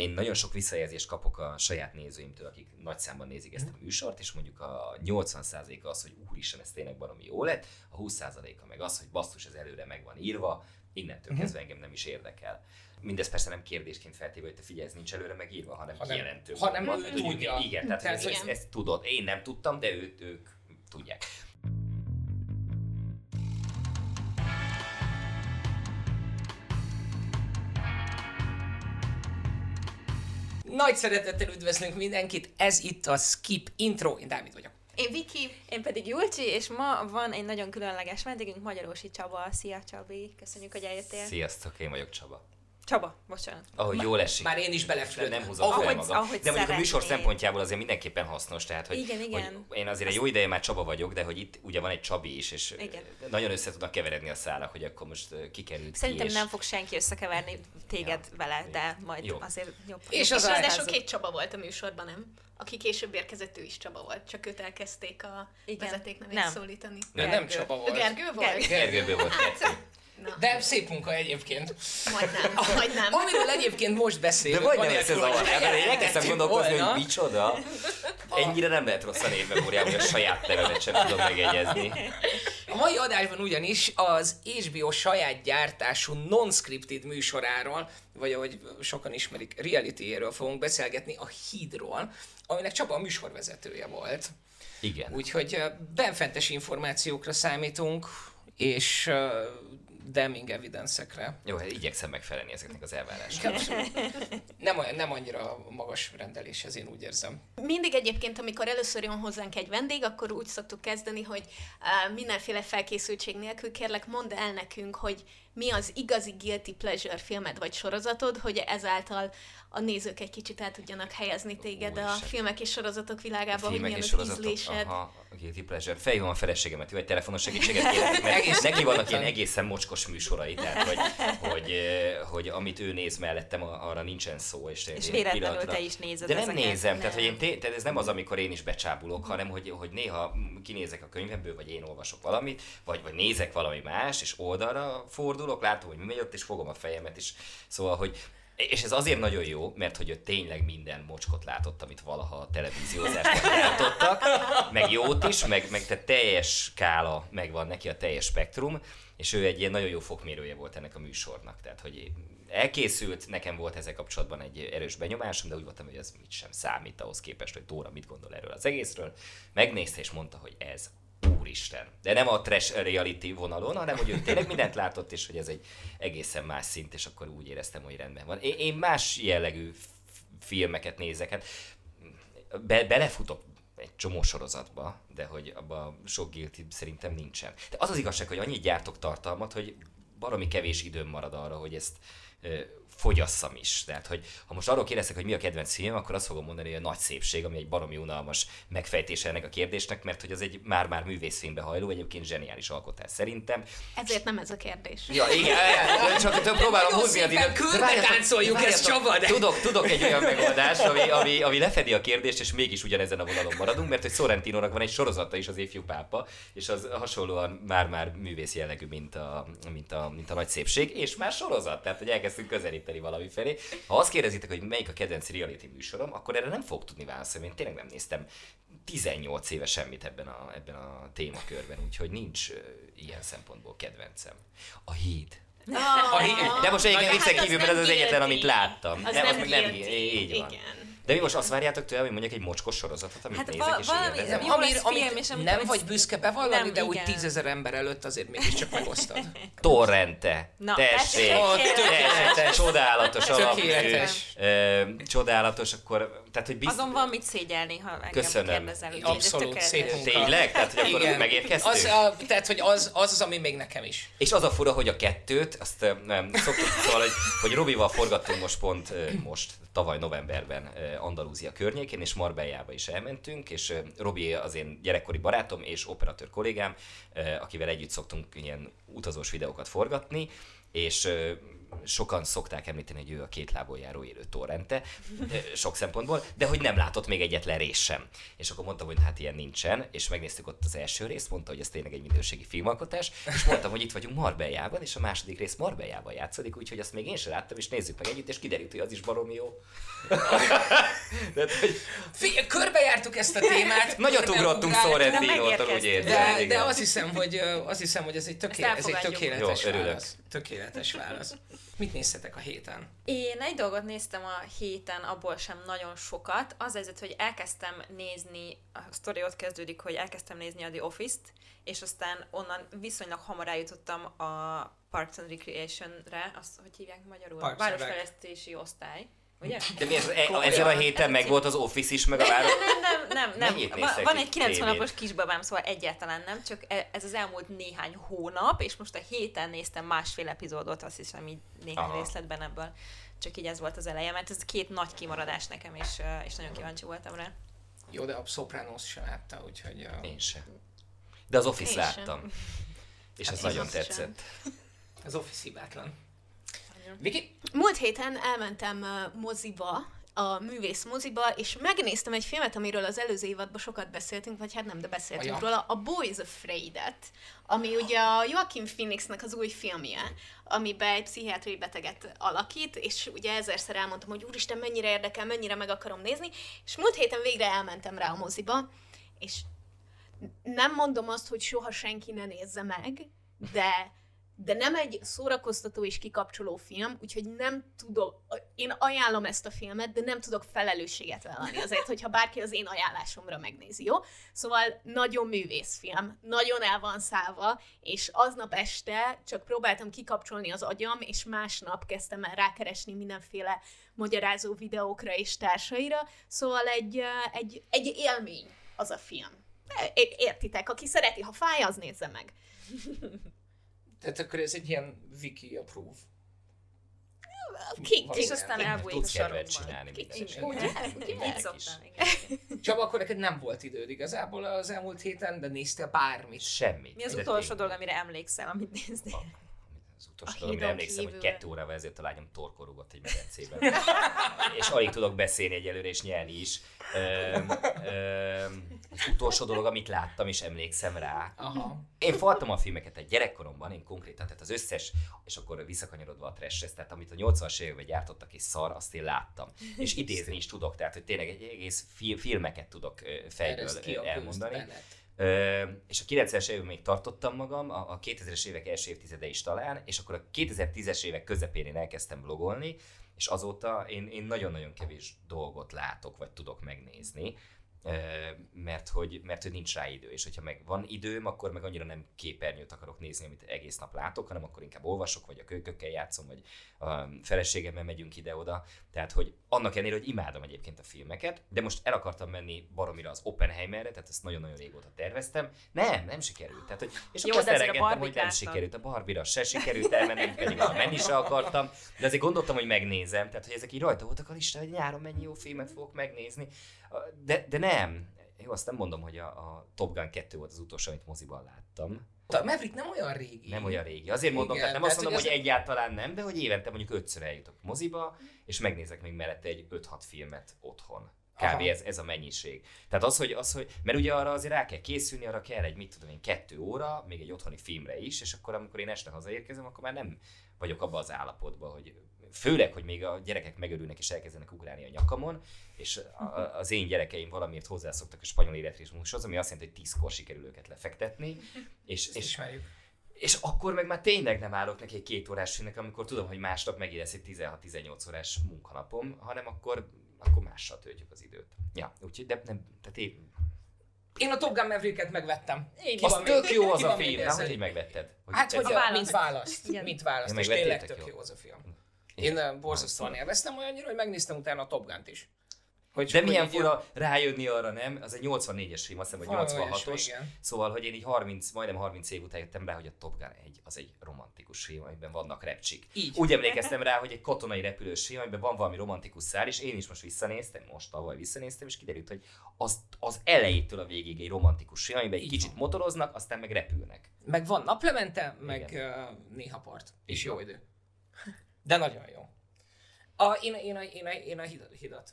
Én nagyon sok visszajelzést kapok a saját nézőimtől, akik nagy számban nézik ezt a műsort, és mondjuk a 80%-a az, hogy úristen, ez tényleg valami jó lett, a 20%-a meg az, hogy basszus, ez előre meg van írva, innentől uh-huh. kezdve engem nem is érdekel. Mindez persze nem kérdésként feltéve, hogy te figyelj, ez nincs előre megírva, hanem, hanem kijelentő. Hanem van, tudja. Igen, tehát, tehát ezt, ezt, ezt, tudod. Én nem tudtam, de őt, ők tudják. Nagy szeretettel üdvözlünk mindenkit, ez itt a Skip Intro, én Dávid vagyok. Én Viki. Én pedig Julcsi, és ma van egy nagyon különleges vendégünk, Magyarósi Csaba. Szia Csabi, köszönjük, hogy eljöttél. Sziasztok, én vagyok Csaba. Csaba, bocsánat. Ahogy jól esik. Már én is beleflőttem. Nem húzom ahogy, fel magam. Ahogy de mondjuk a műsor szempontjából azért mindenképpen hasznos. Tehát, hogy, igen, igen. Hogy én azért egy jó ideje már Csaba vagyok, de hogy itt ugye van egy Csabi is, és igen. nagyon össze tudnak keveredni a szálak, hogy akkor most kikerült Szerintem ki, és... nem fog senki összekeverni téged ja, vele, de majd jó. azért jobb. És az ráadásul két Csaba volt a műsorban, nem? Aki később érkezett, ő is Csaba volt, csak őt elkezdték a Igen. vezetéknevét nem. szólítani. Nem, nem Csaba volt. Gergő volt? Gergő volt. Na. De szép munka egyébként. Majdnem, majdnem. Amiről egyébként most beszélünk. De majdnem ez az a Én elkezdtem gondolkozni, hogy micsoda. Ennyire nem lehet rossz a névmemóriám, hogy a saját nevemet sem tudom megjegyezni. A mai adásban ugyanis az HBO saját gyártású non-scripted műsoráról, vagy ahogy sokan ismerik, reality fogunk beszélgetni, a Hídról, aminek Csaba a műsorvezetője volt. Igen. Úgyhogy benfentes információkra számítunk, és damning evidence-ekre. Jó, hát igyekszem megfelelni ezeknek az elvárásoknak. nem, nem annyira magas rendelés, ez én úgy érzem. Mindig egyébként, amikor először jön hozzánk egy vendég, akkor úgy szoktuk kezdeni, hogy uh, mindenféle felkészültség nélkül kérlek, mondd el nekünk, hogy mi az igazi guilty pleasure filmed vagy sorozatod, hogy ezáltal a nézők egy kicsit el tudjanak helyezni téged Új, a filmek és sorozatok világába, hogy milyen az ízlésed. Aha, guilty pleasure. Felhívom a feleségemet, hogy telefonos segítséget kérek, mert neki vannak ilyen egészen mocskos műsorai, tehát hogy, hogy, hogy amit ő néz mellettem, arra nincsen szó. És, és véletlenül te is nézed De nem ezeket. nézem, nem. tehát, hogy én té- tehát ez nem az, amikor én is becsábulok, hanem hogy, hogy néha kinézek a könyvemből, vagy én olvasok valamit, vagy, vagy nézek valami más, és oldalra fordulok, látom, hogy mi megy ott, és fogom a fejemet, és szóval, hogy és ez azért nagyon jó, mert hogy ő tényleg minden mocskot látott, amit valaha a televíziózásban látottak, meg jót is, meg, meg te teljes skála megvan neki, a teljes spektrum, és ő egy ilyen nagyon jó fokmérője volt ennek a műsornak. Tehát, hogy elkészült, nekem volt ezzel kapcsolatban egy erős benyomásom, de úgy voltam, hogy ez mit sem számít ahhoz képest, hogy Tóra mit gondol erről az egészről. Megnézte és mondta, hogy ez úristen. De nem a trash reality vonalon, hanem hogy ő tényleg mindent látott, és hogy ez egy egészen más szint, és akkor úgy éreztem, hogy rendben van. Én, én más jellegű filmeket nézek, hát be, belefutok egy csomó sorozatba, de hogy abban sok guilty szerintem nincsen. De az az igazság, hogy annyit gyártok tartalmat, hogy baromi kevés időm marad arra, hogy ezt fogyasszam is. Tehát, hogy ha most arról kérdeztek, hogy mi a kedvenc film, akkor azt fogom mondani, hogy a nagy szépség, ami egy baromi unalmas megfejtése ennek a kérdésnek, mert hogy az egy már-már művészfilmbe hajló, egyébként zseniális alkotás szerintem. Ezért nem ez a kérdés. Ja, igen, csak több próbálom húzni a időt. Körbe táncoljuk ezt Csaba, de... Tudok, tudok egy olyan megoldást, ami, ami, ami lefedi a kérdést, és mégis ugyanezen a vonalon maradunk, mert hogy Sorrentinónak van egy sorozata is, az Ifjú Pápa, és az hasonlóan már-már művész jellegű, mint a, mint a, mint a nagy szépség, és már sorozat, tehát hogy elkezdtünk közelíteni elindítani valami felé. Ha azt kérdezitek, hogy melyik a kedvenc reality műsorom, akkor erre nem fog tudni válaszolni. Én tényleg nem néztem 18 éve semmit ebben a, ebben a témakörben, úgyhogy nincs uh, ilyen szempontból kedvencem. A híd. Ah, a híd. De most egyébként viccen hát kívül, mert ez az egyetlen, amit láttam. Az nem, nem, az nem így van. Igen. De mi most azt várjátok tőle, hogy mondjuk egy mocskos sorozatot, amit hát nézek, és valami, nem, jó amir, amit és nem vagy büszke bevallani, nem, de úgy tízezer ember előtt azért mégiscsak megosztad. Torrente. Na, tessék, tessék, csodálatos alapmű. Csodálatos, akkor tehát, hogy bizt... Azon van mit szégyelni, ha engem Köszönöm. kérdezel. Úgy, Abszolút, szép munka. Tényleg? Tehát, hogy akkor Igen. megérkeztünk? Az, a, tehát, hogy az, az az, ami még nekem is. És az a fura, hogy a kettőt, azt nem, szoktuk, szóval, hogy, hogy Robival forgattunk most pont most, tavaly novemberben Andalúzia környékén, és Marbellába is elmentünk, és Robi az én gyerekkori barátom és operatőr kollégám, akivel együtt szoktunk ilyen utazós videókat forgatni, és sokan szokták említeni, hogy ő a két lábon járó élő torrente, sok szempontból, de hogy nem látott még egyetlen rész sem. És akkor mondtam, hogy hát ilyen nincsen, és megnéztük ott az első részt, mondta, hogy ez tényleg egy minőségi filmalkotás, és mondtam, hogy itt vagyunk Marbellában, és a második rész Marbellában játszódik, úgyhogy azt még én sem láttam, és nézzük meg együtt, és kiderült, hogy az is baromi jó. de, hogy... Figyelj, körbejártuk ezt a témát. Nagyot ugrottunk Sorrentinótól, úgy érzem. De, de azt hiszem, hogy, azt hiszem, hogy ez egy, töké, ez egy tökéletes jó, válasz. Tökéletes válasz. Mit néztetek a héten? Én egy dolgot néztem a héten, abból sem nagyon sokat. Az ezért, hogy elkezdtem nézni, a sztori ott kezdődik, hogy elkezdtem nézni a The Office-t, és aztán onnan viszonylag hamar eljutottam a Parks and Recreation-re, azt hogy hívják magyarul? Parks Városfejlesztési osztály. Ugye? De mi ez, e, ezen a héten meg volt az Office is, meg a város? Nem, nem, nem. nem. nem. Van egy 90 napos kisbabám, szóval egyáltalán nem, csak e, ez az elmúlt néhány hónap, és most a héten néztem másfél epizódot, azt hiszem így néhány Aha. részletben ebből. Csak így ez volt az eleje, mert ez két nagy kimaradás nekem, és, és nagyon kíváncsi voltam rá. Jó, de a Sopranos sem látta, úgyhogy... Uh... Én sem. De az Office Én láttam. Sem. És hát ez nagyon tetszett. Sem. Az Office hibátlan. Viki? Múlt héten elmentem moziba, a művész moziba, és megnéztem egy filmet, amiről az előző évadban sokat beszéltünk, vagy hát nem, de beszéltünk róla, a Boys Afraid-et, ami ugye a Joaquin Phoenixnek az új filmje, amiben egy pszichiátriai beteget alakít, és ugye ezerszer elmondtam, hogy úristen, mennyire érdekel, mennyire meg akarom nézni, és múlt héten végre elmentem rá a moziba, és nem mondom azt, hogy soha senki ne nézze meg, de de nem egy szórakoztató és kikapcsoló film, úgyhogy nem tudok, én ajánlom ezt a filmet, de nem tudok felelősséget vállalni azért, hogyha bárki az én ajánlásomra megnézi, jó? Szóval nagyon művészfilm, nagyon el van szállva, és aznap este csak próbáltam kikapcsolni az agyam, és másnap kezdtem el rákeresni mindenféle magyarázó videókra és társaira, szóval egy, egy, egy élmény az a film. Értitek, aki szereti, ha fáj, az nézze meg. Tehát akkor ez egy ilyen wiki approve. Ki, és aztán elbújik a sarokban. csinálni Ugye? Csaba, akkor neked nem volt időd igazából az elmúlt héten, de néztél bármit? Semmit. Mi az utolsó dolog, amire emlékszel, amit néztél? Az utolsó dolog, amire emlékszem, kívül. hogy kettő órával ezért a lányom torkorúgott egy medencében. és alig tudok beszélni egyelőre, és nyelni is. Ö, ö, az utolsó dolog, amit láttam, és emlékszem rá. Aha. Én faltam a filmeket egy gyerekkoromban, én konkrétan, tehát az összes, és akkor visszakanyarodva a trashhez, tehát amit a 80-as években gyártottak és szar, azt én láttam. És idézni is tudok, tehát hogy tényleg egy egész filmeket tudok fejből elmondani. Ö, és a 90-es években még tartottam magam, a 2000-es évek első évtizede is talán, és akkor a 2010-es évek közepén én elkezdtem blogolni, és azóta én, én nagyon-nagyon kevés dolgot látok, vagy tudok megnézni mert hogy, mert hogy nincs rá idő, és hogyha meg van időm, akkor meg annyira nem képernyőt akarok nézni, amit egész nap látok, hanem akkor inkább olvasok, vagy a kölykökkel játszom, vagy a feleségemmel megyünk ide-oda. Tehát, hogy annak ellenére, hogy imádom egyébként a filmeket, de most el akartam menni baromira az Oppenheimerre, tehát ezt nagyon-nagyon régóta terveztem. Nem, nem sikerült. Tehát, hogy, és Jó, azt hogy nem sikerült. A Barbira se sikerült elmenni, pedig a menni se akartam, de azért gondoltam, hogy megnézem. Tehát, hogy ezek így rajta voltak a listán, hogy nyáron mennyi jó filmet fogok megnézni. De, de nem. Jó, azt nem mondom, hogy a, a Top Gun 2 volt az utolsó, amit moziban láttam. A Maverick nem olyan régi. Nem olyan régi. Azért mondom, Igen, tehát nem azt mondom, hogy, az... egyáltalán nem, de hogy évente mondjuk ötször eljutok moziba, és megnézek még mellette egy 5-6 filmet otthon. Kb. ez, ez a mennyiség. Tehát az hogy, az, hogy, mert ugye arra azért rá kell készülni, arra kell egy, mit tudom én, kettő óra, még egy otthoni filmre is, és akkor amikor én este hazaérkezem, akkor már nem vagyok abban az állapotban, hogy főleg, hogy még a gyerekek megörülnek és elkezdenek ugrálni a nyakamon, és a, az én gyerekeim valamiért hozzászoktak a spanyol életritmushoz, ami azt jelenti, hogy tízkor sikerül őket lefektetni. És, és, ismerjük. És akkor meg már tényleg nem állok neki egy két órás filmnek, amikor tudom, hogy másnap megint lesz egy 16-18 órás munkanapom, hanem akkor, akkor mással töltjük az időt. Ja, úgyhogy, de nem, tehát én, én a Top Gun Maverick-et megvettem. Én az tök jó az a film, nem, hogy megvetted. Hogy hát, hogy a, mint választ. Mint választ, és tényleg tök jó az a film. Én borzasztóan élveztem olyannyira, hogy megnéztem utána a Top Gun-t is. Hogy De milyen fura ilyen... rájönni arra, nem? Az egy 84-es film, azt hiszem, vagy 86-os. Szóval, hogy én így 30, majdnem 30 év után jöttem rá, hogy a Top Gun 1 az egy romantikus film, amiben vannak repcsik. Így. Úgy emlékeztem rá, hogy egy katonai repülős film, amiben van valami romantikus szár, és én is most visszanéztem, most tavaly visszanéztem, és kiderült, hogy az, az elejétől a végig egy romantikus film, amiben egy kicsit motoroznak, aztán meg repülnek. Meg van naplemente, meg uh, néha part. És jó idő. De nagyon jó. A, én, én, a, én, a, én a hidat, hidat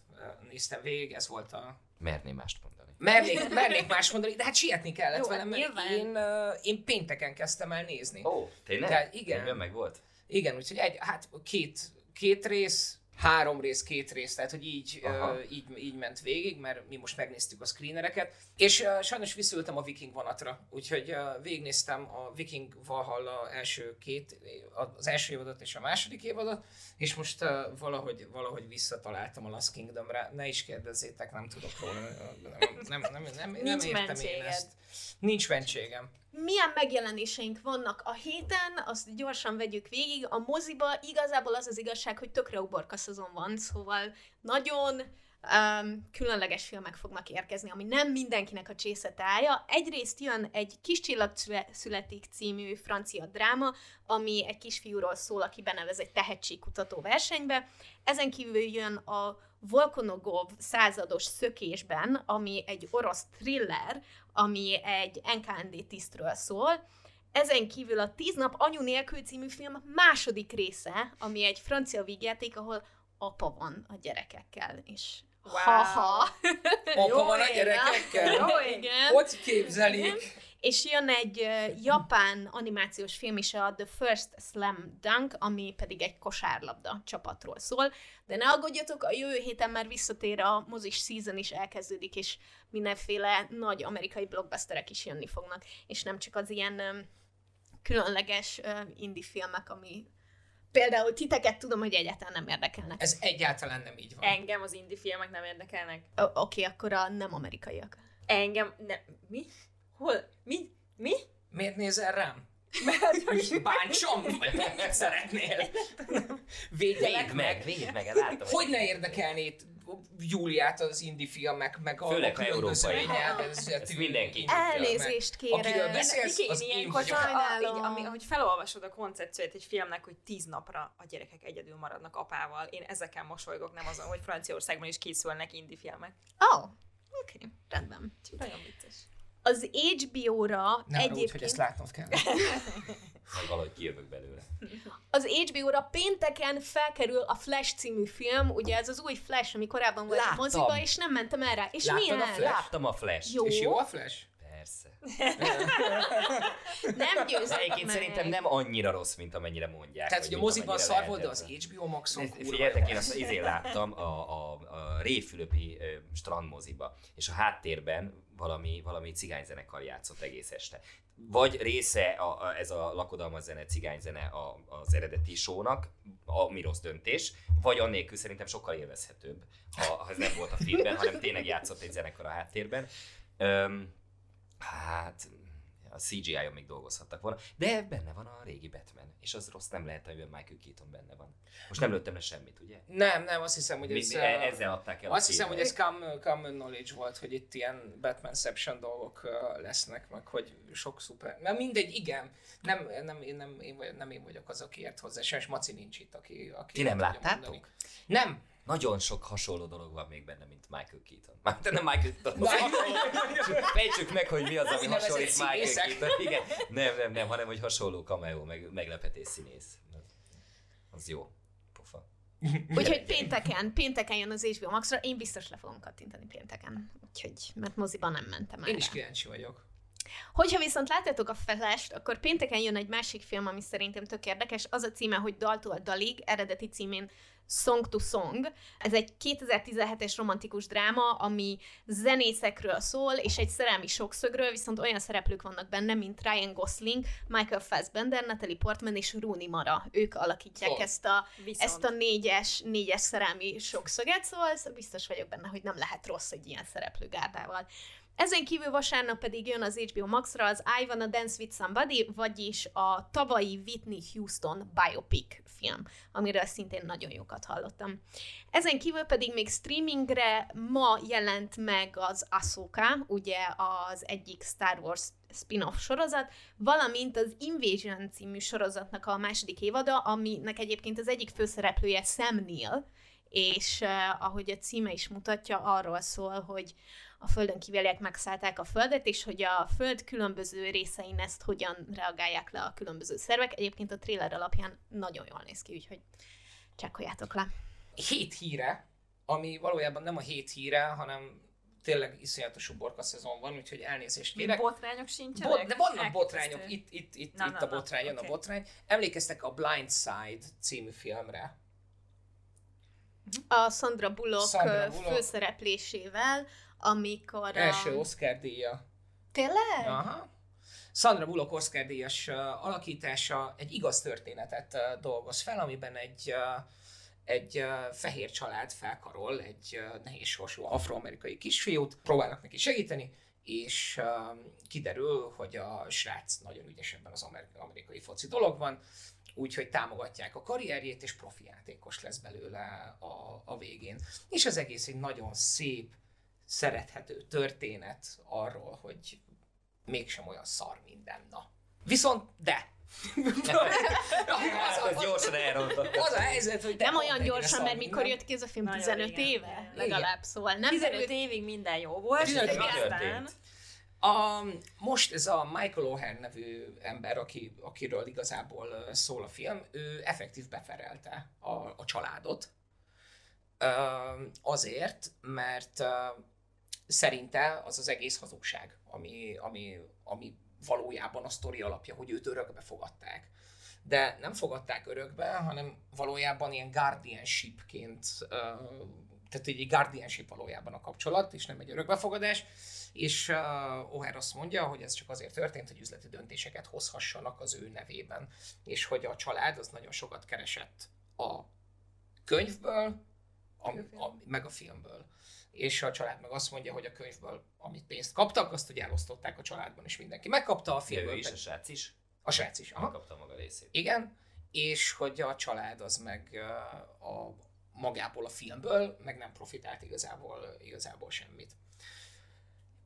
néztem végig, ez volt a... Merném mást mondani. Mernék, mernék más mondani, de hát sietni kellett Jó, velem, mert nyilván. én, én pénteken kezdtem el nézni. Ó, tényleg? Tehát igen. Könyvben meg volt? Igen, úgyhogy egy, hát két, két rész, három rész, két rész, tehát hogy így, uh, így, így ment végig, mert mi most megnéztük a screenereket, és uh, sajnos visszaültem a Viking vonatra, úgyhogy uh, végignéztem a Viking Valhalla első két, az első évadot és a második évadot, és most uh, valahogy, valahogy visszataláltam a Last Kingdomra, ne is kérdezzétek, nem tudok róla, nem, nem, nem, nem, nem, nem Nincs értem én ezt. Nincs mentségem. Milyen megjelenéseink vannak a héten, azt gyorsan vegyük végig. A moziba igazából az az igazság, hogy tökre uborka szezon van, szóval nagyon um, különleges filmek fognak érkezni, ami nem mindenkinek a csészetája. Egyrészt jön egy Kis csillag szüle- születik című francia dráma, ami egy kisfiúról szól, aki benevez egy tehetségkutató versenybe. Ezen kívül jön a Volkonogov százados szökésben, ami egy orosz thriller, ami egy NKND tisztről szól. Ezen kívül a Tíz nap anyu nélkül című film második része, ami egy francia vígjáték, ahol apa van a gyerekekkel, és Wow. ha-ha. Apa Jó van a gyerekekkel? Jó, igen. Hogy képzelik? És jön egy uh, japán animációs film is, a The First Slam Dunk, ami pedig egy kosárlabda csapatról szól. De ne aggódjatok, a jövő héten már visszatér a mozis season is elkezdődik, és mindenféle nagy amerikai blockbusterek is jönni fognak. És nem csak az ilyen um, különleges uh, indie filmek, ami például titeket tudom, hogy egyáltalán nem érdekelnek. Ez egyáltalán nem így van. Engem az indie filmek nem érdekelnek. Oké, okay, akkor a nem amerikaiak. Engem, ne, mi? Hol? Mi? Mi? Miért nézel rám? Mert hogy bántsam, vagy mit szeretnél? Védjelek Védd meg, meg. meg, látom. Hogy ne érdekelné Júliát az indie filmek, meg a Főleg, a európai. Ez mindenki. Elnézést kérek. Akiről beszélsz, Viki, az én én ilyenkor Sajnálom. így, ami, ahogy felolvasod a koncepciót egy filmnek, hogy tíz napra a gyerekek egyedül maradnak apával, én ezeken mosolygok, nem azon, hogy Franciaországban is készülnek indie filmek. Ó, oh, oké, okay, rendben. Nagyon vicces. Az HBO-ra Nem arra úgy, hogy egyébként, ezt látnod kell. Majd valahogy kijövök belőle. az HBO-ra pénteken felkerül a Flash című film, ugye ez az új Flash, ami korábban volt Láttam. a moziba, és nem mentem el rá. És Láttad a milyen? Flash? Láttam a flash Jó. És jó a Flash? Persze. Nem győzött Egyébként meg. szerintem nem annyira rossz, mint amennyire mondják. Tehát, hogy a moziban szar volt, de az HBO Maxon kurva Figyeljetek, én azt izé láttam a, a, a Réfülöpi strandmoziba, és a háttérben valami, valami cigányzenekar játszott egész este. Vagy része a, a, ez a lakodalmas zene, cigányzene a, az eredeti sónak, a mi rossz döntés, vagy annélkül szerintem sokkal élvezhetőbb, ha, ha ez nem volt a filmben, hanem tényleg játszott egy zenekar a háttérben. Öm, hát a CGI-on még dolgozhattak volna, de benne van a régi Batman, és az rossz nem lehet, amiben Michael Keaton benne van. Most nem lőttem le semmit, ugye? Nem, nem, azt hiszem, hogy ez... mi, e- ezzel adták el Azt hiszem, hogy ez common, common knowledge volt, hogy itt ilyen Batmanception dolgok lesznek, meg hogy sok szuper... Na mindegy, igen. Nem, nem, én, nem, én, vagy- nem én vagyok az, aki ért hozzá, sajnos Maci nincs itt, aki... aki Ti nem láttátok? mondani. Nem. Nagyon sok hasonló dolog van még benne, mint Michael Keaton. Már de nem Michael Keaton. Fejtsük meg, hogy mi az, ami hasonlít Michael színészek. Keaton. Igen. Nem, nem, nem, hanem hogy hasonló cameo, meg meglepetés színész. Az jó. Pofa. Úgyhogy pénteken, pénteken jön az HBO Maxra, én biztos le fogom kattintani pénteken. Úgyhogy, mert moziban nem mentem el. Én is kíváncsi vagyok. Hogyha viszont látjátok a felest, akkor pénteken jön egy másik film, ami szerintem tök érdekes. Az a címe, hogy Daltól Dalig, eredeti címén Song to Song. Ez egy 2017-es romantikus dráma, ami zenészekről szól, és egy szerelmi sokszögről, viszont olyan szereplők vannak benne, mint Ryan Gosling, Michael Fassbender, Natalie Portman és Rooney Mara. Ők alakítják Oh. ezt a, Viszont. ezt a négyes, négyes szerelmi sokszöget, szóval biztos vagyok benne, hogy nem lehet rossz egy ilyen szereplőgárdával. Ezen kívül vasárnap pedig jön az HBO Max-ra az I Wanna Dance With Somebody, vagyis a tavalyi Whitney Houston biopic film, amiről szintén nagyon jókat hallottam. Ezen kívül pedig még streamingre ma jelent meg az Ahsoka, ugye az egyik Star Wars spin-off sorozat, valamint az Invasion című sorozatnak a második évada, aminek egyébként az egyik főszereplője Sam Neill, és uh, ahogy a címe is mutatja, arról szól, hogy a Földön kívüliek megszállták a Földet, és hogy a Föld különböző részein ezt hogyan reagálják le a különböző szervek. Egyébként a trailer alapján nagyon jól néz ki, úgyhogy csekkoljátok le. Hét híre, ami valójában nem a hét híre, hanem tényleg iszonyatos uborka szezon van, úgyhogy elnézést kérek. botrányok sincsenek? Bot, de vannak botrányok, itt, itt, itt, Na, itt na, a na, botrány, jön oké. a botrány. Emlékeztek a Blind Side című filmre? A Sandra Bullock, Sandra Bullock. főszereplésével, amikor... Első A... Oscar díja. Tényleg? Aha. Sandra Bullock Oscar díjas alakítása egy igaz történetet dolgoz fel, amiben egy egy fehér család felkarol egy nehéz sorsú afroamerikai kisfiút, próbálnak neki segíteni, és kiderül, hogy a srác nagyon ügyes ebben az amer- amerikai foci dologban, úgyhogy támogatják a karrierjét, és profi játékos lesz belőle a, a végén. És az egész egy nagyon szép, szerethető történet arról, hogy mégsem olyan szar minden. Na. Viszont, de! Hát, ez gyorsan elrontott. Az a helyzet, hogy Nem olyan gyorsan, mert mikor jött ki ez a film? Nagyon 15 igen, éve? Legalább, szóval nem 15 derült- évig minden jó volt, 15 és évig aztán... A, most ez a Michael O'Hare nevű ember, aki, akiről igazából szól a film, ő effektív beferelte a, a családot. Azért, mert szerinte az az egész hazugság, ami, ami, ami valójában a sztori alapja, hogy őt örökbe fogadták. De nem fogadták örökbe, hanem valójában ilyen guardianshipként, tehát egy guardianship valójában a kapcsolat, és nem egy örökbefogadás, és O'Hare azt mondja, hogy ez csak azért történt, hogy üzleti döntéseket hozhassanak az ő nevében, és hogy a család az nagyon sokat keresett a könyvből, a, a, meg a filmből. És a család meg azt mondja, hogy a könyvből, amit pénzt kaptak, azt ugye elosztották a családban, és mindenki megkapta, a filmből ő is, a srác is. a srác is. Aha. Megkapta maga részét. Igen, és hogy a család az meg a magából a filmből, meg nem profitált igazából, igazából semmit.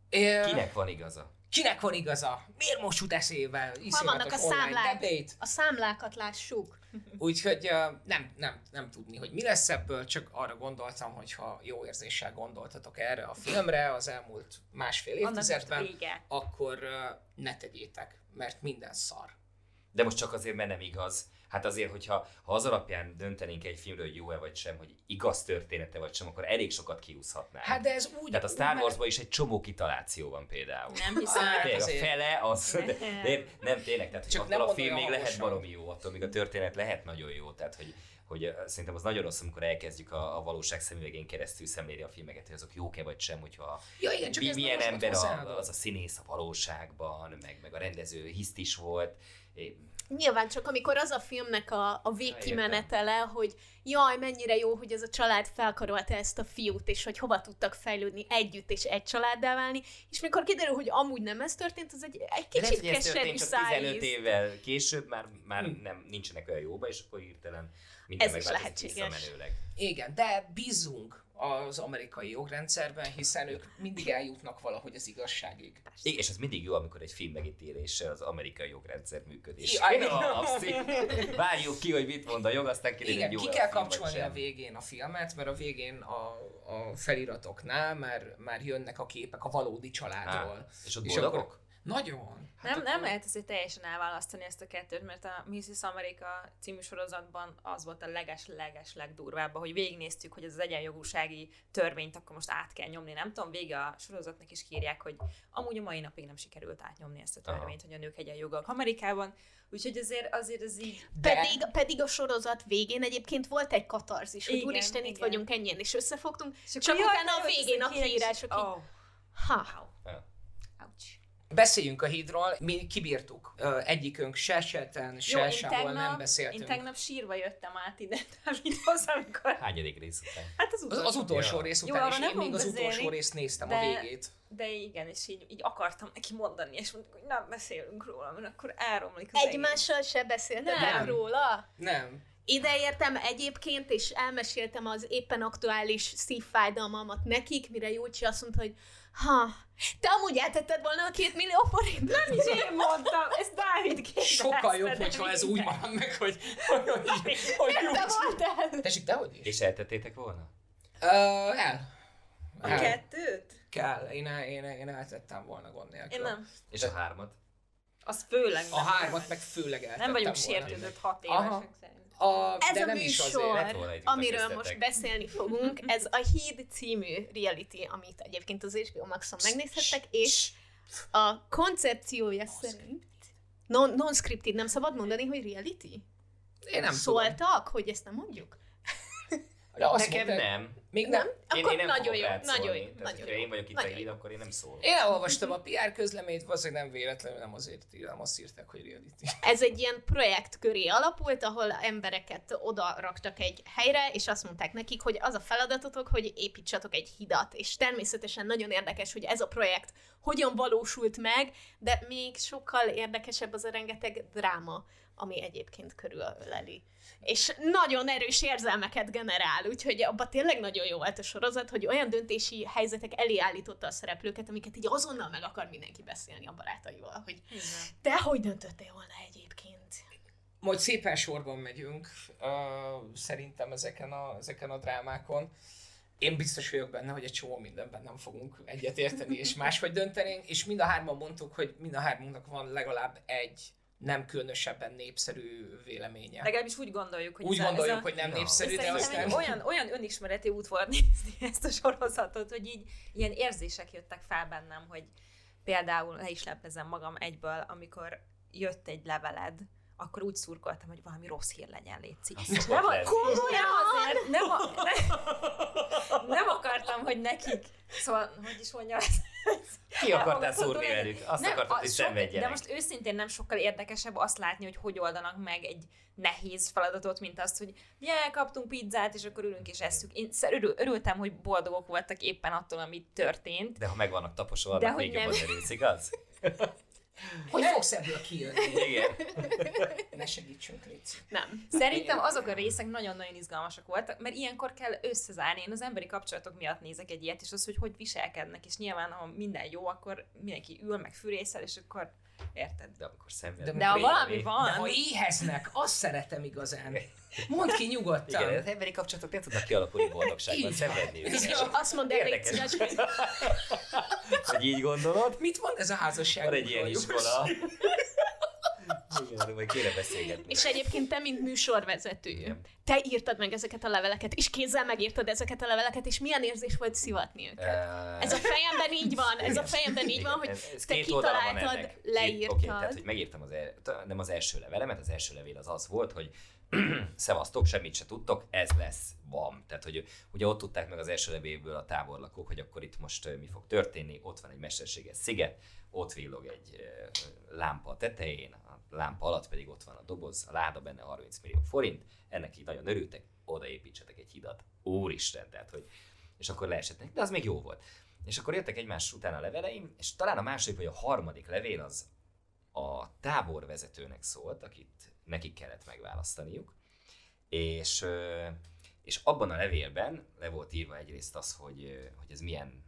É, Kinek van igaza? Kinek van igaza? Miért most jut eszébe? Hol vannak a számlák? debate. A számlákat lássuk. Úgyhogy uh, nem, nem, nem tudni, hogy mi lesz ebből, csak arra gondoltam, hogy ha jó érzéssel gondoltatok erre a filmre az elmúlt másfél évtizedben, akkor uh, ne tegyétek, mert minden szar. De most csak azért, mert nem igaz. Hát azért, hogyha ha az alapján döntenénk egy filmről, hogy jó-e vagy sem, hogy igaz története vagy sem, akkor elég sokat kiúszhatnánk. Hát de ez úgy... Tehát a Star úgy Warsban is egy csomó kitaláció van például. Nem hiszem. Hát Tényleg, a azért. fele az, de, de nem tényleg, tehát Csak Csak nem attól a film még lehet baromi jó, attól még a történet lehet nagyon jó, tehát hogy, hogy szerintem az nagyon rossz, amikor elkezdjük a, a valóság szemüvegén keresztül szemlélni a filmeket, hogy azok jók-e vagy sem, hogyha Ja, igen, csak mi, ez milyen ember a, az a színész a valóságban, meg, meg a rendező hiszt is volt. É, Nyilván csak amikor az a filmnek a, a végkimenetele, hogy jaj, mennyire jó, hogy ez a család felkarolta ezt a fiút, és hogy hova tudtak fejlődni együtt és egy családdá válni, és mikor kiderül, hogy amúgy nem ez történt, az egy, egy kicsit keserű történt csak 15 szájíz. évvel később, már, már Hm. nem, nincsenek olyan jóba, és akkor hirtelen minden Ez is lehetséges. Igen, de bízunk az amerikai jogrendszerben, hiszen ők mindig eljutnak valahogy az igazságig. Igen, és az mindig jó, amikor egy film megítélése az amerikai jogrendszer működés. Várjuk ki, hogy mit mond a jog, aztán kiderül, Igen, hogy ki jó kell a kapcsolni a végén a filmet, mert a végén a, a feliratoknál már, már jönnek a képek a valódi családról. Á, és ott És boldogok? akkor- Nagyon. Hát Nem, nem akkor- lehet azért teljesen elválasztani ezt a kettőt, mert a Mrs. America című sorozatban az volt a leges-leges legdurvább, hogy végignéztük, hogy ez az egyenjogúsági törvényt akkor most át kell nyomni. Nem tudom, vége a sorozatnak is kírják, hogy amúgy a mai napig nem sikerült átnyomni ezt a Aha. törvényt, hogy a nők egyenjogak Amerikában. Úgyhogy azért, azért ez így... De- Pedig, pedig a sorozat végén egyébként volt egy katarzis, hogy Igen, úristen, itt igen. vagyunk ennyien, és összefogtunk, csak, akkor jaj, utána a végén a és- kiírások így, Oh, ha. Beszéljünk a hídról, mi kibírtuk. Egyikünk se seten, se Jó, sehol nem tegnap, beszéltünk. én tegnap sírva jöttem át ide Dávidhoz, amikor... Hányadik rész után? Hát az Az, utolsó. az utolsó Ja. rész Jó, után, és arról én nem még az utolsó beszélni, részt néztem, a de- végét. De igen, és így, így akartam neki mondani, és mondtuk, hogy nem beszélünk róla, mert akkor elromlik az egész. egymással se beszéltetek Nem. róla? Nem. Ideértem egyébként, és elmeséltem az éppen aktuális szívfájdalmamat nekik, mire Júlcsi azt mondta, hogy ha, te amúgy eltetted volna a két millió forint? Nem is én mondtam, ez Dávid kérdezte. Sokkal jobb, hogyha ez úgy marad meg, hogy, hogy, hogy, hogy Te voltál? Tessék, dehogy is? És eltettétek volna? Ö, el. A El. kettőt? Kell. Én, el, én, én eltettem volna gond nélkül. Én nem. És a hármat? Az főleg A hármat meg főleg eltettem Nem vagyunk volna. sértődött hat Aha. évesek szerint. A, Ez de a nem is azért. műsor, egy jutak amiről most beszélni fogunk, ez a Híd című reality, amit egyébként az HBO Maxon megnézhettek, és a koncepciója szerint non- non-scripted, nem szabad mondani, hogy reality? Én nem tudom. Szóltak, hogy ezt nem mondjuk? De azt Nekem mondta- nem. Még nem? Én, Akkor én nem nagyon fogok jó, rád nagyon szólni. jó, nagyon jó, én vagyok itt nagyon a híd, akkor én nem szólok. Én elolvastam a PR közleményt, valószínűleg nem véletlenül, nem azért írtam, azt írták, hogy reality. Ez egy ilyen projekt köré alapult, ahol embereket oda raktak egy helyre, és azt mondták nekik, hogy az a feladatotok, hogy építsatok egy hidat. És természetesen nagyon érdekes, hogy ez a projekt hogyan valósult meg, de még sokkal érdekesebb az a rengeteg dráma, ami egyébként körülöleli. És nagyon erős érzelmeket generál, úgyhogy abban tényleg nagyon jó volt a sorozat, hogy olyan döntési helyzetek elé állította a szereplőket, amiket így azonnal meg akar mindenki beszélni a barátaival, hogy te hogy döntöttél volna egyébként? Majd szépen sorban megyünk, uh, szerintem ezeken a, ezeken a drámákon. Én biztos vagyok benne, hogy egy csomó mindenben nem fogunk egyetérteni, és máshogy döntenénk, és mind a hárman mondtuk, hogy mind a hármunknak van legalább egy nem különösebben népszerű véleménye. Legalábbis úgy gondoljuk, hogy Úgy ez a- ez gondoljuk, a... hogy nem népszerű, de aztán... olyan, olyan önismereti út volt nézni ezt a sorozatot, hogy így ilyen érzések jöttek fel bennem, hogy például le is leplezem magam egyből, amikor jött egy leveled, akkor úgy szurkoltam, hogy valami rossz hír legyen, szokott nem, a, nem azért, nem, a, nem, nem akartam, hogy nekik, szóval, hogy is mondjam, ezt? Ki akartál szúrni velük? Azt Nem, akartad, hogy szenvedjenek. De most őszintén nem sokkal érdekesebb azt látni, hogy hogy oldanak meg egy nehéz feladatot, mint azt, hogy yeah, kaptunk pizzát, és akkor ülünk és esszük. Én örül, örültem, hogy boldogok voltak éppen attól, ami történt. De ha meg vannak taposolva, De hogy még nem. jobban örülsz, igaz? Hogy fogsz ebből kijönni? Igen. Ne segítsünk, Léci. Nem. Szerintem azok a részek nagyon-nagyon izgalmasak voltak, mert ilyenkor kell összezárni. Én az emberi kapcsolatok miatt nézek egy ilyet, és az, hogy hogy viselkednek, és nyilván, ha minden jó, akkor mindenki ül, meg fűrészel, és akkor érted. De amikor szenved. De De ha valami De van, ha éheznek, azt szeretem igazán. Mondd ki nyugodtan. Igen, az emberi kapcsolatok nem tudnak kialakulni boldogságban, szenvedni. Őket. Azt mondd el, légy Érdekes. szíves, hogy Hogy így gondolod? Mit mond ez a házasság? Van egy ilyen iskola. Igen, vagy kéne beszélgetni. És egyébként te, mint műsorvezető, Igen. te írtad meg ezeket a leveleket, és kézzel megírtad ezeket a leveleket, és milyen érzés volt szivatni őket? Eh, Ez a fejemben így van, ez a fejemben így van, hogy ez- ez te kitaláltad, leírtad. Oké, tehát, hogy megírtam az, el, nem az első levelemet, az első levél az az volt, hogy szevasztok, semmit se tudtok, ez lesz, van. Tehát, hogy ugye ott tudták meg az első levélből a táborlakók, hogy akkor itt most mi fog történni, ott van egy mesterséges sziget, ott villog egy lámpa a tetején, lámpa alatt pedig ott van a doboz, a láda benne 30 millió forint, ennek így nagyon örültek, odaépítsetek egy hidat. Úristen, tehát, hogy és akkor leesetnek, de az még jó volt. És akkor jöttek egymás után a leveleim, és talán a második vagy a harmadik levél az a táborvezetőnek szólt, akit nekik kellett megválasztaniuk, és, és abban a levélben le volt írva egyrészt az, hogy, hogy ez milyen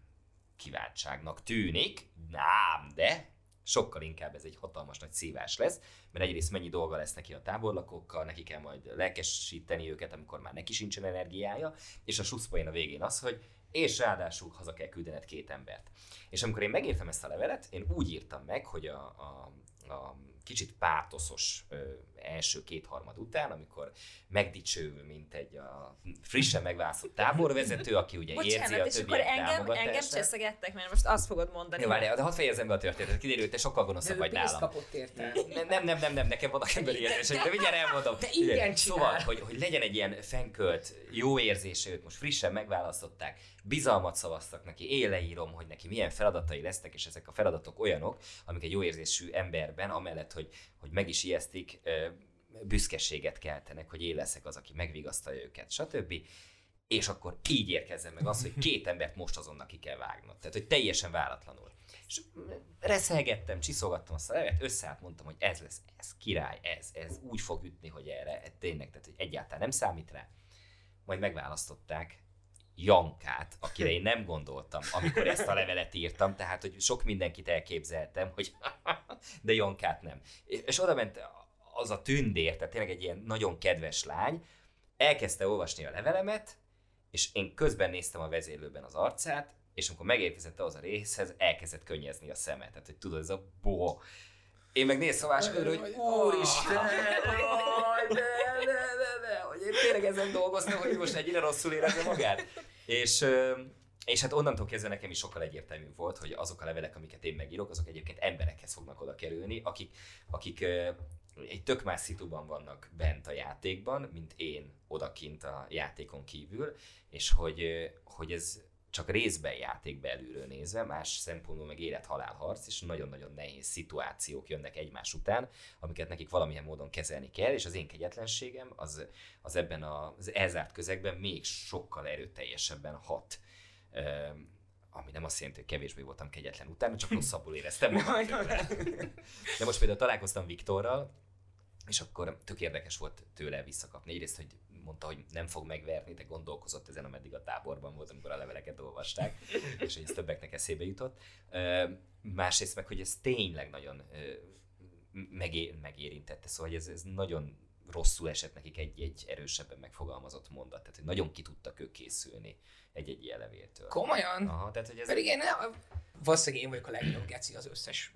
kiváltságnak tűnik, ám, de sokkal inkább ez egy hatalmas nagy szívás lesz, mert egyrészt mennyi dolga lesz neki a táborlakókkal, neki kell majd lelkesíteni őket, amikor már neki sincsen energiája, és a suszpoén a végén az, hogy és ráadásul haza kell küldened két embert. És amikor én megírtam ezt a levelet, én úgy írtam meg, hogy a, a, a kicsit pátoszos ö, első kétharmad után, amikor megdicsővő, mint egy a frissen megválasztott táborvezető, aki ugye érzi bocsánat, a és akkor engem, engem cseszegettek, mert most azt fogod mondani. Jó, várjál, de hadd fejezem be a történetet. Kiderült, hogy te sokkal gonoszabb vagy nálam. kapott érte. Nem, nem, nem, nem, nem, nekem vannak emberi érzéseim, de mindjárt elmondom. De Ugye, Szóval, hogy, hogy legyen egy ilyen fenkölt, jó érzése, őt most frissen megválasztották, bizalmat szavaztak neki, én leírom, hogy neki milyen feladatai lesznek, és ezek a feladatok olyanok, amik egy jó érzésű emberben, amellett, hogy, hogy meg is ijesztik, büszkeséget keltenek, hogy én leszek az, aki megvigasztalja őket, stb. És akkor így érkezzen meg az, hogy két embert most azonnal ki kell vágnod. Tehát, hogy teljesen váratlanul. És reszelgettem, csiszolgattam azt a levet, összeállt, mondtam, hogy ez lesz, ez király, ez, ez úgy fog ütni, hogy erre, tényleg, tehát hogy egyáltalán nem számít rá. Majd megválasztották Jankát, akire én nem gondoltam, amikor ezt a levelet írtam, tehát, hogy sok mindenkit elképzeltem, hogy de Jankát nem. És oda ment az a tündér, tehát tényleg egy ilyen nagyon kedves lány, elkezdte olvasni a levelemet, és én közben néztem a vezérlőben az arcát, és amikor megérkezett ahhoz a részhez, elkezdett könnyezni a szeme. Tehát, hogy tudod, ez a boho. Én meg néz szavás körül, hogy úristen, de, de, de, de, hogy én tényleg ezen dolgoztam, hogy most ennyire rosszul érezze magát. És, és hát onnantól kezdve nekem is sokkal egyértelműbb volt, hogy azok a levelek, amiket én megírok, azok egyébként emberekhez fognak oda kerülni, akik, akik egy tök más szituban vannak bent a játékban, mint én odakint a játékon kívül, és hogy, hogy ez csak részben játék belülről nézve, más szempontból meg élet-halál harc, és nagyon-nagyon nehéz szituációk jönnek egymás után, amiket nekik valamilyen módon kezelni kell, és az én kegyetlenségem az, az ebben az elzárt közegben még sokkal erőteljesebben hat. Üm, ami nem azt jelenti, hogy kevésbé voltam kegyetlen utána, csak rosszabbul éreztem magam. De most például találkoztam Viktorral, és akkor tök érdekes volt tőle visszakapni. Egyrészt, hogy mondta, hogy nem fog megverni, de gondolkozott ezen, ameddig a táborban volt, amikor a leveleket olvasták, és hogy ez többeknek eszébe jutott. Másrészt meg, hogy ez tényleg nagyon megé- megérintette, szóval hogy ez, ez nagyon rosszul esett nekik egy-egy erősebben megfogalmazott mondat, tehát hogy nagyon ki tudtak ők készülni egy-egy ilyen levéltől. Komolyan? Aha, tehát, hogy ez Pedig én valószínűleg én vagyok a legnagyobb geci az összes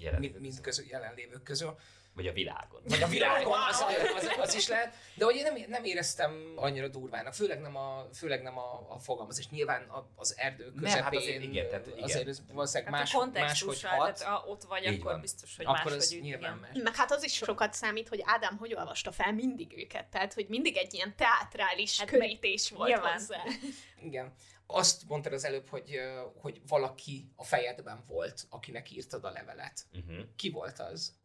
Jelenlévők mind, mind közül, jelenlévők közül. Vagy a világon. Vagy a világon, az, az, az, is lehet. De hogy én nem, nem éreztem annyira durvának, főleg nem a, főleg nem a, a fogalmazás. Nyilván a- az erdő közepén, Nem, hát azért igen, tehát igen. azért ez valószínűleg Hát más, a máshogy hat. tehát ha ott vagy, Így akkor van. biztos, hogy Akkor máshogy üt, nyilván igen. más. Meg hát az is sokat számít, hogy Ádám hogy olvasta fel mindig őket, tehát hogy mindig egy ilyen teátrális Hát körítés volt nyilván. hozzá. Igen. Azt mondtad az előbb, hogy, hogy valaki a fejedben volt, akinek írtad a levelet. Uh-huh. Ki volt az?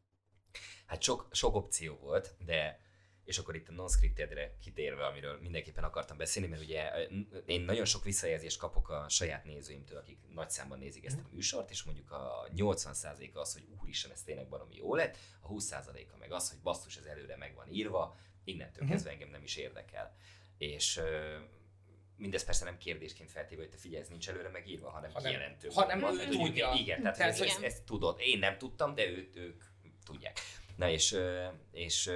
Hát sok, sok opció volt, de és akkor itt a non-scriptedre kitérve, amiről mindenképpen akartam beszélni, mert ugye én nagyon sok visszajelzést kapok a saját nézőimtől, akik nagy számban nézik ezt a műsort, és mondjuk a 80%-a az, hogy úristen, ez tényleg baromi jó lett, a 20%-a meg az, hogy basszus, ez előre meg van írva, innentől Mhm. kezdve engem nem is érdekel. És mindez persze nem kérdésként feltéve, hogy te figyelj, ez nincs előre megírva, hanem, Hanem- kijelentő. hanem van. ő tudja. Igen, tehát, Tehát, ez, hogy- ezt, ezt tudod. Én nem tudtam, de őt, ők tudják. Na és, és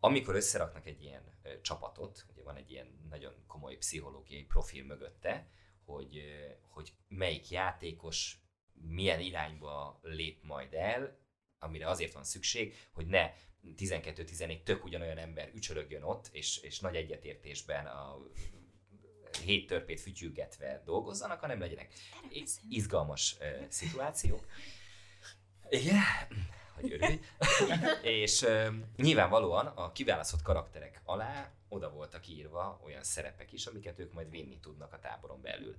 amikor összeraknak egy ilyen csapatot, ugye van egy ilyen nagyon komoly pszichológiai profil mögötte, hogy, hogy melyik játékos milyen irányba lép majd el, amire azért van szükség, hogy ne 12-14 tök ugyanolyan ember ücsörögjön ott, és, és nagy egyetértésben a hét törpét fütyülgetve dolgozzanak, hanem legyenek izgalmas uh, szituációk. Igen, hogy örülj. és uh, nyilvánvalóan a kiválasztott karakterek alá oda voltak írva olyan szerepek is, amiket ők majd vinni tudnak a táboron belül.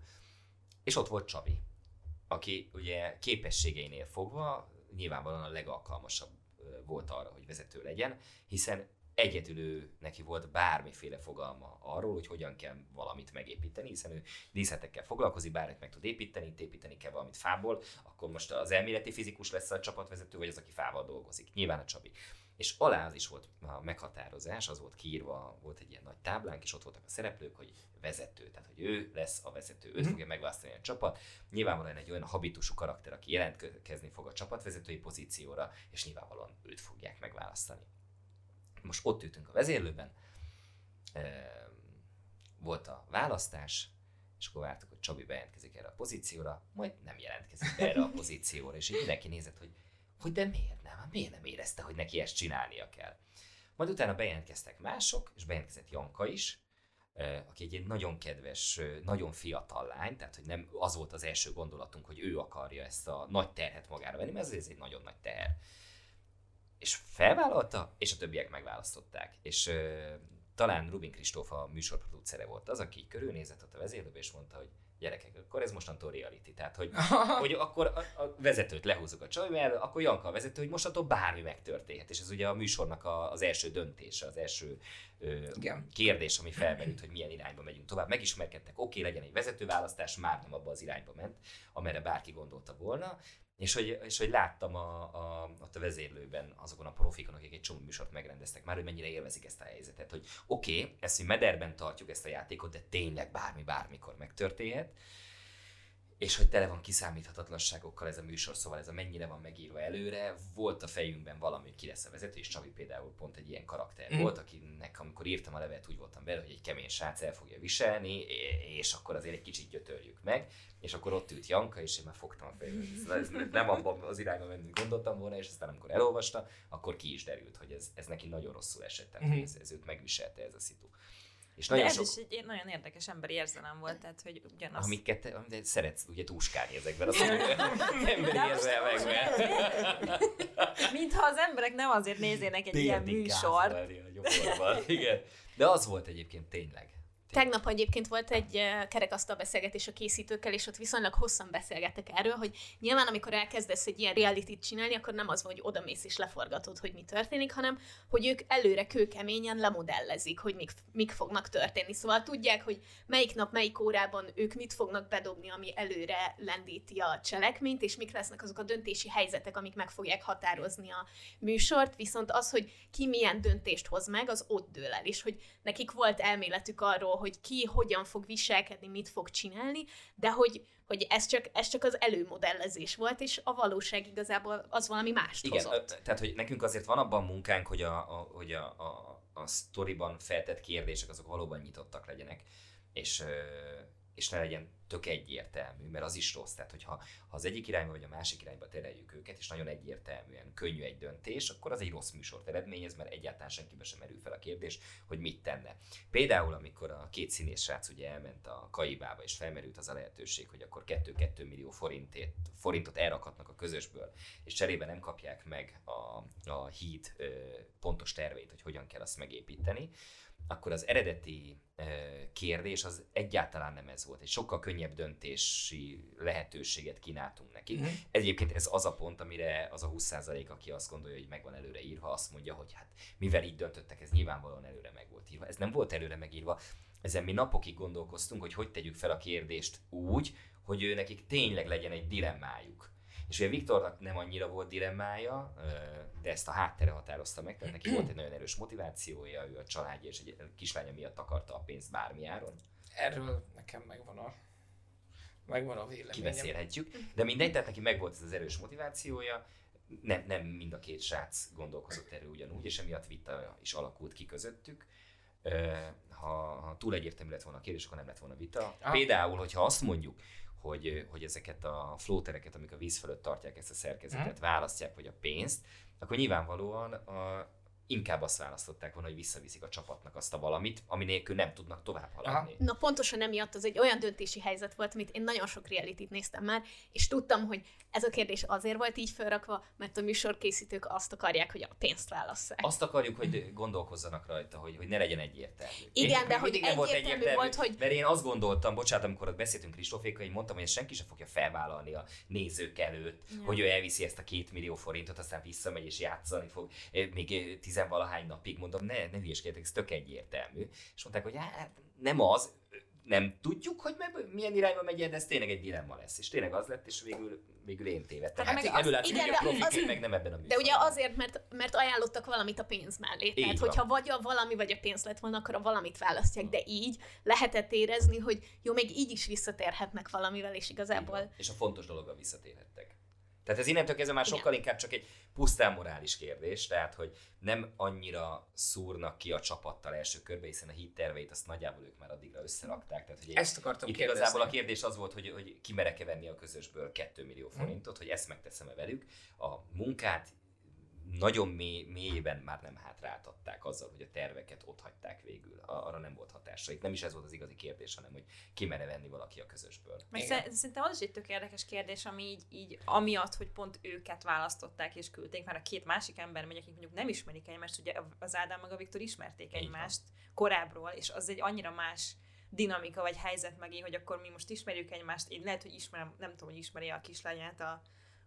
És ott volt Csabi, aki ugye képességeinél fogva nyilvánvalóan a legalkalmasabb ö, volt arra, hogy vezető legyen, hiszen egyedül ő neki volt bármiféle fogalma arról, hogy hogyan kell valamit megépíteni, hiszen ő díszletekkel foglalkozik, bármit meg tud építeni, itt építeni kell valamit fából, akkor most az elméleti fizikus lesz a csapatvezető, vagy az, aki fával dolgozik. Nyilván a Csabi. És alá az is volt a meghatározás, az volt kiírva, volt egy ilyen nagy táblánk, és ott voltak a szereplők, hogy vezető, tehát hogy ő lesz a vezető, őt fogja megválasztani a csapat. Nyilvánvalóan egy olyan habitusú karakter, aki jelentkezni fog a csapatvezetői pozícióra, és nyilvánvalóan őt fogják megválasztani. Most ott ültünk a vezérlőben, volt a választás, és akkor vártuk, hogy Csabi bejelentkezik erre a pozícióra, majd nem jelentkezik be erre a pozícióra, és így mindenki nézett, hogy, hogy de miért nem, Hát miért nem érezte, hogy neki ezt csinálnia kell. Majd utána bejelentkeztek mások, és bejelentkezett Janka is, aki egy nagyon kedves, nagyon fiatal lány, tehát hogy nem az volt az első gondolatunk, hogy ő akarja ezt a nagy terhet magára venni, mert ez egy nagyon nagy teher. És felvállalta, és a többiek megválasztották. És ö, talán Rubin Kristóf a műsorproducere volt az, aki körülnézett ott a vezérlőbe, és mondta, hogy gyerekek, akkor ez mostantól reality. Tehát, hogy, hogy akkor a, a vezetőt lehúzzuk a csaj, mert akkor Janka a vezető, hogy mostantól bármi megtörténhet. És ez ugye a műsornak a, az első döntése, az első ö, Igen. kérdés, ami felmerült, hogy milyen irányba megyünk tovább. Megismerkedtek, oké, legyen egy vezetőválasztás, már nem abba az irányba ment, amerre bárki gondolta volna. És hogy, és hogy láttam a, a, ott a vezérlőben azokon a profikon, akik egy csomó műsort megrendeztek már, hogy mennyire élvezik ezt a helyzetet, hogy oké, okay, ezt mi mederben tartjuk ezt a játékot, de tényleg bármi bármikor megtörténhet. És hogy tele van kiszámíthatatlanságokkal ez a műsor, szóval ez a mennyire van megírva előre. Volt a fejünkben valami, hogy ki lesz a vezető, és Csabi például pont egy ilyen karakter mm. volt, akinek amikor írtam a levelet, úgy voltam vele, hogy egy kemény srác el fogja viselni, és akkor azért egy kicsit gyötörjük meg, és akkor ott ült Janka, és én már fogtam a fejünkbe. Ez nem abban az irányba menni, gondoltam volna, és aztán amikor elolvasta, akkor ki is derült, hogy ez, ez neki nagyon rosszul esett, tehát mm. ez, ez őt megviselte ez a szitu. És nagyon de ez sok... is egy nagyon érdekes emberi érzelem volt, tehát hogy ugyanaz. Amiket te, szeretsz ugye túskálni ezekben az emberi érzelmekben. Mintha az emberek nem azért néznének egy ilyen műsort. Igen. De az volt egyébként tényleg. Tegnap egyébként volt egy kerekasztal beszélgetés a készítőkkel, és ott viszonylag hosszan beszélgettek erről, hogy nyilván amikor elkezdesz egy ilyen reality csinálni, akkor nem az van, hogy odamész és leforgatod, hogy mi történik, hanem hogy ők előre kőkeményen lemodellezik, hogy mik, mik fognak történni. Szóval tudják, hogy melyik nap, melyik órában ők mit fognak bedobni, ami előre lendíti a cselekményt, és mik lesznek azok a döntési helyzetek, amik meg fogják határozni a műsort, viszont az, hogy ki milyen döntést hoz meg, az ott dől el, és hogy nekik volt elméletük arról, hogy ki hogyan fog viselkedni, mit fog csinálni, de hogy, hogy ez, csak, ez csak az előmodellezés volt, és a valóság igazából az valami más Igen, hozott. tehát hogy nekünk azért van abban munkánk, hogy a, a, hogy a, a, a sztoriban feltett kérdések azok valóban nyitottak legyenek, és, és ne legyen tök egyértelmű, mert az is rossz. Tehát, hogyha ha az egyik irányba vagy a másik irányba tereljük őket, és nagyon egyértelműen könnyű egy döntés, akkor az egy rossz műsort eredményez, mert egyáltalán senkibe sem merül fel a kérdés, hogy mit tenne. Például, amikor a két színész srác ugye elment a Kaibába, és felmerült az a lehetőség, hogy akkor 2-2 millió forintét, forintot elrakhatnak a közösből, és cserébe nem kapják meg a, a híd ö, pontos terveit, hogy hogyan kell azt megépíteni, akkor az eredeti kérdés az egyáltalán nem ez volt. Egy sokkal könnyebb döntési lehetőséget kínáltunk neki. Mm-hmm. Egyébként ez az a pont, amire az a 20% aki azt gondolja, hogy megvan előre írva, azt mondja, hogy hát mivel így döntöttek, ez nyilvánvalóan előre meg volt írva. Ez nem volt előre megírva. Ezen mi napokig gondolkoztunk, hogy hogy tegyük fel a kérdést úgy, hogy ő nekik tényleg legyen egy dilemmájuk. És ugye Viktornak nem annyira volt dilemmája, de ezt a háttere határozta meg, tehát neki volt egy nagyon erős motivációja, ő a családja és egy kislánya miatt akarta a pénzt bármi áron. Erről nekem megvan a, megvan a véleményem. Kibeszélhetjük, de mindegy, tehát neki megvolt ez az erős motivációja, nem, nem mind a két srác gondolkozott erről ugyanúgy, és emiatt vita is alakult ki közöttük. Ha, ha túl egyértelmű lett volna a kérdés, akkor nem lett volna vita. Ah. Például, hogyha azt mondjuk, hogy, hogy ezeket a flótereket, amik a víz fölött tartják ezt a szerkezetet, hmm. választják, vagy a pénzt, akkor nyilvánvalóan a, inkább azt választották volna, hogy visszaviszik a csapatnak azt a valamit, ami nélkül nem tudnak tovább haladni. Na pontosan emiatt az egy olyan döntési helyzet volt, amit én nagyon sok reality néztem már, és tudtam, hogy ez a kérdés azért volt így felrakva, mert a műsorkészítők azt akarják, hogy a pénzt válasszák. Azt akarjuk, hogy gondolkozzanak rajta, hogy, hogy ne legyen egyértelmű. Igen, én, de hogy egyértelmű, volt egyértelmű volt, hogy... Mert én azt gondoltam, bocsánat, amikor ott beszéltünk Kristófékkal, hogy mondtam, hogy senki sem fogja felvállalni a nézők előtt, ja. hogy ő elviszi ezt a két millió forintot, aztán visszamegy és játszani fog. Még tizenvalahány napig mondom, ne, ne hülyeskedjetek, ez tök egyértelmű. És mondták, hogy hát nem az, nem tudjuk, hogy meg, milyen irányba megy, de ez tényleg egy dilemma lesz. És tényleg az lett, és végül, végül én tévedtem. Hát, hát ebből látszik, hogy a profik az, meg nem ebben a műsorban. De ugye azért, mert, mert ajánlottak valamit a pénz mellé. Így Tehát, van. hogyha vagy a valami, vagy a pénz lett volna, akkor a valamit választják, de így lehetett érezni, hogy jó, még így is visszatérhetnek valamivel, és igazából... És a fontos dologgal visszatérhettek. Tehát ez innentől kezdve már sokkal inkább csak egy pusztán morális kérdés, tehát hogy nem annyira szúrnak ki a csapattal első körbe, hiszen a hit terveit azt nagyjából ők már addigra összerakták. Tehát, hogy ezt akartam itt kérdezni. igazából a kérdés az volt, hogy, hogy ki mereke venni a közösből 2 millió forintot, hmm. hogy ezt megteszem-e velük. A munkát nagyon mély, mélyében már nem hátráltatták azzal, hogy a terveket ott hagyták végül. Arra nem volt hatásaik. Nem is ez volt az igazi kérdés, hanem hogy ki mere venni valaki a közösből. Meg szerintem az is egy tök érdekes kérdés, ami így, így amiatt, hogy pont őket választották és küldték, mert a két másik ember megy, akik mondjuk nem ismerik egymást, ugye az Ádám meg a Viktor ismerték egymást korábbról, és az egy annyira más dinamika vagy helyzet megé, hogy akkor mi most ismerjük egymást, én lehet, hogy ismerem, nem tudom, hogy ismeri a kislányát a,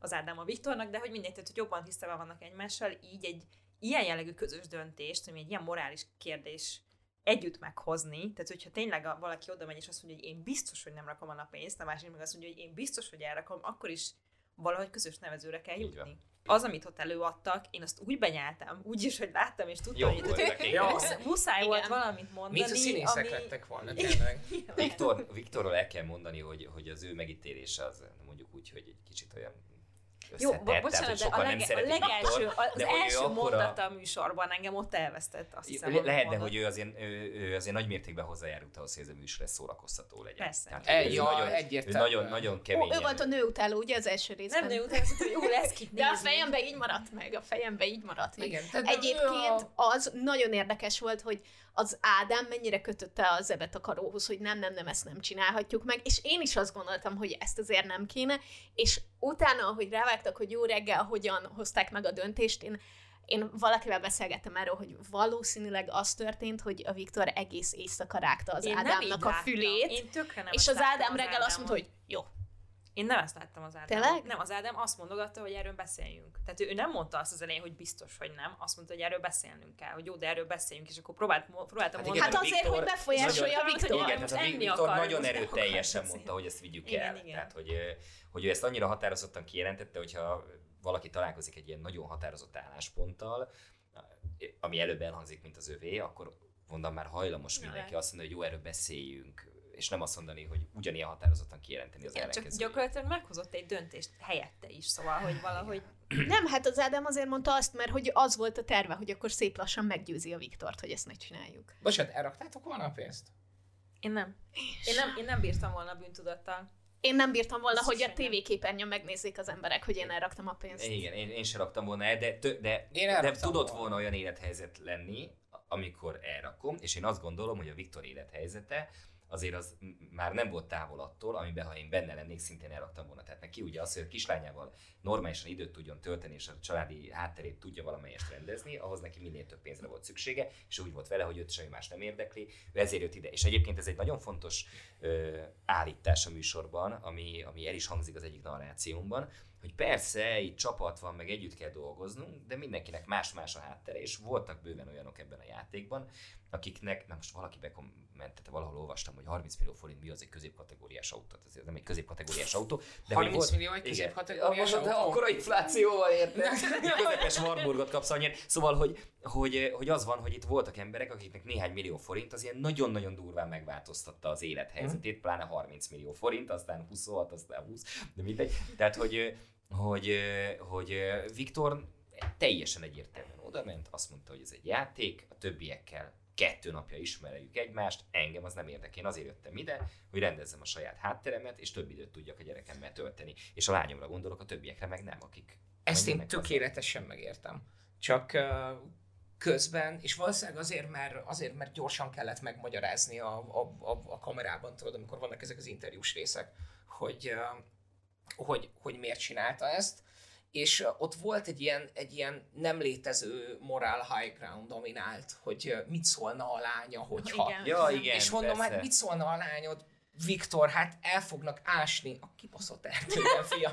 az Ádám a Viktornak, de hogy mindegy, tehát, hogy jobban tisztában vannak egymással, így egy ilyen jellegű közös döntést, ami egy ilyen morális kérdés együtt meghozni, tehát hogyha tényleg a, valaki oda megy és azt mondja, hogy én biztos, hogy nem rakom a pénzt, a másik meg azt mondja, hogy én biztos, hogy elrakom, akkor is valahogy közös nevezőre kell jutni. Az, amit ott előadtak, én azt úgy benyáltam, úgy is, hogy láttam, és tudtam, Jó hogy volt neki. Ja. musz- muszáj Igen. volt valamit mondani, Mint a színészek ami... lettek volna, tényleg. Viktor, Viktorról el kell mondani, hogy, hogy az ő megítélése az mondjuk úgy, hogy egy kicsit olyan Jó, bocsánat, hogy de a, lege, a legelső, az de első akkora- mondata a műsorban engem ott elvesztett, azt hiszem. Le- lehetne, hogy ő azért, ő, ő azért nagy mértékben hozzájárult ahhoz, hogy ez a műsor szórakoztató legyen. Persze. Tehát, E, ő ja, nagyon, ő egyértelműen. nagyon, nagyon Ó, kemény. ő volt a nő utáló, ugye az első részben? Nem, mondta, hogy jó lesz kit De a fejembe így maradt meg, a fejembe így maradt meg. Igen, Egyébként az nagyon érdekes volt, hogy az Ádám mennyire kötötte a zebet a karóhoz, hogy nem, nem, nem, ezt nem csinálhatjuk meg, és én is azt gondoltam, hogy ezt azért nem kéne, és utána, ahogy rávágtak, hogy jó reggel, hogyan hozták meg a döntést, én én valakivel beszélgettem erről, hogy valószínűleg az történt, hogy a Viktor egész éjszaka rágta az Én Ádámnak a fülét, és az Ádám reggel azt mondta, hogy jó, Én nem ezt láttam az Ádám. Tényleg? Nem, az Ádám azt mondogatta, hogy erről beszéljünk. Tehát ő, ő nem mondta azt az elején, hogy biztos, hogy nem. Azt mondta, hogy erről beszélnünk kell, hogy jó, de erről beszéljünk, és akkor próbált, próbáltam Hát mondani. Hát azért, Viktor hogy befolyásolja nagyon- Viktor. Igen, tehát a Viktor akar, nagyon erőteljesen mondta, hogy ezt vigyük Igen, el. igen. Tehát, hogy, hogy ő ezt annyira határozottan kijelentette, hogyha valaki találkozik egy ilyen nagyon határozott állásponttal, ami előbb elhangzik, mint az övé, akkor mondom már hajlamos mindenki azt mondani, hogy jó, erről beszéljünk, és nem azt mondani, hogy ugyanilyen határozottan kijelenteni az Igen, csak ellenkezőjét. gyakorlatilag meghozott egy döntést helyette is, szóval, hogy valahogy Nem, hát az Ádám azért mondta azt, mert hogy az volt a terve, hogy akkor szép lassan meggyőzi a Viktort, hogy ezt ne csináljuk. Bocsánat, elraktátok volna a pénzt? én nem. Én nem, én nem bírtam volna bűntudattal. Én nem bírtam volna, hogy a tévéképernyőn megnézzék az emberek, hogy én elraktam a pénzt. Igen, én, én sem raktam volna el, de, de, Én de tudott volna. volna olyan élethelyzet lenni, amikor elrakom, és én azt gondolom, hogy a Viktor élethelyzete azért az már nem volt távol attól, amiben ha én benne lennék, szintén elraktam volna. Tehát neki ugye az, hogy a kislányával normálisan időt tudjon tölteni, és a családi hátterét tudja valamelyest rendezni, ahhoz neki minél több pénzre volt szüksége, és úgy volt vele, hogy őt semmi más nem érdekli, ő ezért jött ide. És egyébként ez egy nagyon fontos ö, állítás a műsorban, ami, ami el is hangzik az egyik narrációmban, hogy persze, itt csapat van, meg együtt kell dolgoznunk, de mindenkinek más-más a háttere, és voltak bőven olyanok ebben a játékban, akiknek, na most valaki bekommentette, valahol olvastam, hogy 30 millió forint mi az egy középkategóriás autó, ez nem egy középkategóriás autó. De 30 hogy volt, millió egy középkategóriás Ja, De autó? akkora inflációval érted? Közepes Warburgot kapsz annyira. Szóval, hogy, hogy, hogy az van, hogy itt voltak emberek, akiknek néhány millió forint az ilyen nagyon-nagyon durván megváltoztatta az élethelyzetét, pláne 30 millió forint, aztán 26, aztán 20, de mindegy. Tehát, hogy, hogy, hogy Viktor teljesen egyértelműen oda ment, azt mondta, hogy ez egy játék, a többiekkel kettő napja ismerjük egymást, engem az nem érdekel. Én azért jöttem ide, hogy rendezzem a saját hátteremet, és több időt tudjak a gyerekemmel tölteni. És a lányomra gondolok, a többiekre meg nem, akik Ezt én tökéletesen megértem. Csak uh, közben, és valószínűleg azért, mert, azért, mert gyorsan kellett megmagyarázni a, a, a, a kamerában, tudod, amikor vannak ezek az interjús részek, hogy, uh, hogy, hogy miért csinálta ezt, és ott volt egy ilyen, egy ilyen nem létező moral high ground dominált, hogy mit szólna a lánya, hogyha... Igen. Ja, igen, és mondom, persze. hát mit szólna a lányod, Viktor, hát el fognak ásni a kibaszott erdőben, fiam.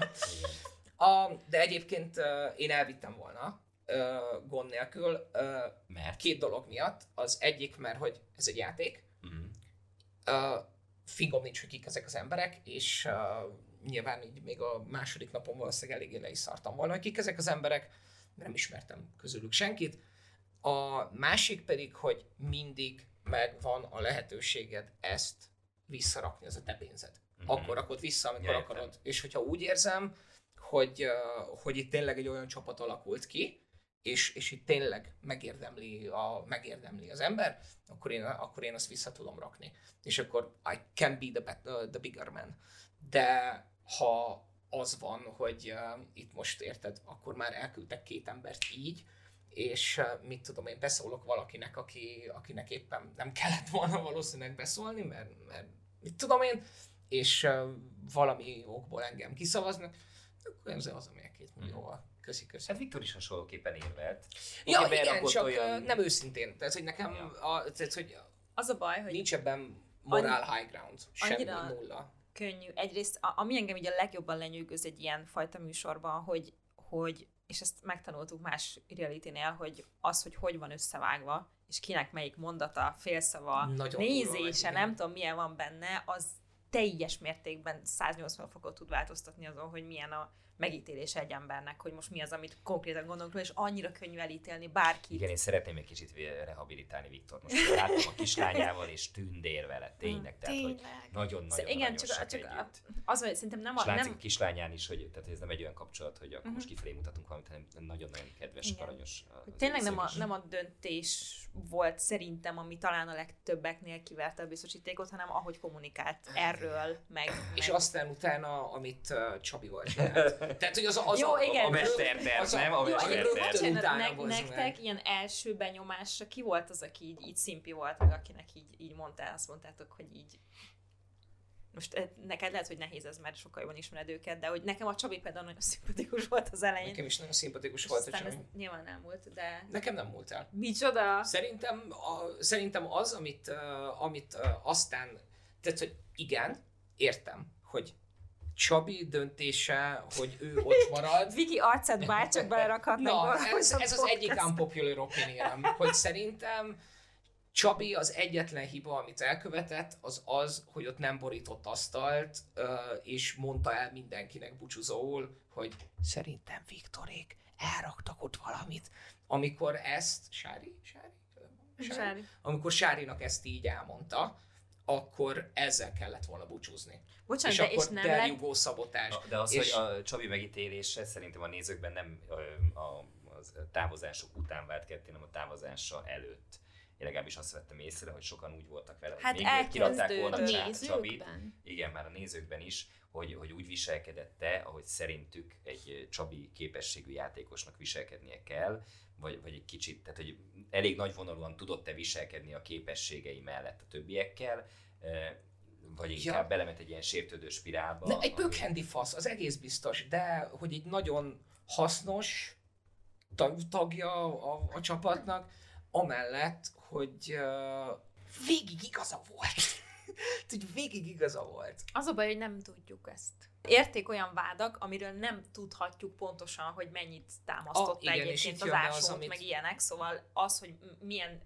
A, de egyébként uh, én elvittem volna uh, gond nélkül uh, Mert? két dolog miatt. Az egyik, mert hogy ez egy játék, Mhm. uh, fingom nincs, hogy kik ezek az emberek, és uh, nyilván így még a második napon valószínűleg eléggé le is szartam volna, kik ezek az emberek, nem ismertem közülük senkit. A másik pedig, hogy mindig megvan a lehetőséged ezt visszarakni, az a te pénzed. Mhm. Akkor rakod vissza, amikor Ja, értem. akarod. És hogyha úgy érzem, hogy, hogy itt tényleg egy olyan csapat alakult ki, és, és itt tényleg megérdemli, a, megérdemli az ember, akkor én, akkor én azt vissza tudom rakni. És akkor I can be the, bet, uh, the bigger man. De ha az van, hogy uh, itt most érted, akkor már elküldtek két embert így, és uh, mit tudom én, beszólok valakinek, aki, akinek éppen nem kellett volna valószínűleg beszólni, mert, mert mit tudom én, és uh, valami okból engem kiszavaznak, akkor ez az, amilyen két millióval. Köszi, köszi. Hát Viktor is hasonlóképpen érvelt. Ja, igen, csak olyan- nem őszintén. Tehát, hogy nekem, Ja. a, tehát, hogy Az a baj, hogy nincs ebben morál high ground. Semmi annyira- nulla. Könnyű. Egyrészt, a- ami engem így a legjobban lenyűgöz egy ilyen fajta műsorban, hogy, hogy és ezt megtanultuk más reality-nél, hogy az, hogy hogy van összevágva, és kinek melyik mondata, félszava, Nagyon nézése, nem tudom milyen van benne, az teljes mértékben 180 fokot tud változtatni azon, hogy milyen a megítélése egy embernek, hogy most mi az, amit konkrétan gondolunk és annyira könnyű elítélni bárkit. Igen, én szeretném egy kicsit rehabilitálni Viktor. Most láttam a kislányával, és tündér vele, tényleg. Tehát, hogy Tényleg. nagyon-nagyon Igen, nagyon csak, csak együtt. az, hogy szerintem nem És a, látszik nem, a kislányán is, hogy tehát ez nem egy olyan kapcsolat, hogy akkor most kifelé mutatunk valamit, hanem nagyon-nagyon kedves, Igen. aranyos. Tényleg nem a, nem a döntés volt szerintem, ami talán a legtöbbeknél kiverte a biztosítékot, hanem ahogy kommunikált erről, meg... És meg... aztán utána, amit uh, Csabival csinált. Tehát, hogy az, az Jó, a, igen. A mesterterv, nem? A jó, mesterterv. Bocsánat, ne, nektek ilyen első benyomásra ki volt az, aki így, így szimpi volt, meg akinek így, így mondtál, azt mondtátok, hogy így most eh, neked lehet, hogy nehéz ez, mert sokkal jobban ismered őket, de hogy nekem a Csabi például nagyon szimpatikus volt az elején. Nekem is nagyon szimpatikus volt a aztán ez Csabi. nyilván nem volt, de... Nekem nem múlt el. Micsoda? Szerintem, a, szerintem az, amit, uh, amit uh, aztán, tehát, hogy igen, értem, hogy Csabi döntése, hogy ő ott marad. Viki arcát bárcsak belerakhatnak Na, ez, ez az egyik unpopular opinion hogy szerintem Csabi az egyetlen hiba, amit elkövetett, az az, hogy ott nem borított asztalt, és mondta el mindenkinek búcsúzóul, hogy szerintem Viktorék elraktak ott valamit. Amikor ezt, Sári? Sári? Sári. Amikor Sárinak ezt így elmondta, akkor ezzel kellett volna búcsúzni. Bocsánat, és de és akkor nem lett... derjugó szabotás. De az, és, hogy a Csabi megítélése szerintem a nézőkben nem a, az távozások után vált ketté, hanem a távozása előtt. Én legalábbis azt vettem észre, hogy sokan úgy voltak vele, Hát hogy még kiratták volna A Csabit, igen, már a nézőkben is, hogy, hogy úgy viselkedette, ahogy szerintük egy Csabi képességű játékosnak viselkednie kell, vagy, vagy egy kicsit, tehát hogy elég nagyvonalúan tudott-e viselkedni a képességei mellett a többiekkel, vagy inkább Ja. belement egy ilyen sértődő spirálba. Ne, egy ami- bökhendi fasz, az egész biztos, de hogy egy nagyon hasznos tag, tagja a, a csapatnak, amellett, hogy uh, végig igaza volt. hogy végig igaza volt. Az a baj, hogy nem tudjuk ezt. Érték olyan vádak, amiről nem tudhatjuk pontosan, hogy mennyit támasztotta Ah, igen, egyébként az az, ásót, amit- meg ilyenek, szóval az, hogy milyen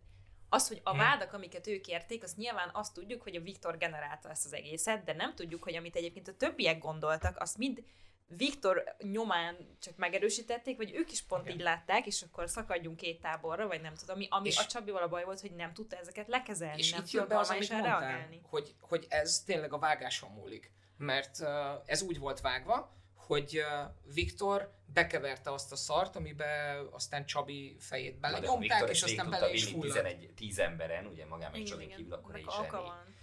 az, hogy a Hm. vádak, amiket ők érték, azt nyilván azt tudjuk, hogy a Viktor generálta ezt az egészet, de nem tudjuk, hogy amit egyébként a többiek gondoltak, azt mind Viktor nyomán csak megerősítették, vagy ők is pont Igen. így látták, és akkor szakadjunk két táborra, vagy nem tudom, ami, ami És- a Csabival a baj volt, hogy nem tudta ezeket lekezelni, És nem tudta be az, amit mondtál, reagálni. hogy, hogy ez tényleg a vágáson múlik. Mert uh, ez úgy volt vágva, hogy uh, Viktor bekeverte azt a szart, amibe aztán Csabi fejét belenyomták, és aztán tudta bele is vinni fulladt. 11, 10 emberen, ugye magán meg Csabin kívül, akkor egy zseni. van.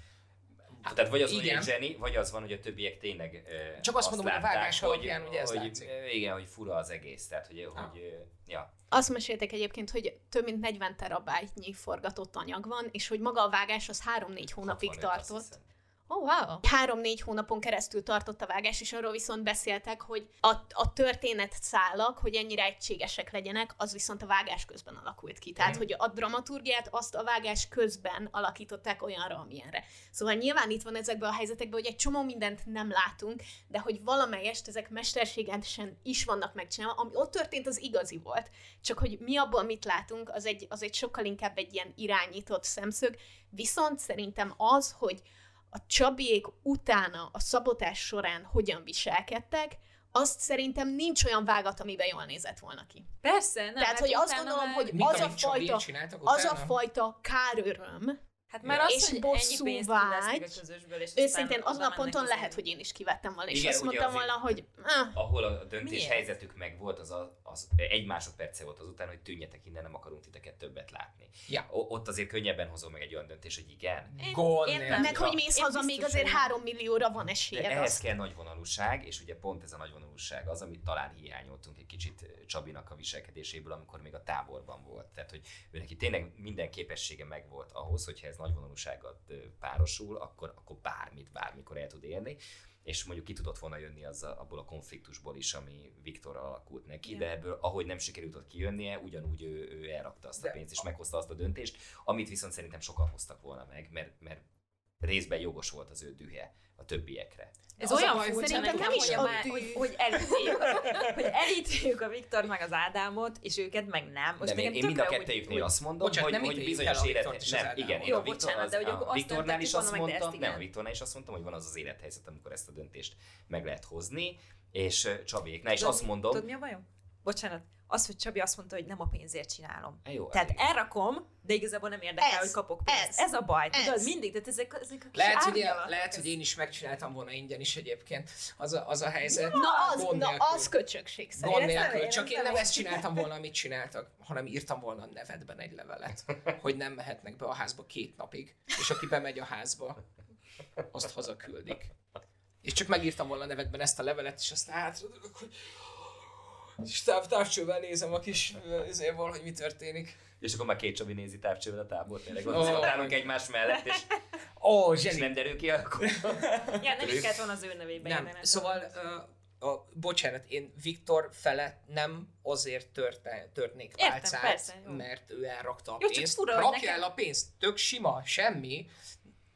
Tehát vagy az, hogy Igen. egy zseni, vagy az van, hogy a többiek tényleg ö, Csak azt mondom, hogy a látták, vágás alapján ugye ez hogy, látszik. Igen, hogy fura az egész, tehát hogy, hogy ö, ja. Azt meséltek egyébként, hogy több mint 40 terabájtnyi forgatott anyag van, és hogy maga a vágás az 3-4 hónapig 65 azt tartott. Oh, wow! Három-négy hónapon keresztül tartott a vágás, és arról viszont beszéltek, hogy a, a történet szálak, hogy ennyire egységesek legyenek, az viszont a vágás közben alakult ki. Tehát, Mhm. hogy a dramaturgiát azt a vágás közben alakították olyanra, amilyenre. Szóval nyilván itt van ezekben a helyzetekben, hogy egy csomó mindent nem látunk, de hogy valamelyest ezek mesterségesen is vannak megcsinálva, ami ott történt, az igazi volt. Csak hogy mi abból mit látunk, az egy, az egy sokkal inkább egy ilyen irányított szemszög. Viszont szerintem az, hogy a Csabiék utána a szabotás során hogyan viselkedtek, azt szerintem nincs olyan vágat, amiben jól nézett volna ki. Persze, nem. Tehát, hát hogy azt gondolom, már- hogy az a fajta, az a fajta káröröm, Hát már az, és hogy bosszú ennyi pénzt vágy, a közösből, és Őszintén azon a ponton az lehet, élet. hogy én is kivettem volna, és Igen, azt mondtam volna, hogy ah, Ahol a döntés Miért? helyzetük meg volt, az, a, az egy másodperce volt azután, hogy tűnjetek innen, nem akarunk titeket többet látni. Ja. O- ott azért könnyebben hozol meg egy olyan döntés, hogy igen. Én- én nem. meg hogy mész Én haza, még azért 3 millióra van De esélyed. ehhez azt. kell nagyvonalúság, és ugye pont ez a nagyvonalúság az, amit talán hiányoltunk egy kicsit Csabinak a viselkedéséből, amikor még a táborban volt. Tehát, hogy ő neki tényleg minden képessége megvolt ahhoz, hogyha ez nagyvonalúsággal párosul, akkor, akkor bármit, bármikor el tud élni és mondjuk ki tudott volna jönni az abból a konfliktusból is, ami Viktorral alakult neki, Igen. de ebből, ahogy nem sikerült ott kijönnie, ugyanúgy ő, ő elrakta azt a pénzt, és meghozta azt a döntést, amit viszont szerintem sokan hoztak volna meg, mert, mert részben jogos volt az ő dühe a többiekre. Ez Az a olyan baj, hogy szerintem nem is hogy, a már, hogy, hogy, elítéljük, hogy elítéljük a Viktor meg az Ádámot, és őket meg nem. Most nem, én, én mind a tökre úgy- azt mondom, Bocsánat, hogy, nem hogy bizonyos a élet... És Nem, igen, én Jó, a Viktor, bocsánat, az, de hogy a azt Viktornál is azt de mondtam, nem, a Viktornál is azt mondtam, hogy van az az élethelyzet, amikor ezt a döntést meg lehet hozni, és Csabéknál is Tudod, azt mondom, Tudod, mi a bajom? Bocsánat. Az, hogy Csabi azt mondta, hogy nem a pénzért csinálom. Hát jó, Tehát elég. elrakom, de igazából nem érdekel, Ez, hogy kapok pénzt. ez, Ez, a baj, ez. tudod, mindig, tehát ezek, ezek a kis Lehet, hogy, árnyalatok, lehet, hogy én is megcsináltam volna ingyen is egyébként. Az a, az a helyzet. Na az, Gond na nélkül. az köcsögség Gond szerintem. Én nélkül. nem- Csak én én nem ezt csináltam volna, amit csináltak, hanem írtam volna a nevedben egy levelet, hogy nem mehetnek be a házba két napig, és aki bemegy a házba, azt hazaküldik. És csak megírtam volna a nevedben ezt a levelet, és aztán hátradőlök, hogy és táv, távcsővel nézem a kis izéból, hogy mi történik. És akkor már két Csabi nézi távcsővel a tábort, tényleg ott oh. állunk egymás mellett, és, oh, és nem derül ki, akkor... Ja, nem is kellett volna az ő nevében Nem, szóval, uh, a, bocsánat, én Viktor felett nem azért törte, törnék Értem, pálcát, persze, jó. mert ő elrakta a Jó, csak pénzt. fura, Rakja nekem- el a pénzt, tök sima, semmi.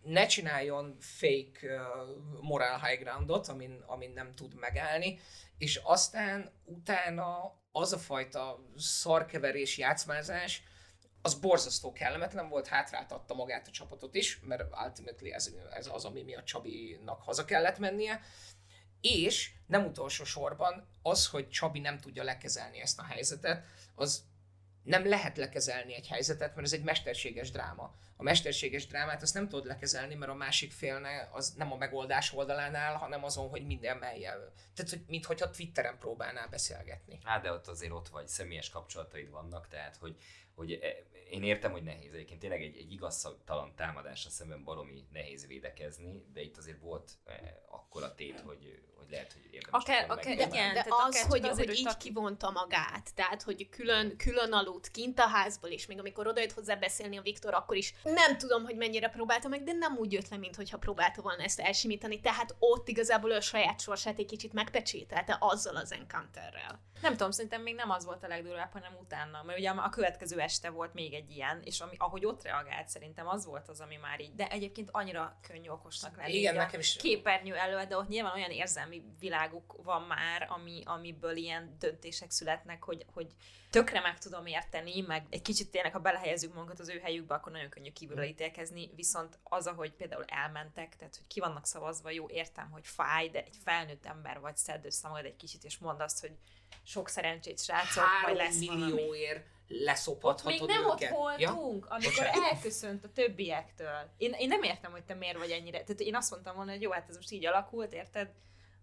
Ne csináljon fake uh, moral high groundot, amin, amin nem tud megállni, és aztán utána az a fajta szarkeverés, játszmázás, az borzasztó kellemetlen volt, hátráltatta magát a csapatot is, mert ultimately ez, ez az, ami miatt Csabinak haza kellett mennie, és nem utolsó sorban az, hogy Csabi nem tudja lekezelni ezt a helyzetet, az nem lehet lekezelni egy helyzetet, mert ez egy mesterséges dráma. A mesterséges drámát azt nem tudod lekezelni, mert a másik félne az nem a megoldás oldalán áll, hanem azon, hogy minden melljel. Tehát, hogy minthogyha Twitteren próbálnál beszélgetni. Hát de ott azért ott vagy, személyes kapcsolataid vannak, tehát hogy, hogy e, én értem, hogy nehéz. Egyébként tényleg egy, egy igaztalan támadásra szemben baromi nehéz védekezni, de itt azért volt e, akkora tét, hogy, hogy lehet, hogy érdemes Akár- akkor akár- igen, De tehát az, akár hogy, azért, hogy így tak- kivonta magát, tehát, hogy külön, külön aludt kint a házból, és még amikor odajött hozzá beszélni a Viktor, akkor is nem tudom, hogy mennyire próbálta meg, de nem úgy jött le, mintha próbálta volna ezt elsimítani, tehát ott igazából ő a saját sorsát egy kicsit megpecsételte azzal az encounterrel. Nem tudom, szerintem még nem az volt a legdurvább, hanem utána. Mert ugye a következő este volt még egy ilyen, és ami, ahogy ott reagált, szerintem az volt az, ami már így. De egyébként annyira könnyű okosnak lenni. Igen, nekem is- Képernyő elő, de ott nyilván olyan érzelmi világuk van már, ami, amiből ilyen döntések születnek, hogy, hogy tökre meg tudom érteni, meg egy kicsit tényleg, ha belehelyezzük magunkat az ő helyükbe, akkor nagyon könnyű kívülről ítélkezni, viszont az, ahogy például elmentek, tehát hogy ki vannak szavazva, jó, értem, hogy fáj, de egy felnőtt ember vagy, szedd össze magad egy kicsit, és mondd azt, hogy sok szerencsét, srácok, vagy Három lesz millióért Ott leszophathatod még nem ott őket. voltunk, amikor Bocsánat. elköszönt a többiektől. Én, én nem értem, hogy te miért vagy ennyire. Tehát én azt mondtam volna, hogy jó, hát ez most így alakult, érted?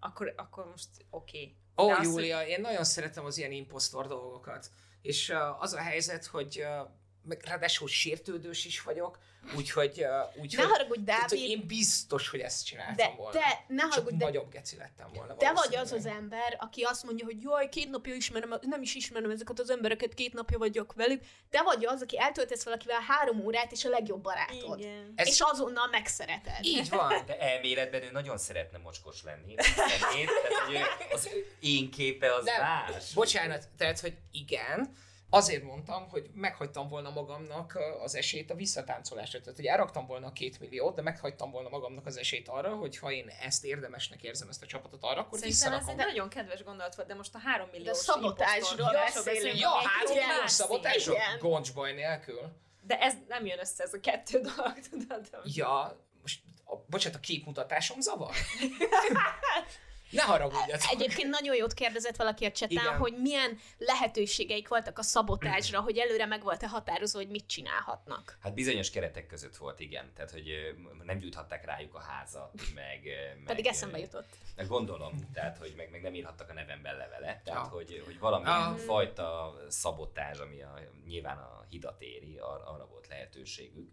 Akkor, akkor most oké. Ó, De az, Júlia, én nagyon szeretem az ilyen impostor dolgokat. És uh, az a helyzet, hogy uh, meg ráadásul sértődős is vagyok, úgyhogy... Uh, úgy, Ne haragudj, tehát, hogy Dávid, én biztos, hogy ezt csináltam de volna. te, ne Csak haragudj, de nagyobb geci lettem volna. Te vagy az az ember, aki azt mondja, hogy jaj, két napja ismerem, nem is ismerem ezeket az embereket, két napja vagyok velük. Te vagy az, aki eltöltesz valakivel három órát, és a legjobb barátod. Igen. Ez- És azonnal megszereted. Így van. De elméletben ő nagyon szeretne mocskos lenni. Én, tehát, hogy az én képe az Nem, más. bocsánat, tehát, hogy igen, azért mondtam, hogy meghagytam volna magamnak az esélyt a visszatáncolásra. Tehát, hogy elraktam volna a két milliót, de meghagytam volna magamnak az esélyt arra, hogy ha én ezt érdemesnek érzem, ezt a csapatot arra, akkor Szerintem ez egy nagyon kedves gondolat volt, de most a három millió De szabotásról beszélünk. Ja, három kicsit millió más szabotások? szín. Igen. Goncsbaj nélkül. De ez nem jön össze, ez a kettő dolog, tudod? Ja, most, a, bocsánat, a képmutatásom zavar? ne haragudjatok. Egyébként nagyon jót kérdezett valaki a cseten, Igen. hogy milyen lehetőségeik voltak a szabotásra, hogy előre meg volt-e határozva, hogy mit csinálhatnak. Hát bizonyos keretek között volt, igen. Tehát, hogy nem gyújthatták rájuk a házat, meg... meg Pedig eszembe jutott. meg Gondolom, tehát, hogy meg, meg nem írhattak a nevemben levelet, tehát, Ja. hogy, hogy valamilyen Ah. fajta szabotás, ami a, nyilván a hidat éri, arra, arra volt lehetőségük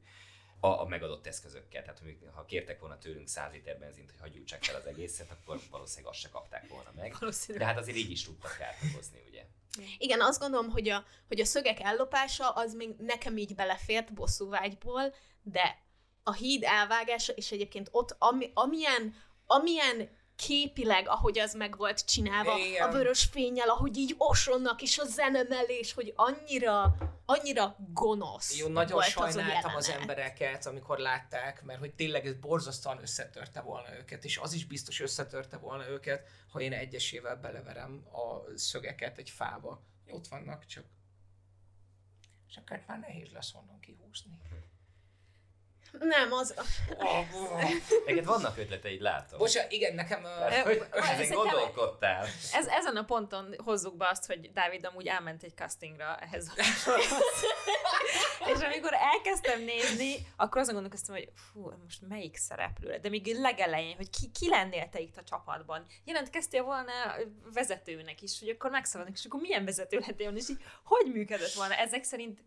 a, a megadott eszközökkel. Tehát, ha kértek volna tőlünk 100 liter benzint, hogy hagyjuk fel az egészet, akkor valószínűleg azt se kapták volna meg. De hát azért így is tudtak kárt okozni, ugye? Igen, azt gondolom, hogy a, hogy a szögek ellopása az még nekem így belefért bosszúvágyból, de a híd elvágása, és egyébként ott ami, amilyen, amilyen képileg, ahogy az meg volt csinálva, Igen. a vörös fényel, ahogy így osonnak, és a zenemelés, hogy annyira, annyira gonosz Jó, nagyon volt az a sajnáltam az, jelenet. embereket, amikor látták, mert hogy tényleg ez borzasztóan összetörte volna őket, és az is biztos összetörte volna őket, ha én egyesével beleverem a szögeket egy fába. Ott vannak, csak csak hát már nehéz lesz onnan kihúzni. Nem, az... Neked vannak ötleteid, látom. Bocsánat, igen, nekem... Hogy ez ezen gondolkodtál. Ez, ezen a ponton hozzuk be azt, hogy Dávid amúgy elment egy castingra ehhez a És amikor elkezdtem nézni, akkor azon gondolkoztam, hogy fú, most melyik szereplő? De még legelején, hogy ki, ki lennél te itt a csapatban? Jelentkeztél volna vezetőnek is, hogy akkor megszabadnak, és akkor milyen vezető lettél volna, és így hogy működött volna? Ezek szerint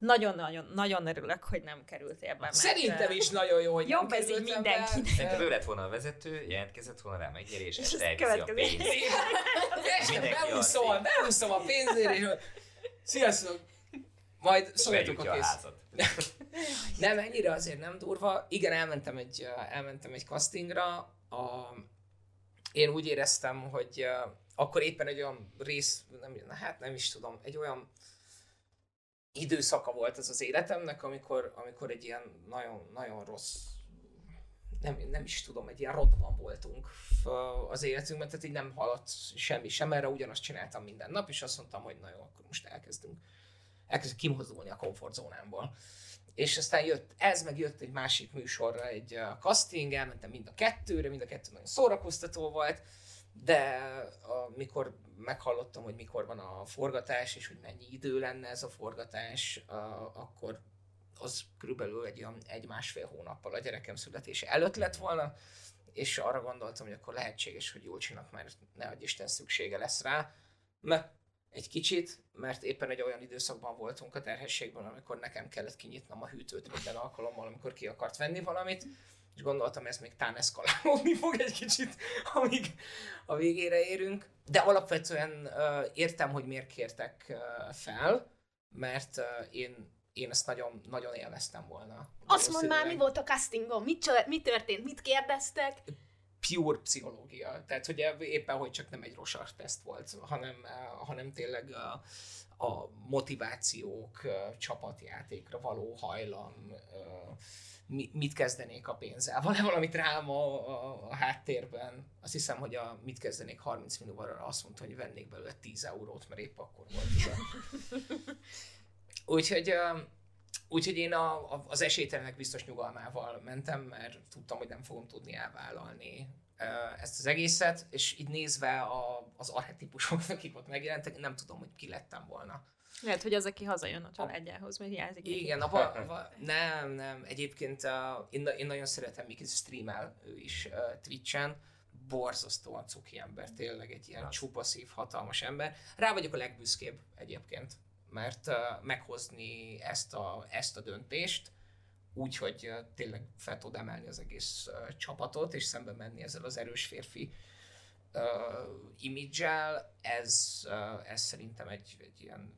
nagyon-nagyon nagyon örülök, hogy nem kerültél be. mert, Szerintem is nagyon jó, hogy Jobb ez így mindenkinek. Szerintem ő lett volna a vezető, jelentkezett volna rá megnyerés, és És ez elviszi a pénzt. Este Mindenki beúszom, a pénzért, és sziasztok! Majd szóljatok a kész. házat. Nem, ennyire azért nem durva. Igen, elmentem egy, elmentem egy castingra. A, én úgy éreztem, hogy akkor éppen egy olyan rész, nem, hát nem is tudom, egy olyan időszaka volt ez az életemnek, amikor, amikor egy ilyen nagyon, nagyon rossz nem, nem is tudom, egy ilyen rontban voltunk az életünkben, tehát így nem haladt semmi sem erre, ugyanazt csináltam minden nap, és azt mondtam, hogy na jó, akkor most elkezdünk, elkezdünk kimozdulni a komfortzónámból. És aztán jött ez, meg jött egy másik műsorra egy casting, elmentem mind a kettőre, mind a kettő nagyon szórakoztató volt, de amikor meghallottam, hogy mikor van a forgatás, és hogy mennyi idő lenne ez a forgatás, akkor az körülbelül egy egy-másfél hónappal a gyerekem születése előtt lett volna, és arra gondoltam, hogy akkor lehetséges, hogy Julcsinak már ne adj Isten szüksége lesz rá, mert egy kicsit, mert éppen egy olyan időszakban voltunk a terhességben, amikor nekem kellett kinyitnom a hűtőt minden alkalommal, amikor ki akart venni valamit, és gondoltam, ez még tán eszkalálódni fog egy kicsit, amíg a végére érünk. De alapvetően uh, értem, hogy miért kértek uh, fel, mert uh, én, én ezt nagyon, nagyon élveztem volna. Azt mondd már, mi volt a castingon? Mit, csö- mi történt? Mit kérdeztek? pure pszichológia. Tehát, hogy éppen, hogy csak nem egy rosart teszt volt, hanem, hanem tényleg a, a motivációk, csapatjátékra való hajlam, mi- mit kezdenék a pénzzel. Van-e valami dráma a, a háttérben? Azt hiszem, hogy a mit kezdenék 30 millióval azt mondta, hogy vennék belőle 10 eurót, mert épp akkor volt. Úgyhogy, úgyhogy én a, a, az esélytelenek biztos nyugalmával mentem, mert tudtam, hogy nem fogom tudni elvállalni ezt az egészet, és így nézve a, az arhetipusok, akik ott megjelentek, nem tudom, hogy ki lettem volna. Lehet, hogy az, aki hazajön a családjához, mert hiányzik. Igen, a va, va, nem, nem. Egyébként uh, én, én nagyon szeretem, Miki streamel ő is uh, Twitch-en. Borzasztóan cuki ember, tényleg egy ilyen csupaszív, hatalmas ember. Rá vagyok a legbüszkébb egyébként, mert uh, meghozni ezt a, ezt a döntést, úgy, hogy uh, tényleg fel tud emelni az egész uh, csapatot, és szembe menni ezzel az erős férfi uh, imidzsel, ez, uh, ez szerintem egy, egy ilyen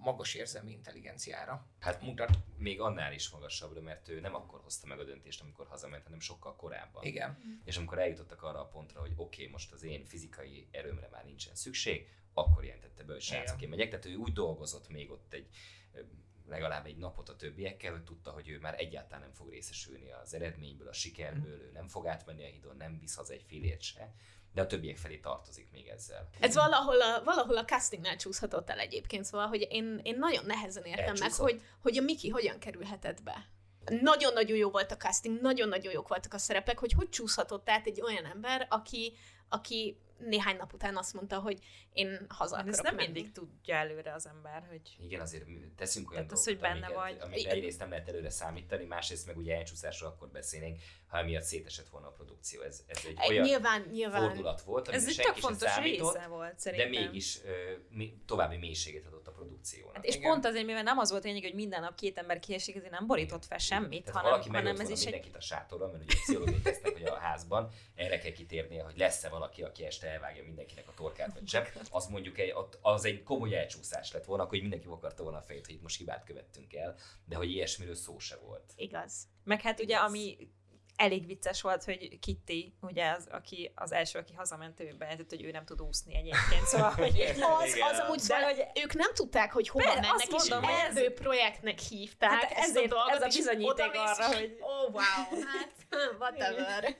magas érzelmi intelligenciára Hát mutat. még annál is magasabbra, mert ő nem akkor hozta meg a döntést, amikor hazament, hanem sokkal korábban. Igen. És amikor eljutottak arra a pontra, hogy oké, okay, most az én fizikai erőmre már nincsen szükség, akkor jelentette be, hogy srácok, én megyek. Tehát ő úgy dolgozott még ott egy legalább egy napot a többiekkel, hogy tudta, hogy ő már egyáltalán nem fog részesülni az eredményből, a sikerből, ő nem fog átmenni a hídon, nem visz haza egy filért se, de a többiek felé tartozik még ezzel. Ez valahol a, valahol a castingnál csúszhatott el egyébként, szóval, hogy én, én nagyon nehezen értem meg, hogy, hogy a Miki hogyan kerülhetett be. Nagyon-nagyon jó volt a casting, nagyon-nagyon jók voltak a szerepek, hogy hogy csúszhatott át egy olyan ember, aki, aki néhány nap után azt mondta, hogy én haza Ezt akarok nem menni. mindig tudja előre az ember, hogy Igen, azért teszünk olyan Tehát az, dolgokat, hogy benne amiket, vagy. amiket egyrészt nem lehet előre számítani, másrészt meg ugye elcsúszásról akkor beszélnénk, ha emiatt szétesett volna a produkció. Ez, ez egy olyan nyilván, nyilván. fordulat volt, ez amire egy senki sem fontos számított, része volt de szerintem. mégis ö, mi, további mélységet adott a produkciónak. Hát és Igen. pont azért, mivel nem az volt lényeg, hogy minden nap két ember kiesik, ezért nem borított fel semmit, Tehát hanem, valaki hanem ez is egy... mindenkit a sátorban, mert ugye pszichológiai tesznek, hogy a házban erre kell kitérnie, hogy lesz-e valaki, aki este elvágja mindenkinek a torkát, vagy sem. Az mondjuk egy, az egy komoly elcsúszás lett volna, hogy mindenki akarta volna a fejét, hogy itt most hibát követtünk el, de hogy ilyesmiről szó se volt. Igaz. Meg hát ugye, ami elég vicces volt, hogy Kitty, ugye az, aki az első, aki hazament, ő bejelentett, hogy ő nem tud úszni egyébként, szóval, hogy Az, az amúgy De szóval, hogy- ők nem tudták, hogy hova Be- mennek, azt és mondom, ez- erdő projektnek hívták Hát ezt ezért- a dolgot, ez a bizonyíték arra, hogy- Ó, oh, wow, hát whatever.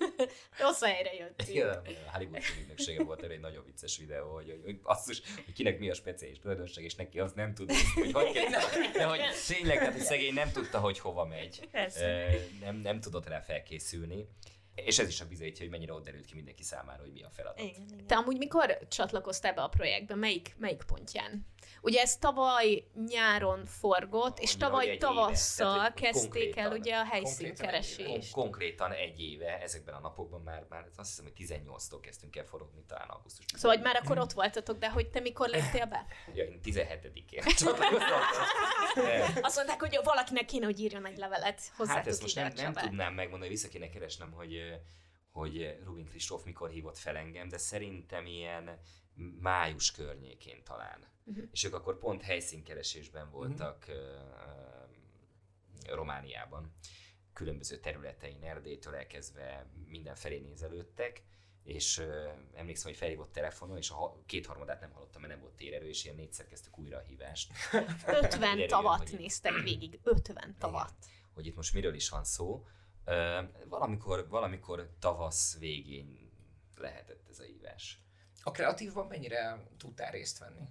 Rossz helyre jöttünk. Igen, a Hollywood ügynöksége volt erre egy nagyon vicces videó, hogy, hogy, hogy basszus, hogy kinek mi a speciális tulajdonság, és neki az nem tud, hogy hogy kell, de hogy tényleg, tehát hogy szegény nem tudta, hogy hova megy. Nem, nem tudott rá felkészülni. És ez is a bizonyítja, hogy mennyire ott derült ki mindenki számára, hogy mi a feladat. Igen, igen. Te amúgy mikor csatlakoztál be a projektbe? Melyik, melyik pontján? Ugye ez tavaly nyáron forgott, és tavaly éve. tavasszal hogy kezdték el konkrétan- ugye a konkrétan helyszínkeresést. Kon- konkrétan egy éve, ezekben a napokban már, már azt hiszem, hogy 18-tól kezdtünk el forogni, talán augusztus. Szóval, hogy már akkor ott voltatok, de hogy te mikor léptél be? Ja, én 17-én csatlakoztam. Eh, Azt mondták, hogy valakinek kéne, hogy írjon egy levelet hozzá. Hát ezt most nem, nem tudnám megmondani, vissza kéne keresnem, hogy, eh, hogy Rubin Kristóf mikor hívott fel engem, de szerintem ilyen május környékén talán. Uh-huh. És ők akkor pont helyszínkeresésben voltak uh-huh. uh, Romániában, különböző területein, Erdélytől elkezdve mindenfelé nézelődtek, és uh, emlékszem, hogy felhívott telefonon, és a ha- kétharmadát nem hallottam, mert nem volt térerő, és ilyen négyszer kezdtük újra a hívást. 50 Derüljön, tavat néztek végig. 50 tavat. hogy itt most miről is van szó. Ö, valamikor, valamikor tavasz végén lehetett ez a hívás. A kreatívban mennyire tudtál részt venni?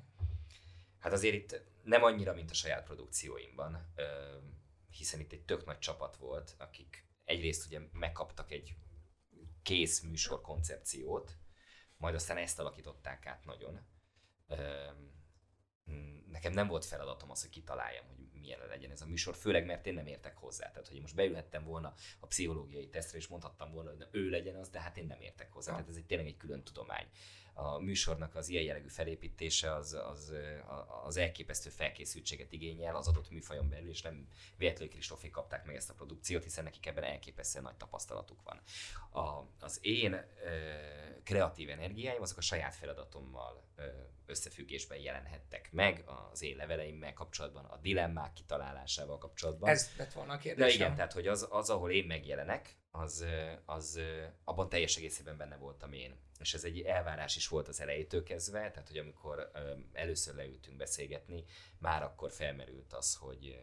Hát azért itt nem annyira, mint a saját produkcióimban, hiszen itt egy tök nagy csapat volt, akik egyrészt ugye megkaptak egy kész műsor koncepciót, majd aztán ezt alakították át nagyon. Nekem nem volt feladatom az, hogy kitaláljam, hogy milyen legyen ez a műsor, főleg mert én nem értek hozzá. Tehát, hogy most beülhettem volna a pszichológiai tesztre, és mondhattam volna, hogy na, ő legyen az, de hát én nem értek hozzá. Tehát ez egy tényleg egy külön tudomány. A műsornak az ilyen jellegű felépítése az, az, az elképesztő felkészültséget igényel az adott műfajon belül, és nem véletlenül Kristófék kapták meg ezt a produkciót, hiszen nekik ebben elképesztően nagy tapasztalatuk van. A, az én ö, kreatív energiáim azok a saját feladatommal ö, összefüggésben jelenhettek meg az én leveleimmel kapcsolatban, a dilemmák kitalálásával kapcsolatban. Ez lett volna a De kérdésem. igen, tehát hogy az, az ahol én megjelenek, az, az abban teljes egészében benne voltam én. És ez egy elvárás is volt az elejétől kezdve, tehát hogy amikor először leültünk beszélgetni, már akkor felmerült az, hogy,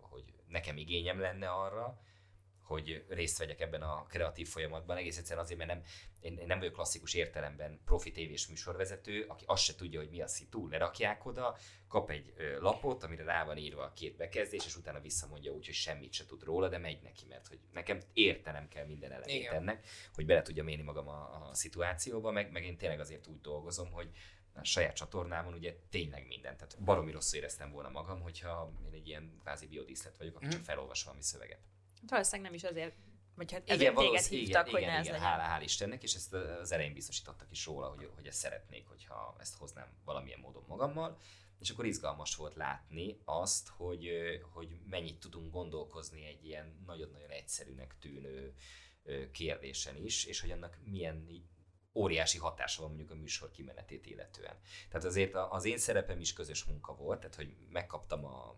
hogy nekem igényem lenne arra, hogy részt vegyek ebben a kreatív folyamatban, egész egyszerűen azért, mert nem, én, én nem vagyok klasszikus értelemben profi tévés műsorvezető, aki azt se tudja, hogy mi a szitu, lerakják oda, kap egy lapot, amire rá van írva a két bekezdés, és utána visszamondja úgy, hogy semmit se tud róla, de megy neki, mert hogy nekem értenem kell minden elemét Igen. ennek, hogy bele tudjam élni magam a, a szituációba, meg, meg én tényleg azért úgy dolgozom, hogy a saját csatornámon ugye tényleg minden. Tehát baromi rosszul éreztem volna magam, hogyha én egy ilyen kvázi biodíszlet vagyok, aki Mhm. csak felolvas valami szöveget. Valószínűleg nem is azért, vagy hát Igen, ezért téged hívtak, igen, hogy ne igen, ez igen, legyen. hálá, hál' Istennek, és ezt az elején biztosítottak is róla, hogy, hogy ezt szeretnék, hogyha ezt hoznám valamilyen módon magammal, és akkor izgalmas volt látni azt, hogy, hogy mennyit tudunk gondolkozni egy ilyen nagyon-nagyon egyszerűnek tűnő kérdésen is, és hogy annak milyen óriási hatása van mondjuk a műsor kimenetét illetően. Tehát azért az én szerepem is közös munka volt, tehát hogy megkaptam a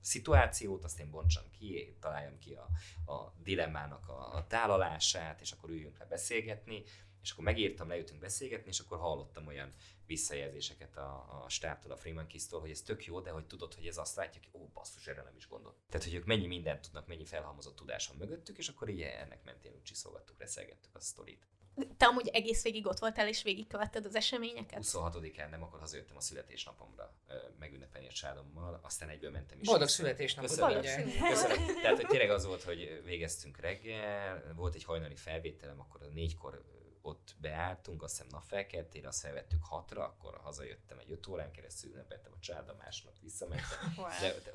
szituációt, azt én bontsam ki, találjam ki a, a dilemmának a, a tálalását, és akkor üljünk le beszélgetni, és akkor megírtam, leültünk beszélgetni, és akkor hallottam olyan visszajelzéseket a, a stábtól, a Freeman Kiss-tól, hogy ez tök jó, de hogy tudod, hogy ez azt látja, hogy ó, basszus, erre nem is gondolt. Tehát, hogy ők mennyi mindent tudnak, mennyi felhalmozott tudás van mögöttük, és akkor így ennek mentén úgy csiszolgattuk, reszelgettük a sztorit. Te amúgy egész végig ott voltál, és végigkövetted az eseményeket? 26-án nem, akkor hazajöttem a születésnapomra megünnepelni a családommal, aztán egyből mentem is. Boldog születésnapot, Köszönöm. Boldog születésnapot. Köszönöm. Tehát, hogy tényleg az volt, hogy végeztünk reggel, volt egy hajnali felvételem, akkor a négykor ott beálltunk, azt hiszem napfelkeltére, azt felvettük hatra, akkor hazajöttem egy öt órán keresztül, ünnepeltem a családom, másnap visszamentem. Wow. De, de,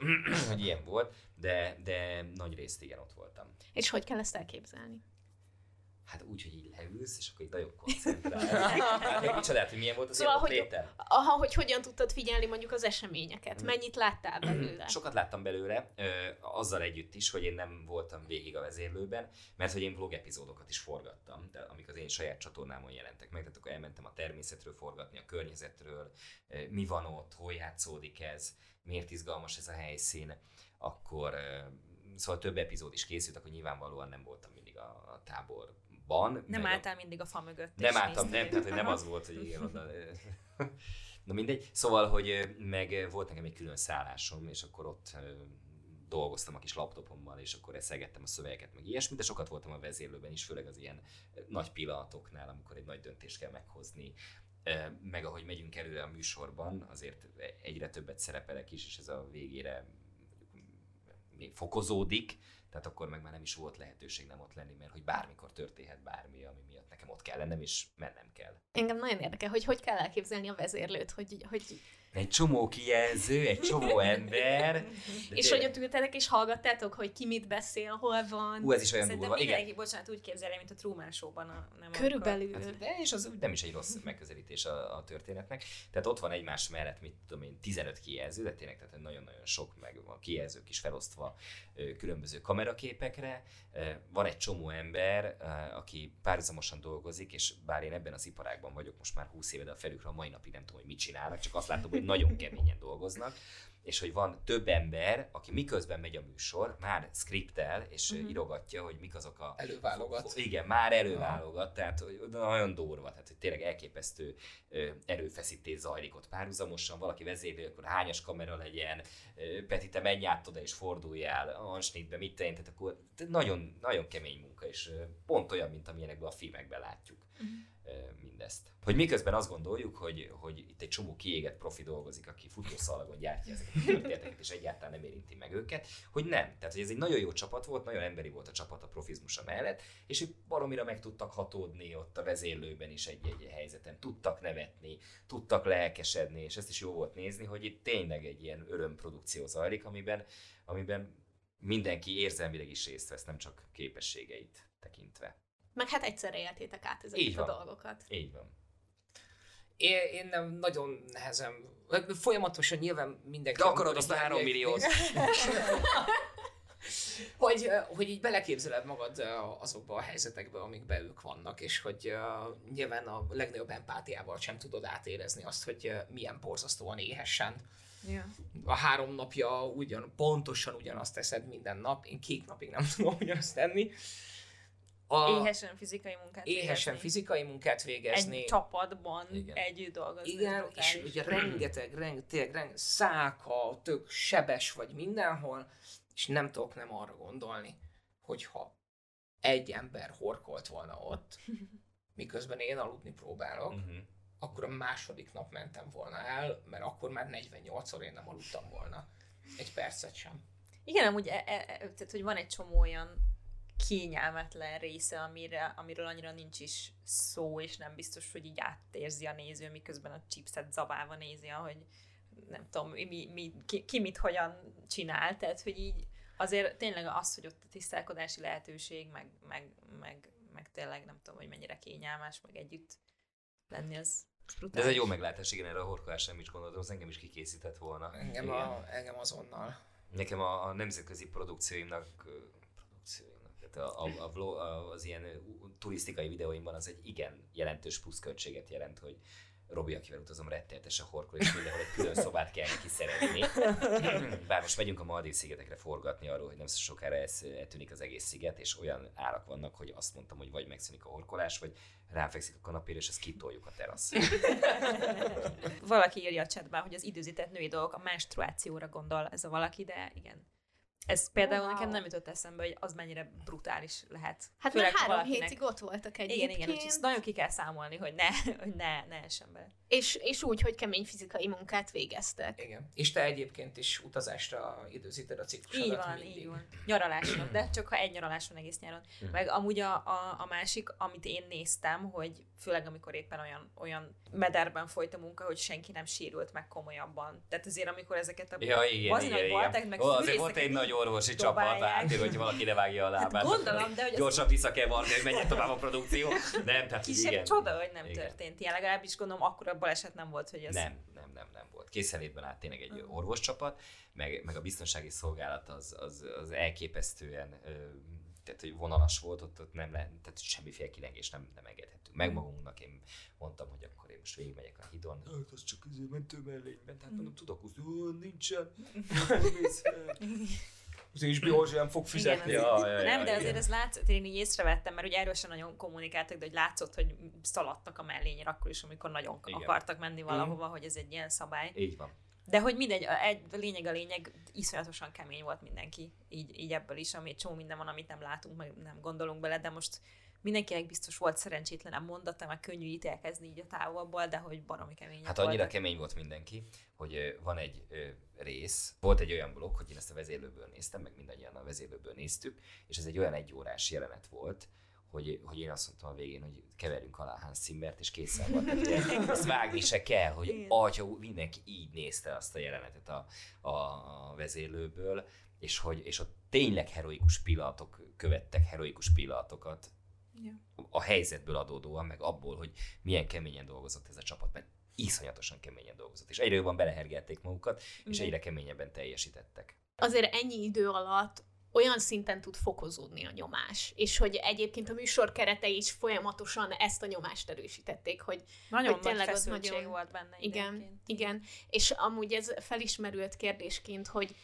hogy ilyen volt, de, de nagy részt igen ott voltam. És hogy kell ezt elképzelni? Hát úgy, hogy így leülsz, és akkor így nagyon koncentrálsz. Hát, meg csodát, hogy milyen volt az Szóval, hogy-. Aha, hogy hogyan tudtad figyelni mondjuk az eseményeket? Mennyit láttál belőle? Sokat láttam belőle, ö, azzal együtt is, hogy én nem voltam végig a vezérlőben, mert hogy én vlog epizódokat is forgattam, de amik az én saját csatornámon jelentek meg, tehát akkor elmentem a természetről forgatni, a környezetről, ö, mi van ott, hol játszódik ez, miért izgalmas ez a helyszín, akkor ö, szóval több epizód is készült, akkor nyilvánvalóan nem voltam mindig a, a táborban. Nem álltál mindig a fa mögött. A, nem álltam, nem, tehát hogy nem az volt, hogy igen, oda, Na mindegy. Szóval, hogy meg volt nekem egy külön szállásom, és akkor ott dolgoztam a kis laptopommal, és akkor eszegettem a szövegeket, meg ilyesmit, de sokat voltam a vezérlőben is, főleg az ilyen nagy pillanatoknál, amikor egy nagy döntést kell meghozni, meg ahogy megyünk előre a műsorban, azért egyre többet szerepelek is, és ez a végére fokozódik, tehát akkor meg már nem is volt lehetőség nem ott lenni, mert hogy bármikor történhet bármi, ami miatt nekem ott kell lennem, és mennem kell. Engem nagyon érdekel, hogy hogy kell elképzelni a vezérlőt, hogy, hogy Egy csomó kijelző, egy csomó ember. és hogy ott ültetek és hallgattátok, hogy ki mit beszél, hol van. Hú, ez is olyan durva. Igen. mindenki, bocsánat, úgy képzelje, mint a Truman Show-ban. A, nem Körülbelül. Hát, de és az úgy nem is egy rossz megközelítés a, a történetnek. Tehát ott van egymás mellett, mit tudom én, 15 kijelző, de tényleg tehát nagyon-nagyon sok, meg a kijelzők is felosztva különböző kameraképekre. Van egy csomó ember, aki párhuzamosan dolgozik, és bár én ebben az iparágban vagyok most már 20 éve, de a felükről a mai napig nem tudom, hogy mit csinálnak, csak azt látom, hogy nagyon keményen dolgoznak és hogy van több ember, aki miközben megy a műsor, már skriptel, és uh-huh. írogatja, hogy mik azok a... Előválogat. Igen, már előválogat, tehát hogy nagyon durva, tehát hogy tényleg elképesztő erőfeszítés zajlik ott párhuzamosan, valaki vezérli, akkor hányas kamera legyen, Peti, te menj át oda és forduljál, ansnitbe, mit tenni, tehát akkor nagyon, nagyon kemény munka, és pont olyan, mint amilyenekben a filmekben látjuk. Ö, mindezt. Hogy miközben azt gondoljuk, hogy, hogy itt egy csomó kiégett profi dolgozik, aki futószalagon gyártja ezeket a történeteket, és egyáltalán nem érinti meg őket, hogy nem. Tehát, hogy ez egy nagyon jó csapat volt, nagyon emberi volt a csapat a profizmusa mellett, és ők baromira meg tudtak hatódni ott a vezérlőben is egy-egy helyzeten, tudtak nevetni, tudtak lelkesedni, és ezt is jó volt nézni, hogy itt tényleg egy ilyen örömprodukció zajlik, amiben, amiben mindenki érzelmileg is részt vesz, nem csak képességeit tekintve. Meg hát egyszerre éltétek át ezeket Így a van. dolgokat. Így van. Én, én nem nagyon nehezen, folyamatosan nyilván mindenki... De akarod azt a három milliót? hogy, hogy így beleképzeled magad azokba a helyzetekbe, amikben ők vannak, és hogy uh, nyilván a legnagyobb empátiával sem tudod átérezni azt, hogy uh, milyen borzasztóan éhesen. Ja. A három napja ugyan, pontosan ugyanazt teszed minden nap, én két napig nem tudom ugyanazt tenni. A, Éhesen fizikai munkát éhesen végezni. fizikai munkát végezni. Egy csapatban Igen. együtt dolgozni. Igen, és ugye rengeteg, rengeteg, rengeteg száka, tök sebes vagy mindenhol, és nem tudok nem arra gondolni, hogyha egy ember horkolt volna ott, miközben én aludni próbálok, Uh-huh. akkor a második nap mentem volna el, mert akkor már 48-szor én nem aludtam volna. Egy percet sem. Igen, amúgy, e, e, e, tehát, hogy van egy csomó olyan kényelmetlen része, amire, amiről annyira nincs is szó, és nem biztos, hogy így átérzi a néző, miközben a chipset zabálva nézi, hogy nem tudom, mi, mi, ki, ki mit hogyan csinál, tehát, hogy így azért tényleg az, hogy ott a tisztálkodási lehetőség, meg, meg, meg, meg tényleg nem tudom, hogy mennyire kényelmes, meg együtt lenni, az De ez egy jó meglátás, igen, erre a horkolásra nem is gondoltam, az engem is kikészített volna. Engem, Igen. a, engem azonnal. Nekem a, a nemzetközi produkcióimnak, ö, produkcióimnak tehát a, a, a, vlog, a, az ilyen turisztikai videóimban az egy igen jelentős pluszköltséget jelent, hogy Robi, akivel utazom, rettenetesen horkol, és mindenhol egy külön szobát kell neki szerezni. Bár most megyünk a Maldív szigetekre forgatni arról, hogy nem sokára ez, eltűnik az egész sziget, és olyan árak vannak, hogy azt mondtam, hogy vagy megszűnik a horkolás, vagy ráfekszik a kanapére, és ezt kitoljuk a teraszra. Valaki írja a chatben, hogy az időzített női dolgok a menstruációra gondol ez a valaki, de igen. Ez például Wow. nekem nem jutott eszembe, hogy az mennyire brutális lehet. Hát Főleg, már három valakinek- hétig ott voltak Igen, egyébként. igen, úgyhogy ezt nagyon ki kell számolni, hogy ne, hogy ne, ne essen bele. És, és úgy, hogy kemény fizikai munkát végeztek. Igen. És te egyébként is utazásra időzíted a ciklusodat Így van, mindig. így van. Nyaralásra, de csak ha egy nyaralás van egész nyáron. Meg amúgy a, a, a másik, amit én néztem, hogy főleg amikor éppen olyan, olyan mederben folyt a munka, hogy senki nem sérült meg komolyabban. Tehát azért, amikor ezeket a Ja, igen, igen, nagy igen. balták, meg Ó, azért volt egy nagy orvosi csapat, hát hogy valaki ne vágja a lábát. Hát gondolom, de hogy Gyorsan vissza kell varni, hogy menjen tovább a produkció. Nem, tehát Kisebb igen. csoda, hogy nem Igen. történt ilyen. Legalábbis gondolom, akkor a baleset nem volt, hogy ez... Nem, nem, nem, nem volt. Készenlétben állt tényleg egy orvoscsapat, meg, meg a biztonsági szolgálat az, az, az elképesztően tehát, hogy vonalas volt, ott, ott nem lehet, tehát semmiféle kilengés nem, nem engedhettünk meg magunknak. Én mondtam, hogy akkor én most végigmegyek a hidon. Hát az csak izé mentő mellényben, tehát mondom, tudok úszni, nincsen, nem mész fel. az HBO nem fog fizetni. Igen, Ja, ja, ja, nem, de igen. azért ez látszott, én így észrevettem, mert ugye erről sem nagyon kommunikáltak, de hogy látszott, hogy szaladtak a mellényre akkor is, amikor nagyon Igen. akartak menni valahova, hogy ez egy ilyen szabály. Így van. De hogy mindegy, egy, a lényeg a lényeg, iszonyatosan kemény volt mindenki, így, így ebből is, ami csomó minden van, amit nem látunk, meg nem gondolunk bele, de most mindenkinek biztos volt szerencsétlenem mondata, meg könnyű ítélkezni így a távolból, de hogy baromi kemények Hát annyira voltak. kemény volt mindenki, hogy van egy rész, volt egy olyan blokk, hogy én ezt a vezérlőből néztem, meg mindannyian a vezérlőből néztük, és ez egy olyan egyórás jelenet volt, hogy, hogy én azt mondtam a végén, hogy keverjünk alá Hans Zimmert, és készen ugye Ezt vágni se kell, hogy atya, mindenki így nézte azt a jelenetet a, a vezérlőből, és hogy és ott tényleg heroikus pillanatok követtek heroikus pillanatokat Ja. a helyzetből adódóan, meg abból, hogy milyen keményen dolgozott ez a csapat, mert iszonyatosan keményen dolgozott, és egyre jobban belehergelték magukat, és egyre keményebben teljesítettek. azért ennyi idő alatt olyan szinten tud fokozódni a nyomás, és hogy egyébként a műsor keretei is folyamatosan ezt a nyomást erősítették, hogy Nagyon hogy nagy tényleg feszültség nagyon- volt benne igen, időnként. igen, és amúgy ez felismerült kérdésként, hogy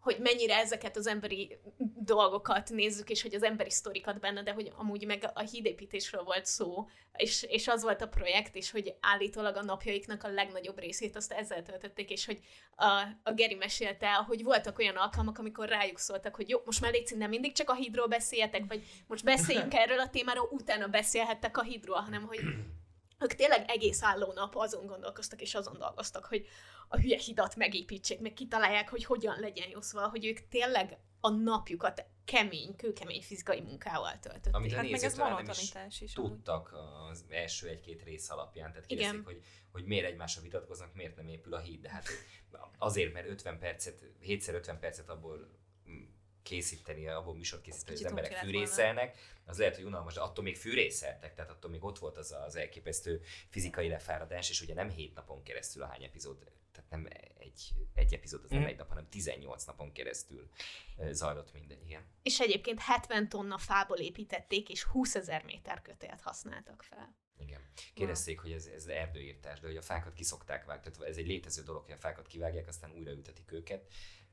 hogy mennyire ezeket az emberi dolgokat nézzük, és hogy az emberi sztorikat benne, de hogy amúgy meg a hídépítésről volt szó, és, és az volt a projekt, és hogy állítólag a napjaiknak a legnagyobb részét azt ezzel töltötték, és hogy a, a Geri mesélte hogy voltak olyan alkalmak, amikor rájuk szóltak, hogy jó, most már légy nem mindig csak a hídról beszéljetek, vagy most beszéljünk erről a témáról, utána beszélhettek a hídról, hanem hogy ők tényleg egész álló nap azon gondolkoztak és azon dolgoztak, hogy a hülye hidat megépítsék, meg kitalálják, hogy hogyan legyen jó, szóval, hogy ők tényleg a napjukat kemény, kőkemény fizikai munkával töltötték. Amit a Hát meg ez nem is is. tudtak az első egy-két rész alapján, tehát kérdezik, hogy, hogy miért egymásra vitatkoznak, miért nem épül a híd, de hát azért, mert 50 percet, 7x50 percet abból készíteni, abból műsort készíteni, hogy az emberek fűrészelnek, az lehet, hogy unalmas, de attól még fűrészeltek, tehát attól még ott volt az az elképesztő fizikai lefáradás, és ugye nem 7 napon keresztül a hány epizód, tehát nem egy, egy epizód, az nem Mhm. egy nap, hanem 18 napon keresztül zajlott minden, igen. És egyébként 70 tonna fából építették, és 20 ezer méter kötélt használtak fel. Igen. Kérdezték, hogy ez, ez erdőírtás, de hogy a fákat kiszokták vágni. Tehát ez egy létező dolog, hogy a fákat kivágják, aztán újra ültetik őket,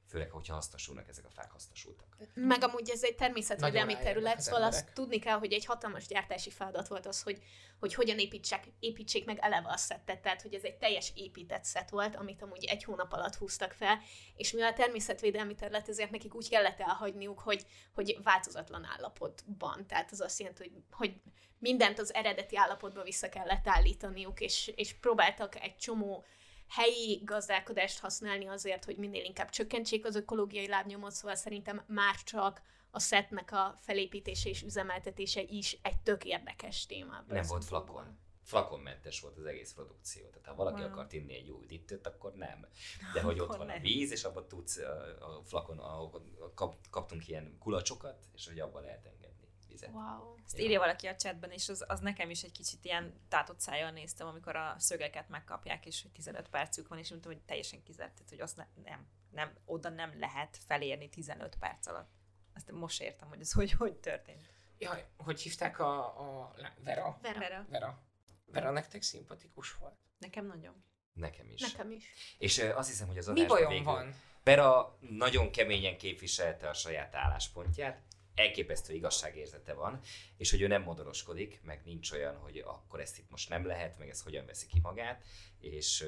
főleg, hogyha hasznosulnak, ezek a fák hasznosultak. Meg amúgy ez egy természetvédelmi terület, szóval azt tudni kell, hogy egy hatalmas gyártási feladat volt az, hogy, hogy hogyan építsek, építsék meg eleve a szettet, tehát hogy ez egy teljes épített szett volt, amit amúgy egy hónap alatt húztak fel, és mivel természetvédelmi terület, ezért nekik úgy kellett elhagyniuk, hogy, hogy változatlan állapotban, tehát az azt jelenti, hogy, hogy mindent az eredeti állapotba vissza kellett állítaniuk, és, és próbáltak egy csomó helyi gazdálkodást használni azért, hogy minél inkább csökkentsék az ökológiai lábnyomot, szóval szerintem már csak a szetnek a felépítése és üzemeltetése is egy tök érdekes téma. Nem a volt flakon. Flakonmentes volt az egész produkció. Tehát ha valaki Wow. akart inni egy jó üdítőt, akkor nem. De hogy ott van a nem. víz, és abban tudsz a, a flakon, ahol kap, kaptunk ilyen kulacsokat, és hogy abban lehet engedni vizet. Wow. Ezt Ja. írja valaki a chatben, és az, az nekem is egy kicsit ilyen tátott szájjal néztem, amikor a szögeket megkapják, és hogy 15 percük van, és mondtam, hogy teljesen kizárt, tehát, hogy azt ne, nem, nem, oda nem lehet felérni 15 perc alatt. Azt most értem, hogy ez hogy, hogy történt. Jaj, hogy hívták a, a Vera? Vera. Vera. Vera. Vera nektek szimpatikus volt. Nekem nagyon. Nekem is. Nekem is. És ö, azt hiszem, hogy az Mi adásban bajom végül van? Vera nagyon keményen képviselte a saját álláspontját, elképesztő igazságérzete van, és hogy ő nem modoroskodik, meg nincs olyan, hogy akkor ezt itt most nem lehet, meg ez hogyan veszi ki magát, és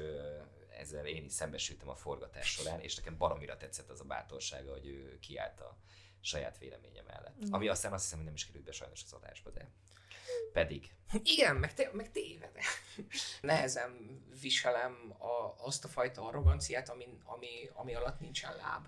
ezzel én is szembesültem a forgatás során, és nekem baromira tetszett az a bátorsága, hogy ő kiállt a saját véleménye mellett. Igen. Ami aztán azt hiszem, hogy nem is került be sajnos az adásba, de pedig. Igen, meg, té- meg téved. Nehezen viselem a, azt a fajta arroganciát, ami, ami, ami alatt nincsen láb.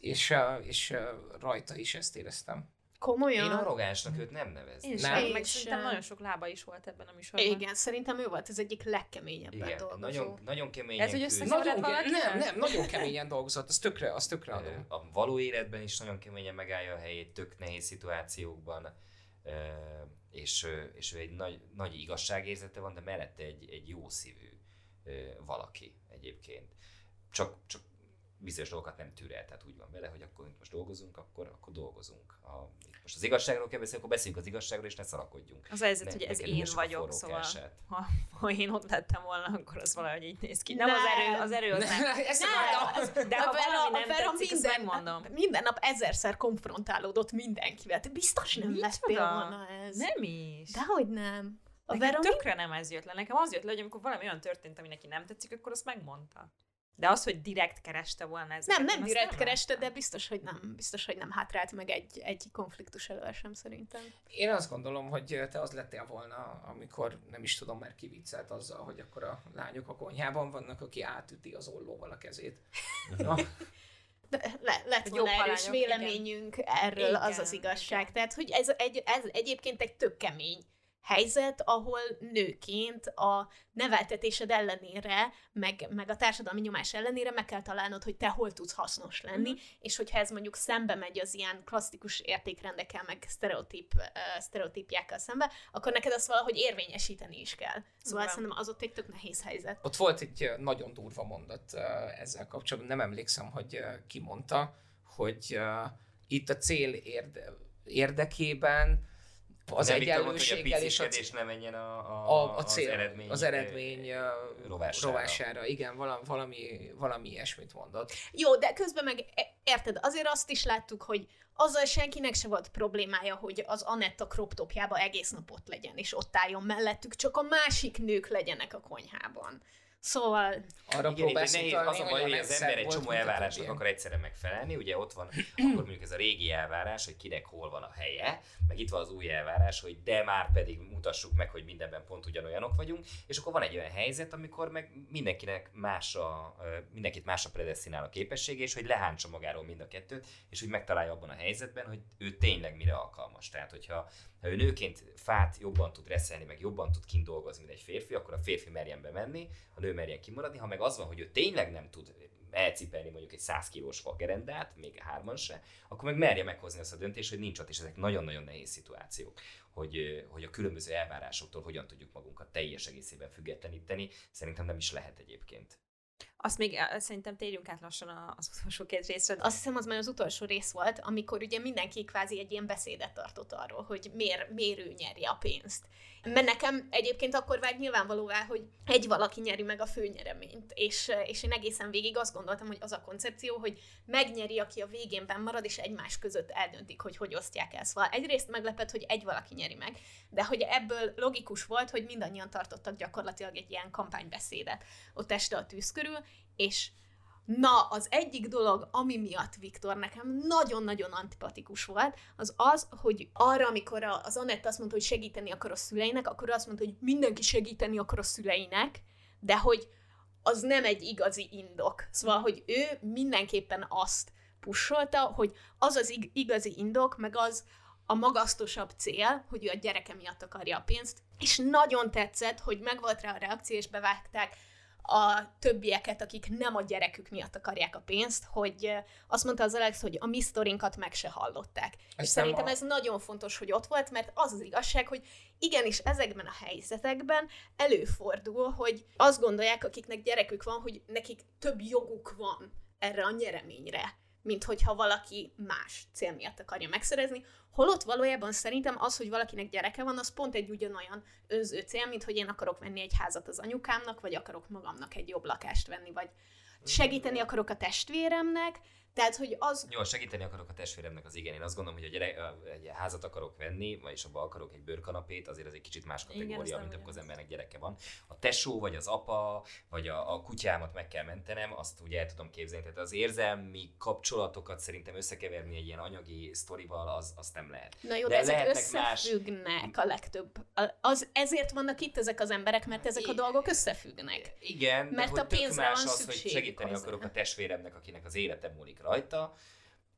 És, és rajta is ezt éreztem. Komolyan? Én arrogánsnak őt nem nevezném. Én Nem. meg szerintem nagyon sok lába is volt ebben a műsorban. Igen, szerintem ő volt az egyik legkeményebben Igen, dolgozó. nagyon, nagyon keményen Ez, hogy Nagyon, valaki nem, nem? nagyon keményen dolgozott, azt tökre, azt tökre adom. A való életben is nagyon keményen megállja a helyét, tök nehéz szituációkban, és, és ő egy nagy, nagy igazságérzete van, de mellette egy, egy jó szívű valaki egyébként. Csak, csak bizonyos dolgokat nem tűr el, tehát úgy van vele, hogy akkor most dolgozunk, akkor, akkor dolgozunk. A, most az igazságról kell beszélni, akkor beszéljünk az igazságról, és ne szarakodjunk. Az helyzet, hogy ez én vagyok, szóval ha, ha, én ott lettem volna, akkor az valahogy így néz ki. Nem, nem. az erő, az erő az nem. Ezt nem. Az, de ha valami nem Vera tetszik, minden, megmondom. Minden nap ezerszer konfrontálódott mindenkivel. Te biztos nem Mit lettél volna ez. Nem is. Dehogy nem. A Nekem Vera tökre nem ez jött le. Nekem az jött le, hogy amikor valami olyan történt, ami neki nem tetszik, akkor azt megmondta. De az, hogy direkt kereste volna ez. Nem, nem direkt nem kereste, de biztos, hogy nem. Biztos, hogy nem hátrált meg egy, egy konfliktus elől sem szerintem. Én azt gondolom, hogy te az lettél volna, amikor nem is tudom, mert kiviccelt azzal, hogy akkor a lányok a konyhában vannak, aki átüti az ollóval a kezét. De le, lett volna erős véleményünk igen. erről, igen, az az igazság. Igen. Tehát, hogy ez, egy, ez egyébként egy tök kemény helyzet, ahol nőként a neveltetésed ellenére, meg, meg a társadalmi nyomás ellenére meg kell találnod, hogy te hol tudsz hasznos lenni, mm-hmm. és hogyha ez mondjuk szembe megy az ilyen klasszikus értékrendekkel, meg sztereotíp, uh, sztereotípjákkal szembe, akkor neked azt valahogy érvényesíteni is kell. Szóval mm-hmm. szerintem az ott egy tök nehéz helyzet. Ott volt egy nagyon durva mondat uh, ezzel kapcsolatban, nem emlékszem, hogy uh, ki mondta, hogy uh, itt a cél érde, érdekében az egyenlőséggel és a, és ne menjen a, a, a, a cél, az eredmény, az eredmény rovására. rovására. Igen, valami, valami, valami ilyesmit mondott. Jó, de közben meg e- érted, azért azt is láttuk, hogy azzal senkinek se volt problémája, hogy az Anetta crop topjába egész nap ott legyen, és ott álljon mellettük, csak a másik nők legyenek a konyhában. Szóval... Arra igen, próbálsz nehéz, az a baj, hogy az ember egy csomó elvárásnak akar egyszerre megfelelni. Ugye ott van akkor mondjuk ez a régi elvárás, hogy kinek hol van a helye, meg itt van az új elvárás, hogy de már pedig mutassuk meg, hogy mindenben pont ugyanolyanok vagyunk, és akkor van egy olyan helyzet, amikor meg mindenkinek más a, mindenkit másra predestinál a képessége, és hogy lehántsa magáról mind a kettőt, és hogy megtalálja abban a helyzetben, hogy ő tényleg mire alkalmas. Tehát, hogyha ha ő nőként fát jobban tud reszelni, meg jobban tud kint dolgozni, mint egy férfi, akkor a férfi merjen bemenni, a nő merjen kimaradni. Ha meg az van, hogy ő tényleg nem tud elcipelni mondjuk egy 100 kilós fagerendát, még hárman se, akkor meg merje meghozni azt a döntést, hogy nincs ott, és ezek nagyon-nagyon nehéz szituációk, hogy, hogy a különböző elvárásoktól hogyan tudjuk magunkat teljes egészében függetleníteni. Szerintem nem is lehet egyébként. Azt még szerintem térjünk át lassan az utolsó két részre. Azt hiszem, az már az utolsó rész volt, amikor ugye mindenki kvázi egy ilyen beszédet tartott arról, hogy miért, miért ő nyeri a pénzt. Mert nekem egyébként akkor vált nyilvánvalóvá, hogy egy valaki nyeri meg a főnyereményt, és, és én egészen végig azt gondoltam, hogy az a koncepció, hogy megnyeri, aki a végén benn marad, és egymás között eldöntik, hogy hogy osztják el. Szóval egyrészt meglepett, hogy egy valaki nyeri meg, de hogy ebből logikus volt, hogy mindannyian tartottak gyakorlatilag egy ilyen kampánybeszédet ott este a tűz körül, és Na, az egyik dolog, ami miatt Viktor nekem nagyon-nagyon antipatikus volt, az az, hogy arra, amikor az Anett azt mondta, hogy segíteni akar a szüleinek, akkor azt mondta, hogy mindenki segíteni akar a szüleinek, de hogy az nem egy igazi indok. Szóval, hogy ő mindenképpen azt pusolta, hogy az az igazi indok, meg az a magasztosabb cél, hogy ő a gyereke miatt akarja a pénzt, és nagyon tetszett, hogy megvolt rá a reakció, és bevágták a többieket, akik nem a gyerekük miatt akarják a pénzt, hogy azt mondta az Alex, hogy a mi sztorinkat meg se hallották. Ez és szerintem a... ez nagyon fontos, hogy ott volt, mert az az igazság, hogy igenis ezekben a helyzetekben előfordul, hogy azt gondolják, akiknek gyerekük van, hogy nekik több joguk van erre a nyereményre mint hogyha valaki más cél miatt akarja megszerezni. Holott valójában szerintem az, hogy valakinek gyereke van, az pont egy ugyanolyan önző cél, mint hogy én akarok venni egy házat az anyukámnak, vagy akarok magamnak egy jobb lakást venni, vagy segíteni akarok a testvéremnek, tehát, hogy az... Jó, segíteni akarok a testvéremnek az igen. Én azt gondolom, hogy a gyere, egy házat akarok venni, vagyis abba akarok egy bőrkanapét, azért ez egy kicsit más kategória, igen, mint amikor az embernek gyereke van. A tesó, vagy az apa, vagy a, a kutyámat meg kell mentenem, azt úgy el tudom képzelni. Tehát az érzelmi kapcsolatokat szerintem összekeverni egy ilyen anyagi sztorival, az, azt nem lehet. Na jó, de, de ezek összefüggnek más... a legtöbb. Az, ezért vannak itt ezek az emberek, mert ezek a dolgok összefüggnek. Igen, mert de a pénzre más van az, hogy segíteni hozzá. akarok a testvéremnek, akinek az élete múlik rajta,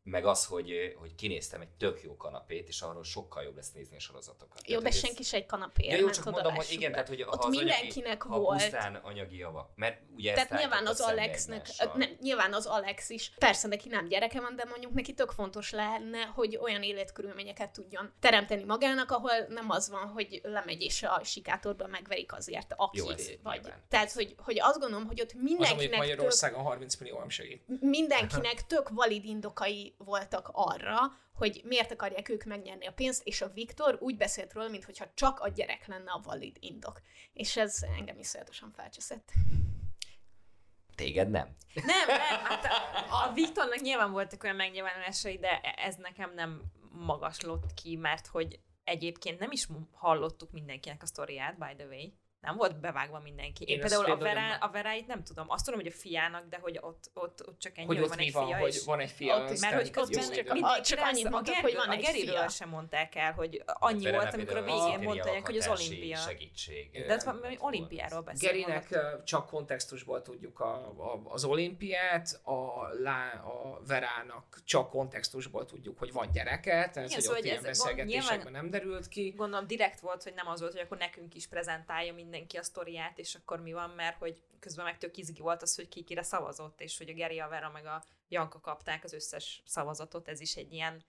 meg az, hogy, hogy kinéztem egy tök jó kanapét, és arról sokkal jobb lesz nézni a sorozatokat. Jó, Tehát, de senki se egy kanapéért Ja, jó, ment csak mondom, hogy igen, be. tehát hogy Ott az mindenkinek anyagi, volt. Ha pusztán anyagi javak, mert ugye Tehát nyilván az Alexnek, nem, nyilván az Alex is, persze neki nem gyereke van, de mondjuk neki tök fontos lenne, hogy olyan életkörülményeket tudjon teremteni magának, ahol nem az van, hogy lemegy és a sikátorban megverik azért, aki Jó, ez vagy. nyilván. Tehát, hogy, hogy azt gondolom, hogy ott Az, mindenkinek tök, Magyarországon 30 millió nem segít. mindenkinek tök valid indokai voltak arra, hogy miért akarják ők megnyerni a pénzt, és a Viktor úgy beszélt róla, mintha csak a gyerek lenne a valid indok. És ez engem iszonyatosan felcseszett. Téged nem? Nem, nem, hát a, a Viktornak nyilván voltak olyan megnyilvánulásai, de ez nekem nem magaslott ki, mert hogy egyébként nem is hallottuk mindenkinek a sztoriát, by the way. Nem volt bevágva mindenki. Én, Én például a, Verá, a Veráit nem tudom. Azt tudom, hogy a fiának, de hogy ott, ott, ott csak ennyi, Hogy hogy, ott van egy van, fia, hogy és van egy fia. Ott- mert hogy közben csak mindenki csak annyit a, mondtak, hogy van a egy Geriről fia. sem mondták el, hogy annyi volt, amikor a végén mondták, hogy az olimpia. Segítség. De hát olimpiáról beszélünk. Gerinek csak kontextusból tudjuk a, a, az olimpiát, a, lá, a Verának csak kontextusból tudjuk, hogy van gyereke, tehát Igen, hogy szóval, ott ilyen beszélgetésekben nem derült ki. Gondolom direkt volt, hogy nem az volt, hogy akkor nekünk is prezentálja mindenki a sztoriát, és akkor mi van, mert hogy közben meg tök izgi volt az, hogy ki kire szavazott, és hogy a Geri, a Vera meg a Janka kapták az összes szavazatot, ez is egy ilyen,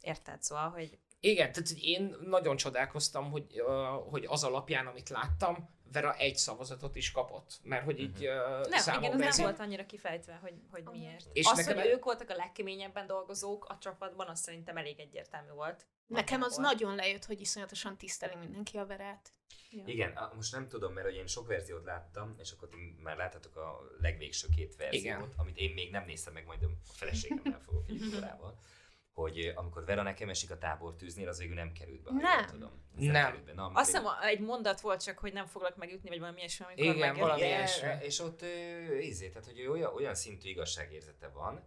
érted, szóval, hogy Igen, tehát én nagyon csodálkoztam, hogy, hogy az alapján, amit láttam, Vera egy szavazatot is kapott, mert hogy így uh, nem, igen, ez nem volt annyira kifejtve, hogy, hogy miért. És az, nekem hogy ők voltak a legkeményebben dolgozók a csapatban, az szerintem elég egyértelmű volt. Nekem az Nagyjából. nagyon lejött, hogy iszonyatosan tiszteli mindenki a verát. Igen, a- most nem tudom, mert hogy én sok verziót láttam, és akkor ti már láthatok a legvégső két verziót, Igen. amit én még nem néztem meg, majd a feleségemmel fogok egy órával, hogy eh, amikor Vera nekem esik a tábortűznél, az végül nem került be, Nem. tudom. Ez Nem. került be. Na, Azt hiszem, egy mondat volt csak, hogy nem foglak megütni, vagy valami ilyesmi, amikor Igen, valami ilyesmi. és ott ö, izé, tehát hogy olyan, olyan szintű igazságérzete van,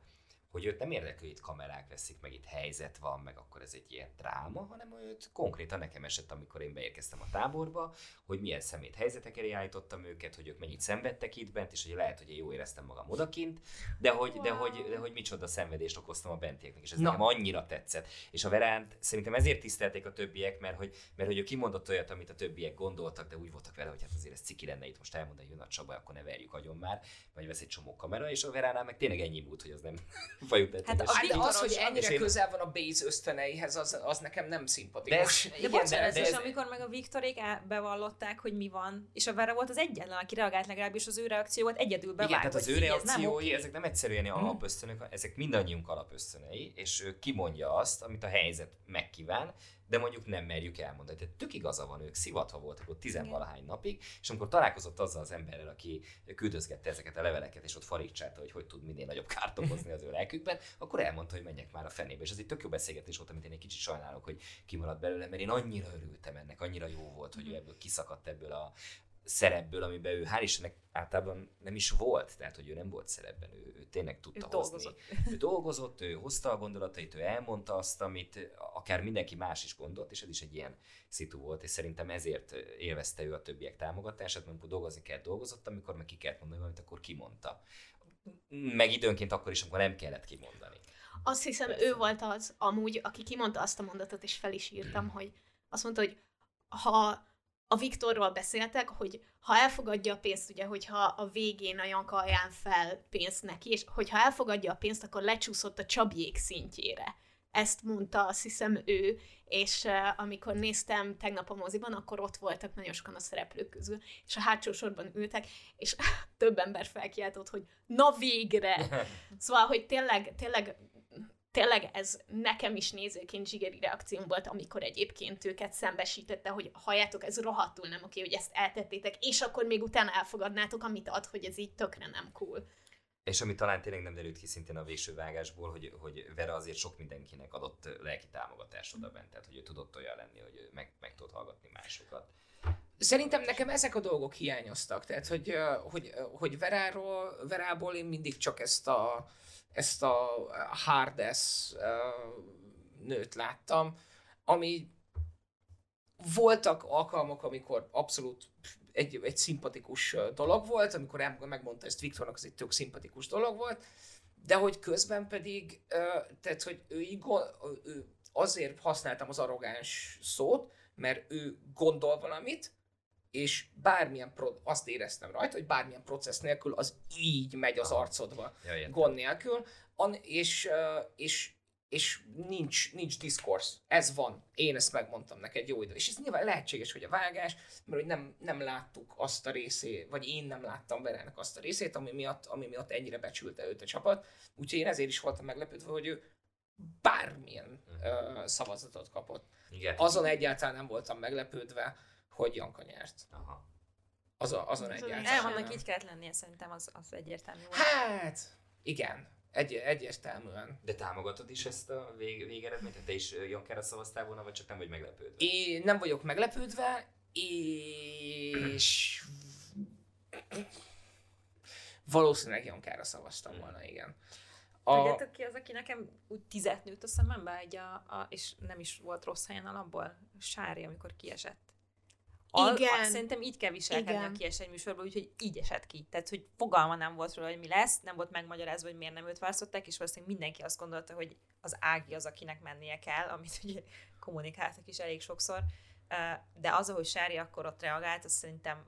hogy őt nem érdekel, hogy itt kamerák veszik, meg itt helyzet van, meg akkor ez egy ilyen dráma, hanem őt konkrétan nekem esett, amikor én beérkeztem a táborba, hogy milyen szemét helyzetek elé állítottam őket, hogy ők mennyit szenvedtek itt bent, és hogy lehet, hogy én jó éreztem magam odakint, de hogy, de hogy, de hogy micsoda szenvedést okoztam a bentieknek, és ez Na. nekem annyira tetszett. És a Veránt szerintem ezért tisztelték a többiek, mert hogy, mert hogy ő kimondott olyat, amit a többiek gondoltak, de úgy voltak vele, hogy hát azért ez ciki lenne itt most elmondani, hogy jön a Csaba, akkor ne verjük agyon már, vagy vesz egy csomó kamera, és a Veránál meg tényleg ennyi múlt, hogy az nem fajú Hát a Hát de az, Viktoros- hogy ennyire és én- közel van a Base ösztöneihez, az, az nekem nem De szimpatikus. ez, De igen, bocsánat, de, és ez, amikor meg a Viktorék bevallották, hogy mi van, és a Vera volt az egyetlen, aki reagált legalábbis az ő reakció volt egyedül bevágva. igen, tehát az ő nem reakciói, oké. ezek nem egyszerűen ilyen alapösztönök, ezek mindannyiunk alapösztönei, és ő kimondja azt, amit a helyzet megkíván, de mondjuk nem merjük elmondani. Tehát tök igaza van, ők szivatva voltak ott tizenvalahány napig, és amikor találkozott azzal az emberrel, aki küldözgette ezeket a leveleket, és ott farigcsálta, hogy hogy tud minél nagyobb kárt okozni az ő lelkükben, akkor elmondta, hogy menjek már a fenébe. És ez egy tök jó beszélgetés volt, amit én egy kicsit sajnálok, hogy kimaradt belőle, mert én annyira örültem ennek, annyira jó volt, hogy ő ebből kiszakadt ebből a szerepből, amiben ő hál' Istennek általában nem is volt, tehát hogy ő nem volt szerepben, ő, ő tényleg tudta Ő hozni. dolgozott. Ő dolgozott, ő hozta a gondolatait, ő elmondta azt, amit akár mindenki más is gondolt, és ez is egy ilyen szitu volt, és szerintem ezért élvezte ő a többiek támogatását, mert amikor dolgozni kell, dolgozott, amikor meg ki kellett mondani valamit, akkor kimondta. Meg időnként akkor is, amikor nem kellett kimondani. Azt hiszem, Persze. ő volt az amúgy, aki kimondta azt a mondatot, és fel is írtam, hogy azt mondta, hogy ha a Viktorról beszéltek, hogy ha elfogadja a pénzt, ugye, hogyha a végén a Janka ajánl fel pénzt neki, és hogyha elfogadja a pénzt, akkor lecsúszott a Csabiék szintjére. Ezt mondta azt hiszem ő, és uh, amikor néztem tegnap a moziban, akkor ott voltak nagyon sokan a szereplők közül, és a hátsó sorban ültek, és több ember felkiáltott, hogy na végre! Szóval, hogy tényleg, tényleg tényleg ez nekem is nézőként zsigeri reakcióm volt, amikor egyébként őket szembesítette, hogy halljátok, ez rohadtul nem oké, hogy ezt eltettétek, és akkor még utána elfogadnátok, amit ad, hogy ez így tökre nem cool. És ami talán tényleg nem derült ki szintén a végső vágásból, hogy, hogy Vera azért sok mindenkinek adott lelki támogatást oda bent, tehát hogy ő tudott olyan lenni, hogy ő meg, meg tudott hallgatni másokat. Szerintem nekem ezek a dolgok hiányoztak, tehát hogy, hogy, hogy Veráról, Verából én mindig csak ezt a, ezt a hardes nőt láttam, ami voltak alkalmak, amikor abszolút egy, egy szimpatikus dolog volt, amikor megmondta ezt Viktornak, ez egy tök szimpatikus dolog volt, de hogy közben pedig, tehát, hogy ő, ő azért használtam az arrogáns szót, mert ő gondol valamit, és bármilyen, pro- azt éreztem rajta, hogy bármilyen processz nélkül az így megy az arcodba, Ja, gond nélkül, An- és, és, és nincs, nincs diszkorsz. Ez van. Én ezt megmondtam neked jó idő. És ez nyilván lehetséges, hogy a vágás, mert hogy nem, nem láttuk azt a részét, vagy én nem láttam Verának azt a részét, ami miatt, ami miatt ennyire becsülte őt a csapat. Úgyhogy én ezért is voltam meglepődve, hogy ő bármilyen ö, szavazatot kapott. Igen. Azon egyáltalán nem voltam meglepődve, hogy Janka nyert. Aha. Azon, azon Azon egyáltalán. egyáltalán. Így kellett lennie, szerintem az, az egyértelmű. Hát, igen. Egy, egyértelműen. De támogatod is ezt a vég, végeredményt? Tehát Te is Jankára szavaztál volna, vagy csak nem vagy meglepődve? Én nem vagyok meglepődve, és valószínűleg Jankára szavaztam volna, igen. A, Tudjátok ki az, aki nekem úgy tizet nőtt a szemembe, egy a, a, és nem is volt rossz helyen alapból? Sári, amikor kiesett. Igen. A, szerintem így kell viselkedni, Igen. a kies egy műsorból, úgyhogy így esett ki. Tehát, hogy fogalma nem volt róla, hogy mi lesz, nem volt megmagyarázva, hogy miért nem őt választották, és valószínűleg mindenki azt gondolta, hogy az Ági az, akinek mennie kell, amit ugye kommunikáltak is elég sokszor. De az, ahogy Sári akkor ott reagált, az szerintem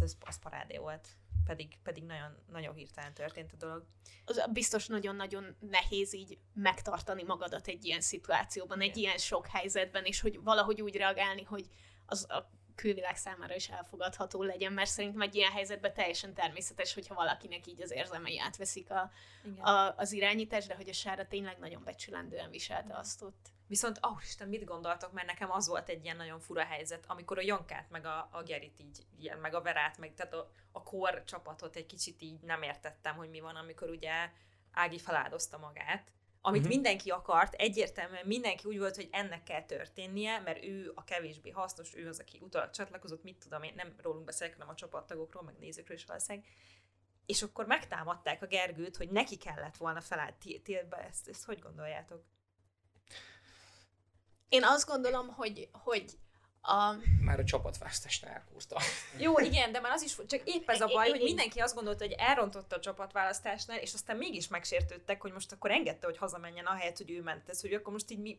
az, az parádé volt. Pedig, pedig nagyon, nagyon hirtelen történt a dolog. az biztos nagyon-nagyon nehéz így megtartani magadat egy ilyen szituációban, egy ilyen sok helyzetben, és hogy valahogy úgy reagálni, hogy az a külvilág számára is elfogadható legyen, mert szerintem egy ilyen helyzetben teljesen természetes, hogyha valakinek így az érzelmei átveszik a, Igen. a, az irányítás, de hogy a Sára tényleg nagyon becsülendően viselte azt ott. Viszont, ó, oh, Isten, mit gondoltok, mert nekem az volt egy ilyen nagyon fura helyzet, amikor a Jankát, meg a, a Gerit így, ilyen, meg a Verát, meg tehát a, a kor csapatot egy kicsit így nem értettem, hogy mi van, amikor ugye Ági feláldozta magát, amit uh-huh. mindenki akart, egyértelműen mindenki úgy volt, hogy ennek kell történnie, mert ő a kevésbé hasznos, ő az, aki utólag csatlakozott, mit tudom én, nem rólunk beszélek, hanem a csapattagokról, meg nézőkről is valószínűleg. És akkor megtámadták a Gergőt, hogy neki kellett volna felállt. Ti, ti ebbe ezt, ezt hogy gondoljátok? Én azt gondolom, hogy, hogy a, már a csapatválasztásnál elkúrta. Jó, igen, de már az is, csak épp ez a baj, hogy mindenki azt gondolta, hogy elrontotta a csapatválasztásnál, és aztán mégis megsértődtek, hogy most akkor engedte, hogy hazamenjen, ahelyett, hogy ő ment. Ez, hogy akkor most így mi,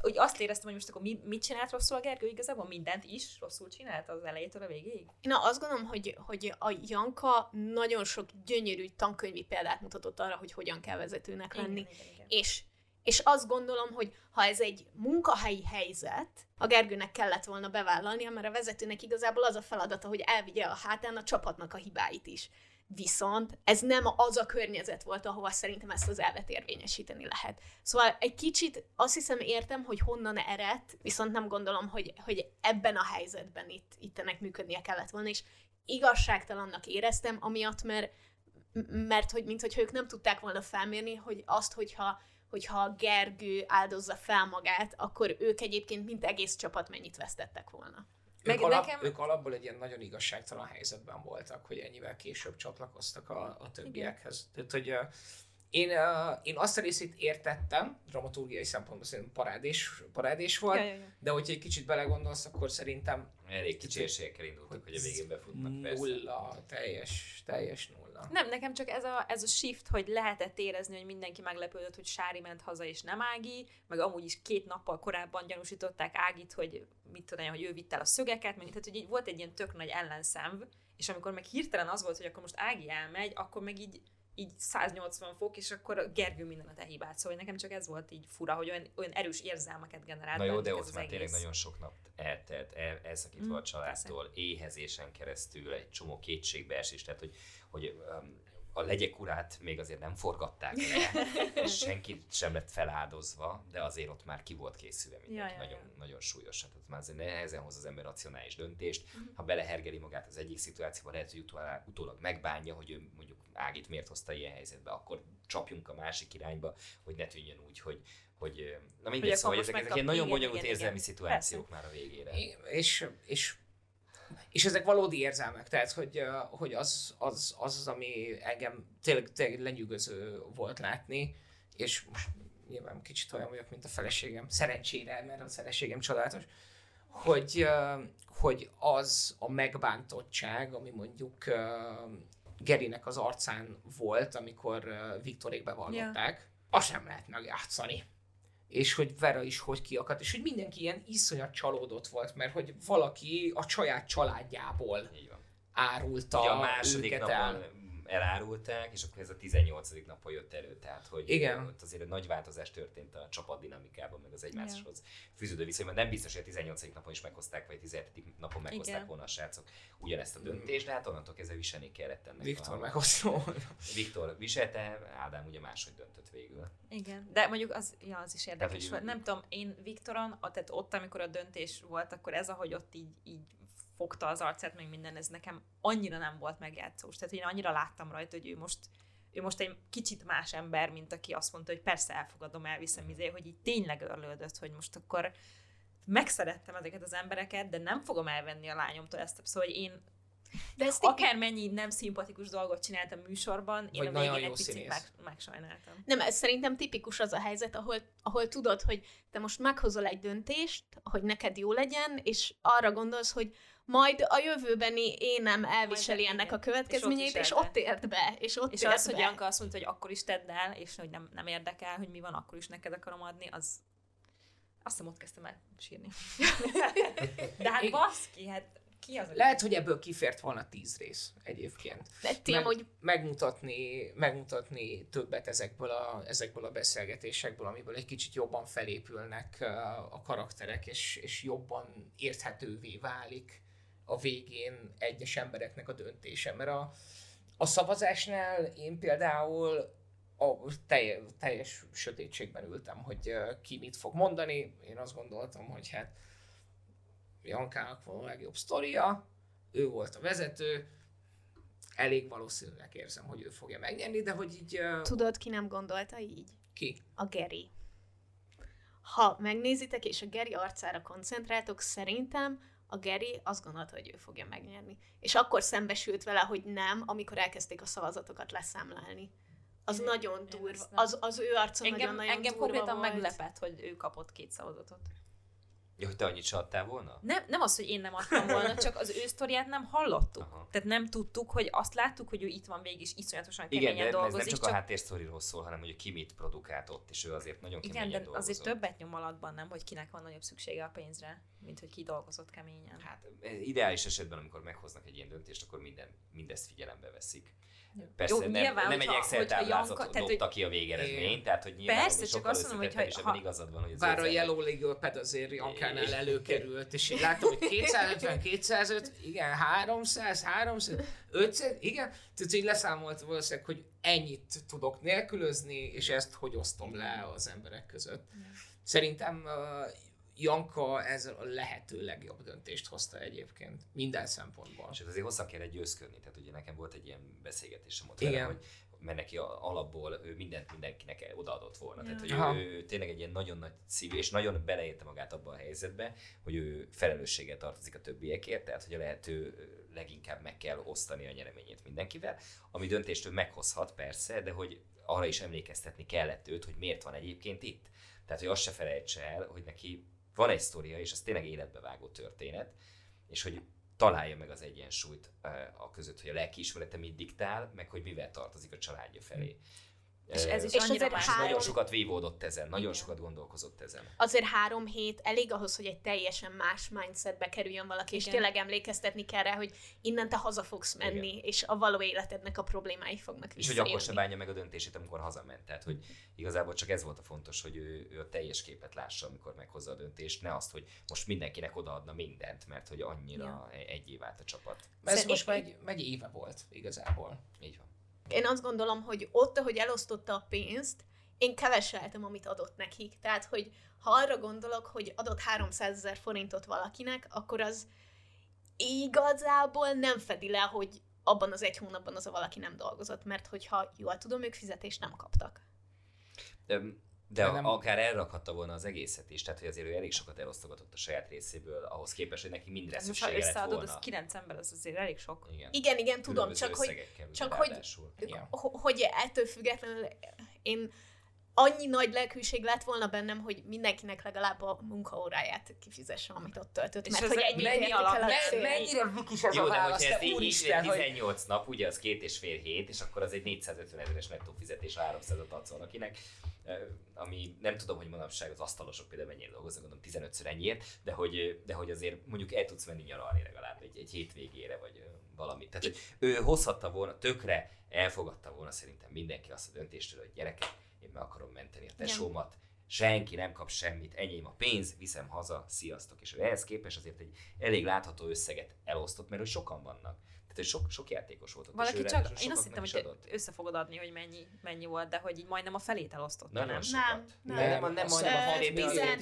hogy azt éreztem, hogy most akkor mi, mit csinált rosszul a Gergő igazából? Mindent is rosszul csinált az elejétől a végéig? Én azt gondolom, hogy, hogy a Janka nagyon sok gyönyörű tankönyvi példát mutatott arra, hogy hogyan kell vezetőnek lenni. Igen, igen, igen. És, és azt gondolom, hogy ha ez egy munkahelyi helyzet, a Gergőnek kellett volna bevállalnia, mert a vezetőnek igazából az a feladata, hogy elvigye a hátán a csapatnak a hibáit is. Viszont ez nem az a környezet volt, ahova szerintem ezt az elvet érvényesíteni lehet. Szóval egy kicsit azt hiszem értem, hogy honnan eredt, viszont nem gondolom, hogy, hogy ebben a helyzetben itt, itt ennek működnie kellett volna, és igazságtalannak éreztem, amiatt, mert, mert hogy mintha ők nem tudták volna felmérni, hogy azt, hogyha hogyha Gergő áldozza fel magát, akkor ők egyébként mint egész csapat mennyit vesztettek volna. Meg ők, alap, nekem- ők alapból egy ilyen nagyon igazságtalan helyzetben voltak, hogy ennyivel később csatlakoztak a, a többiekhez. Tehát, hogy uh, én, uh, én azt a részét értettem, dramaturgiai szempontból szerintem parádés, parádés volt, Ja, ja, ja. de hogyha egy kicsit belegondolsz, akkor szerintem Elég kicsi esélyekkel indultak, hogy a végén befutnak, persze. nulla, teljes, teljes nulla. Nem, nekem csak ez a, ez a shift, hogy lehetett érezni, hogy mindenki meglepődött, hogy Sári ment haza és nem Ági, meg amúgy is két nappal korábban gyanúsították Ágit, hogy mit tudom én, hogy ő vitt el a szögeket, meg, tehát hogy így volt egy ilyen tök nagy ellenszenv, és amikor meg hirtelen az volt, hogy akkor most Ági elmegy, akkor meg így így 180 fok, és akkor a Gergő minden a te hibád. Szóval nekem csak ez volt így fura, hogy olyan, olyan erős érzelmeket generált. Na jó, de ott már tényleg nagyon sok nap eltelt, el, elszakítva Mm, a családtól, éhezésen keresztül, egy csomó kétségbeesés, tehát hogy, hogy um, a legyek urát még azért nem forgatták le, senki sem lett feláldozva, de azért ott már ki volt készülve mindenki, Ja, ja, ja. nagyon, nagyon súlyos. Hát ott már azért nehezen hoz az ember racionális döntést. Mhm. Ha belehergeli magát az egyik szituációba, lehet, hogy utólag, utólag megbánja, hogy ő mondjuk Ágit miért hozta ilyen helyzetbe, akkor csapjunk a másik irányba, hogy ne tűnjön úgy, hogy hogy, na mindegy, akkor szóval ezek, ezek ilyen nagyon bonyolult igen, érzelmi igen. szituációk már a végére. És, és, és ezek valódi érzelmek, tehát hogy, hogy az, az, az, az, ami engem tényleg, tényleg lenyűgöző volt látni, és most nyilván kicsit olyan vagyok, mint a feleségem, szerencsére, mert a feleségem csodálatos, hogy, hogy az a megbántottság, ami mondjuk Gerinek az arcán volt, amikor uh, Viktorék bevallották, yeah. azt nem lehet megjátszani. És hogy Vera is hogy kiakadt, és hogy mindenki ilyen iszonyat csalódott volt, mert hogy valaki a saját családjából árulta Ugye a második őket napon el. Elárulták, és akkor ez a 18. napon jött elő, tehát hogy Igen. ott azért egy nagy változás történt a csapat dinamikában, meg az egymáshoz fűződő viszonyban. Nem biztos, hogy a 18. napon is meghozták, vagy a 17. napon meghozták Igen. volna a srácok ugyanezt a döntést, de hát onnantól kezdve viselni kellett ennek Viktor a... meghozta Viktor viselte, Ádám ugye máshogy döntött végül. Igen, de mondjuk az, ja, az is érdekes hogy- volt. Nem tudom, én Viktoron, a- tehát ott, amikor a döntés volt, akkor ez, ahogy ott így, így fogta az arcát, meg minden, ez nekem annyira nem volt megjátszós. Tehát én annyira láttam rajta, hogy ő most ő most egy kicsit más ember, mint aki azt mondta, hogy persze elfogadom, elviszem izé, hogy így tényleg örlődött, hogy most akkor megszerettem ezeket az embereket, de nem fogom elvenni a lányomtól ezt. Szóval hogy én De ezt akármennyi nem szimpatikus dolgot csináltam műsorban, én Vagy a végén egy picit meg, megsajnáltam. Nem, ez szerintem tipikus az a helyzet, ahol, ahol tudod, hogy te most meghozol egy döntést, hogy neked jó legyen, és arra gondolsz, hogy majd a jövőbeni énem elviseli Majd- ennek a következményeit, és És ott, ott viseld ért be, és ott És ért az, hogy be. Janka azt mondta, hogy akkor is tedd el, és hogy nem, nem érdekel, hogy mi van, akkor is neked akarom adni, az azt hiszem ott kezdtem el sírni. De hát baszki, hát ki az. Lehet, hogy ebből kifért volna tíz rész egyébként. De ti Meg- amúgy megmutatni, megmutatni többet ezekből a, ezekből a beszélgetésekből, amiből egy kicsit jobban felépülnek a karakterek, és, és jobban érthetővé válik a végén egyes embereknek a döntése. Mert a, a szavazásnál én például a teljes, teljes sötétségben ültem, hogy ki mit fog mondani. Én azt gondoltam, hogy hát Jankának van a legjobb sztoria, ő volt a vezető, elég valószínűleg érzem, hogy ő fogja megnyerni, de hogy így uh, tudod, ki nem gondolta így? ki? A Geri. Ha megnézitek, és a Geri arcára koncentráltok, szerintem a Geri azt gondolta, hogy ő fogja megnyerni. És akkor szembesült vele, hogy nem, amikor elkezdték a szavazatokat leszámlálni. Az Én- nagyon durva. Az, az ő arca Engem, nagyon-nagyon engem durva konkrétan volt. meglepett, hogy ő kapott két szavazatot. Ja, hogy te annyit se adtál volna? Nem, nem az, hogy én nem adtam volna, csak az ő sztoriát nem hallottuk. Aha. Tehát nem tudtuk, hogy azt láttuk, hogy ő itt van végig, és iszonyatosan Igen, keményen de ez nem dolgozik. csak, a háttérsztoriról szól, hanem hogy ki mit produkált ott, és ő azért nagyon Igen, keményen de dolgozott. azért többet nyom alatban nem, hogy kinek van nagyobb szüksége a pénzre, mint hogy ki dolgozott keményen. Hát ideális esetben, amikor meghoznak egy ilyen döntést, akkor minden, mindezt figyelembe veszik. Persze Jó, nem, nyilván, nem egy hogyha- Excel hogyha táblázat Janka- tehát, dobta ki a végeredményt, tehát hogy nyilván Persze, csak azt mondom, hogy ha- és ebben igazad van, hogy az Bár a Yellow Legal Pad azért Jankánál előkerült, és így láttam, hogy 250, 205, igen, 300, 300, 500, igen, tehát így leszámolt valószínűleg, hogy ennyit tudok nélkülözni, és ezt hogy osztom le az emberek között. Szerintem uh, Janka ez a lehető legjobb döntést hozta egyébként, minden szempontból. És hát azért hosszan kellett győzködni, tehát ugye nekem volt egy ilyen beszélgetésem ott Igen. vele, hogy mert neki alapból ő mindent mindenkinek odaadott volna. Tehát, hogy Aha. ő, ő, tényleg egy ilyen nagyon nagy szívű, és nagyon beleérte magát abba a helyzetbe, hogy ő felelősséggel tartozik a többiekért, tehát hogy a lehető leginkább meg kell osztani a nyereményét mindenkivel, ami döntést ő meghozhat persze, de hogy arra is emlékeztetni kellett őt, hogy miért van egyébként itt. Tehát, hogy azt se felejtse el, hogy neki van egy sztoria, és az tényleg életbevágó történet, és hogy találja meg az egyensúlyt eh, a között, hogy a lelkiismerete mit diktál, meg hogy mivel tartozik a családja felé. És ez is És annyira azért más. három- Nagyon sokat vívódott ezen, nagyon Igen. sokat gondolkozott ezen. Azért három hét elég ahhoz, hogy egy teljesen más mindsetbe kerüljön valaki, és Igen. tényleg emlékeztetni kell rá, hogy innen te haza fogsz menni, és a való életednek a problémái fognak És hogy akkor se bánja meg a döntését, amikor hazament. Tehát, hogy igazából csak ez volt a fontos, hogy ő, ő a teljes képet lássa, amikor meghozza a döntést, ne azt, hogy most mindenkinek odaadna mindent, mert hogy annyira Ja. ja. egyé vált a csapat. Ez Szerint- most meg, meg éve volt igazából. Így van. Én azt gondolom, hogy ott, ahogy elosztotta a pénzt, én keveseltem, amit adott nekik. Tehát, hogy ha arra gondolok, hogy adott 300 ezer forintot valakinek, akkor az igazából nem fedi le, hogy abban az egy hónapban az a valaki nem dolgozott, mert hogyha jól tudom, ők fizetést nem kaptak. De De nem- akár elrakhatta volna az egészet is, tehát hogy azért ő elég sokat elosztogatott a saját részéből, ahhoz képest, hogy neki mindre ha szüksége lett összeadod, volna. az 9 ember, az azért elég sok. Igen. Igen, igen, tudom, Különböző csak hogy, csak hogy, ho- hogy ettől függetlenül én annyi nagy lelkűség lett volna bennem, hogy mindenkinek legalább a munkaóráját kifizesse, amit ott töltött. És Mert hogy ennyi mennyi alap- el a me- cél. Mennyire vikis ez Jó, a de válasz, hogyha ez de így úristen, hogy 18 nap, ugye az két és fél hét, és akkor az egy 450 ezeres nettó fizetés 300-at adsz valakinek, ami nem tudom, hogy manapság az asztalosok például mennyire dolgoznak, gondolom 15-ször ennyiért, de hogy, de hogy azért mondjuk el tudsz menni nyaralni legalább egy, egy hétvégére, vagy eh, valami. Tehát, hogy ő hozhatta volna, tökre elfogadta volna szerintem mindenki azt a döntéstől, hogy gyerekek, én meg akarom menteni a tesómat, senki nem kap semmit, enyém a pénz, viszem haza, sziasztok. És ehhez képest azért egy elég látható összeget elosztott, mert hogy sokan vannak. Tehát, hogy sok, sok játékos volt ott. Valaki csak, én azt hittem, hogy adott. össze fogod adni, hogy mennyi, mennyi volt, de hogy így majdnem a felét elosztotta, Nagyon nem? sokat. Nem, nem. nem, nem, nem Azt majdnem a felét, igen, igen, tehát az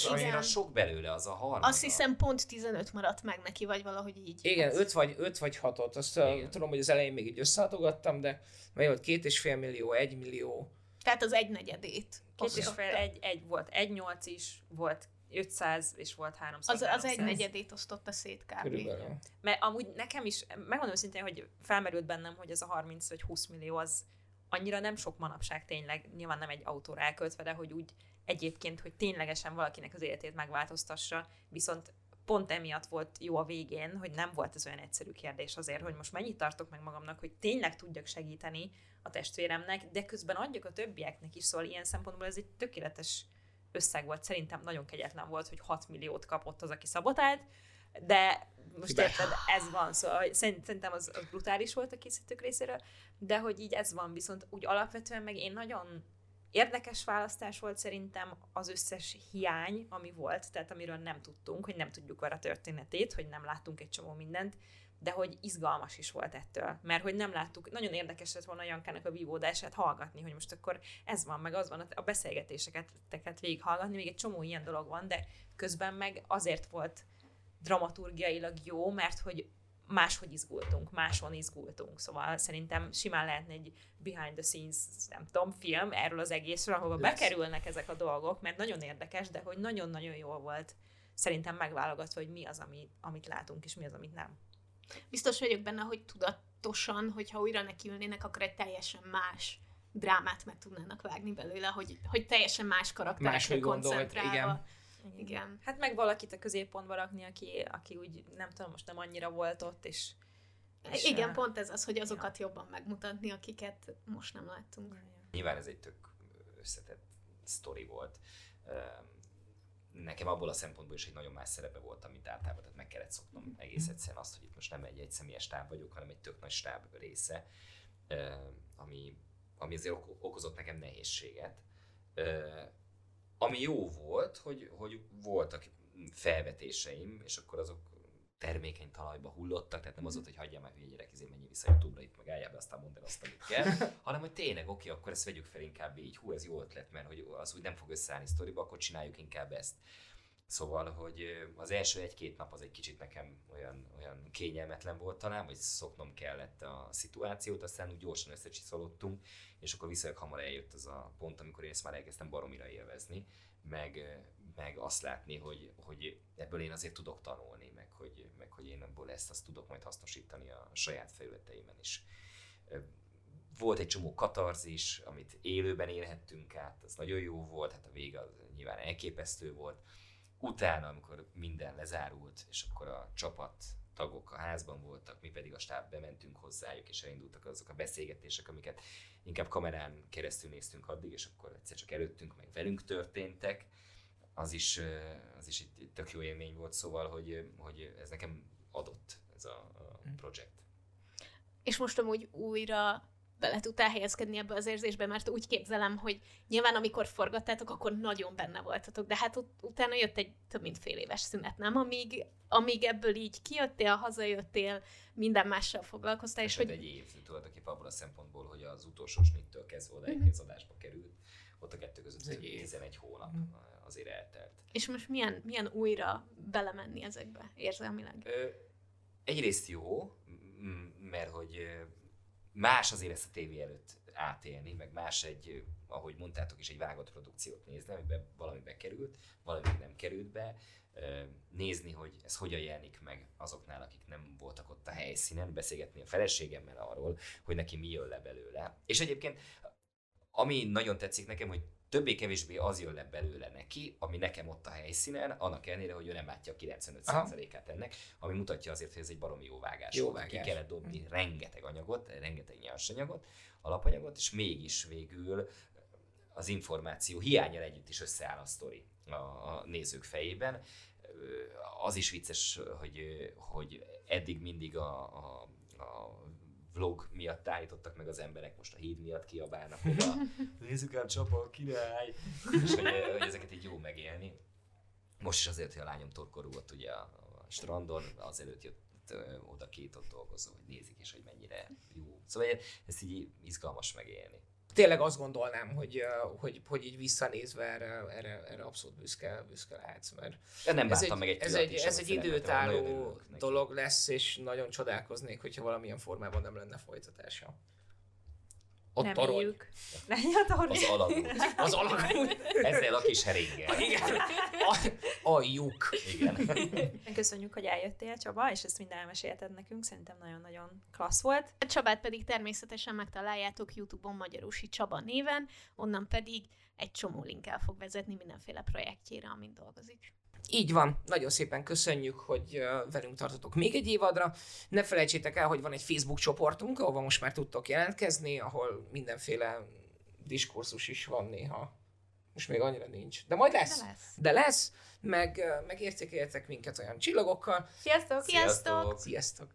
tizen- azért igen. a sok belőle, az a harmad. Azt hiszem pont 15 maradt meg neki, vagy valahogy így. Igen, 5 vagy, 5 vagy 6-ot. Azt Igen. Igen. tudom, hogy az elején még így összehatogattam, de mely volt két és fél millió, egy millió. Tehát az egynegyedét. Két és fél, egy, egy volt, egy nyolc is, volt 500, és volt 300. Az, az 300. egynegyedét osztotta szét kb. Körülbelül. Mert amúgy nekem is, megmondom őszintén, hogy felmerült bennem, hogy ez a 30 vagy 20 millió az annyira nem sok manapság tényleg, nyilván nem egy autóra elköltve, de hogy úgy egyébként, hogy ténylegesen valakinek az életét megváltoztassa, viszont pont emiatt volt jó a végén, hogy nem volt ez olyan egyszerű kérdés azért, hogy most mennyit tartok meg magamnak, hogy tényleg tudjak segíteni a testvéremnek, de közben adjak a többieknek is, szóval ilyen szempontból ez egy tökéletes összeg volt. Szerintem nagyon kegyetlen volt, hogy 6 milliót kapott az, aki szabotált, de most Hibás. érted, ez van, szóval szerintem az, az brutális volt a készítők részéről, de hogy így ez van, viszont úgy alapvetően meg én nagyon érdekes választás volt szerintem az összes hiány, ami volt, tehát amiről nem tudtunk, hogy nem tudjuk vele a történetét, hogy nem láttunk egy csomó mindent, de hogy izgalmas is volt ettől, mert hogy nem láttuk, nagyon érdekes lett volna Jankának a vívódását hallgatni, hogy most akkor ez van, meg az van, a beszélgetéseket teket végighallgatni, még egy csomó ilyen dolog van, de közben meg azért volt dramaturgiailag jó, mert hogy máshogy izgultunk, máson izgultunk. Szóval szerintem simán lehetne egy behind the scenes, nem tudom, film erről az egészről, ahova Lesz. bekerülnek ezek a dolgok, mert nagyon érdekes, de hogy nagyon-nagyon jól volt szerintem megválogatva, hogy mi az, ami, amit látunk, és mi az, amit nem. Biztos vagyok benne, hogy tudatosan, hogyha újra nekiülnének, akkor egy teljesen más drámát meg tudnának vágni belőle, hogy, hogy teljesen más karakterekre Máshogy gondolt, koncentrálva. Igen. Igen. Hát meg valakit a középpontba rakni, aki, aki úgy, nem tudom, most nem annyira volt ott, és... és Igen, eh, pont ez az, hogy azokat jobban megmutatni, akiket most nem láttunk. Nyilván ez egy tök összetett sztori volt. Nekem abból a szempontból is egy nagyon más szerepe volt, mint általában, tehát meg kellett szoknom egész egyszerűen azt, hogy itt most nem egy egyszemélyes stáb vagyok, hanem egy tök nagy stáb része, ami, ami azért oko- okozott nekem nehézséget. Ami jó volt, hogy, hogy voltak felvetéseim, és akkor azok termékeny talajba hullottak, tehát nem az volt, hogy hagyjál már hülye gyerek, izé menj vissza Youtube-ra, itt meg álljál be, aztán mondd el azt, amit kell, hanem hogy tényleg oké, akkor ezt vegyük fel inkább így, hú, ez jó ötlet, mert hogy az úgy nem fog összeállni sztoriba, akkor csináljuk inkább ezt. Szóval, hogy az első egy-két nap az egy kicsit nekem olyan, olyan kényelmetlen volt talán, vagy szoknom kellett a szituációt, aztán úgy gyorsan összecsiszolódtunk, és akkor viszonylag hamar eljött az a pont, amikor én ezt már elkezdtem baromira élvezni, meg, meg azt látni, hogy, hogy ebből én azért tudok tanulni, meg hogy, meg hogy én ebből ezt azt tudok majd hasznosítani a saját felületeimen is. Volt egy csomó katarzis, amit élőben élhettünk át, az nagyon jó volt, hát a vége az nyilván elképesztő volt. Utána, amikor minden lezárult, és akkor a csapat tagok a házban voltak, mi pedig a stáb bementünk hozzájuk, és elindultak azok a beszélgetések, amiket inkább kamerán keresztül néztünk addig, és akkor egyszer csak előttünk, meg velünk történtek, az is, az is egy egy tök jó élmény volt, szóval, hogy, hogy ez nekem adott ez a, a projekt. És most amúgy újra bele tudtál helyezkedni ebbe az érzésbe, mert úgy képzelem, hogy nyilván amikor forgattátok, akkor nagyon benne voltatok, de hát ut- utána jött egy több mint fél éves szünet, nem? Amíg, amíg ebből így kijöttél, hazajöttél, minden mással foglalkoztál, és hogy... egy év tulajdonképpen abból a szempontból, hogy az utolsó snittől kezdve odáig Mhm. az adásba került, ott a kettő között egy egy év. 11 hónap Mhm. azért eltelt. És most milyen, milyen újra belemenni ezekbe érzelmileg? Ö, egyrészt jó, mert hogy más azért ezt a tévé előtt átélni, meg más egy, ahogy mondtátok is, egy vágott produkciót nézni, amiben valami bekerült, valami nem került be, nézni, hogy ez hogyan jelenik meg azoknál, akik nem voltak ott a helyszínen, beszélgetni a feleségemmel arról, hogy neki mi jön le belőle. És egyébként ami nagyon tetszik nekem, hogy többé-kevésbé az jön le belőle neki, ami nekem ott a helyszínen, annak ellenére, hogy ő nem látja a 95%-át ennek, ami mutatja azért, hogy ez egy baromi jó vágás. Jó vágás. Ki kellett dobni rengeteg anyagot, rengeteg nyersanyagot, alapanyagot, és mégis végül az információ hiányal együtt is összeáll a sztori a, a nézők fejében. Az is vicces, hogy, hogy eddig mindig a, a, a vlog miatt állítottak meg az emberek, most a híd miatt kiabálnak, hogy a nézzük ám Csaba, király, és hogy, hogy ezeket így jó megélni. Most is azért, hogy a lányom torkorúgott ugye a, a strandon, azelőtt jött oda két ott dolgozó, hogy nézik is, hogy mennyire jó. Szóval ezt így izgalmas megélni. Tényleg azt gondolnám, hogy, hogy, hogy így visszanézve erre, erre, erre abszolút büszke, büszke lehetsz, mert De nem ez egy, meg egy ez egy, ez egy időtálló dolog lesz, és nagyon csodálkoznék, hogyha valamilyen formában nem lenne folytatása. Ott Nem torony. éljük. Legyen a torony. Az alagú. Az alakul. Ezzel a kis herénggel. Igen. A, a lyuk. Igen. Köszönjük, hogy eljöttél, Csaba, és ezt mind elmesélted nekünk. Szerintem nagyon-nagyon klassz volt. A Csabát pedig természetesen megtaláljátok YouTube-on Magyarusi Csaba néven, onnan pedig egy csomó linkkel fog vezetni mindenféle projektjére, amin dolgozik. Így van, nagyon szépen köszönjük, hogy velünk tartotok még egy évadra. Ne felejtsétek el, hogy van egy Facebook csoportunk, ahova most már tudtok jelentkezni, ahol mindenféle diskurzus is van néha. Most még annyira nincs. De majd lesz. De lesz. De lesz, meg, meg értékeljetek minket olyan csillagokkal. Sziasztok! Sziasztok! Sziasztok!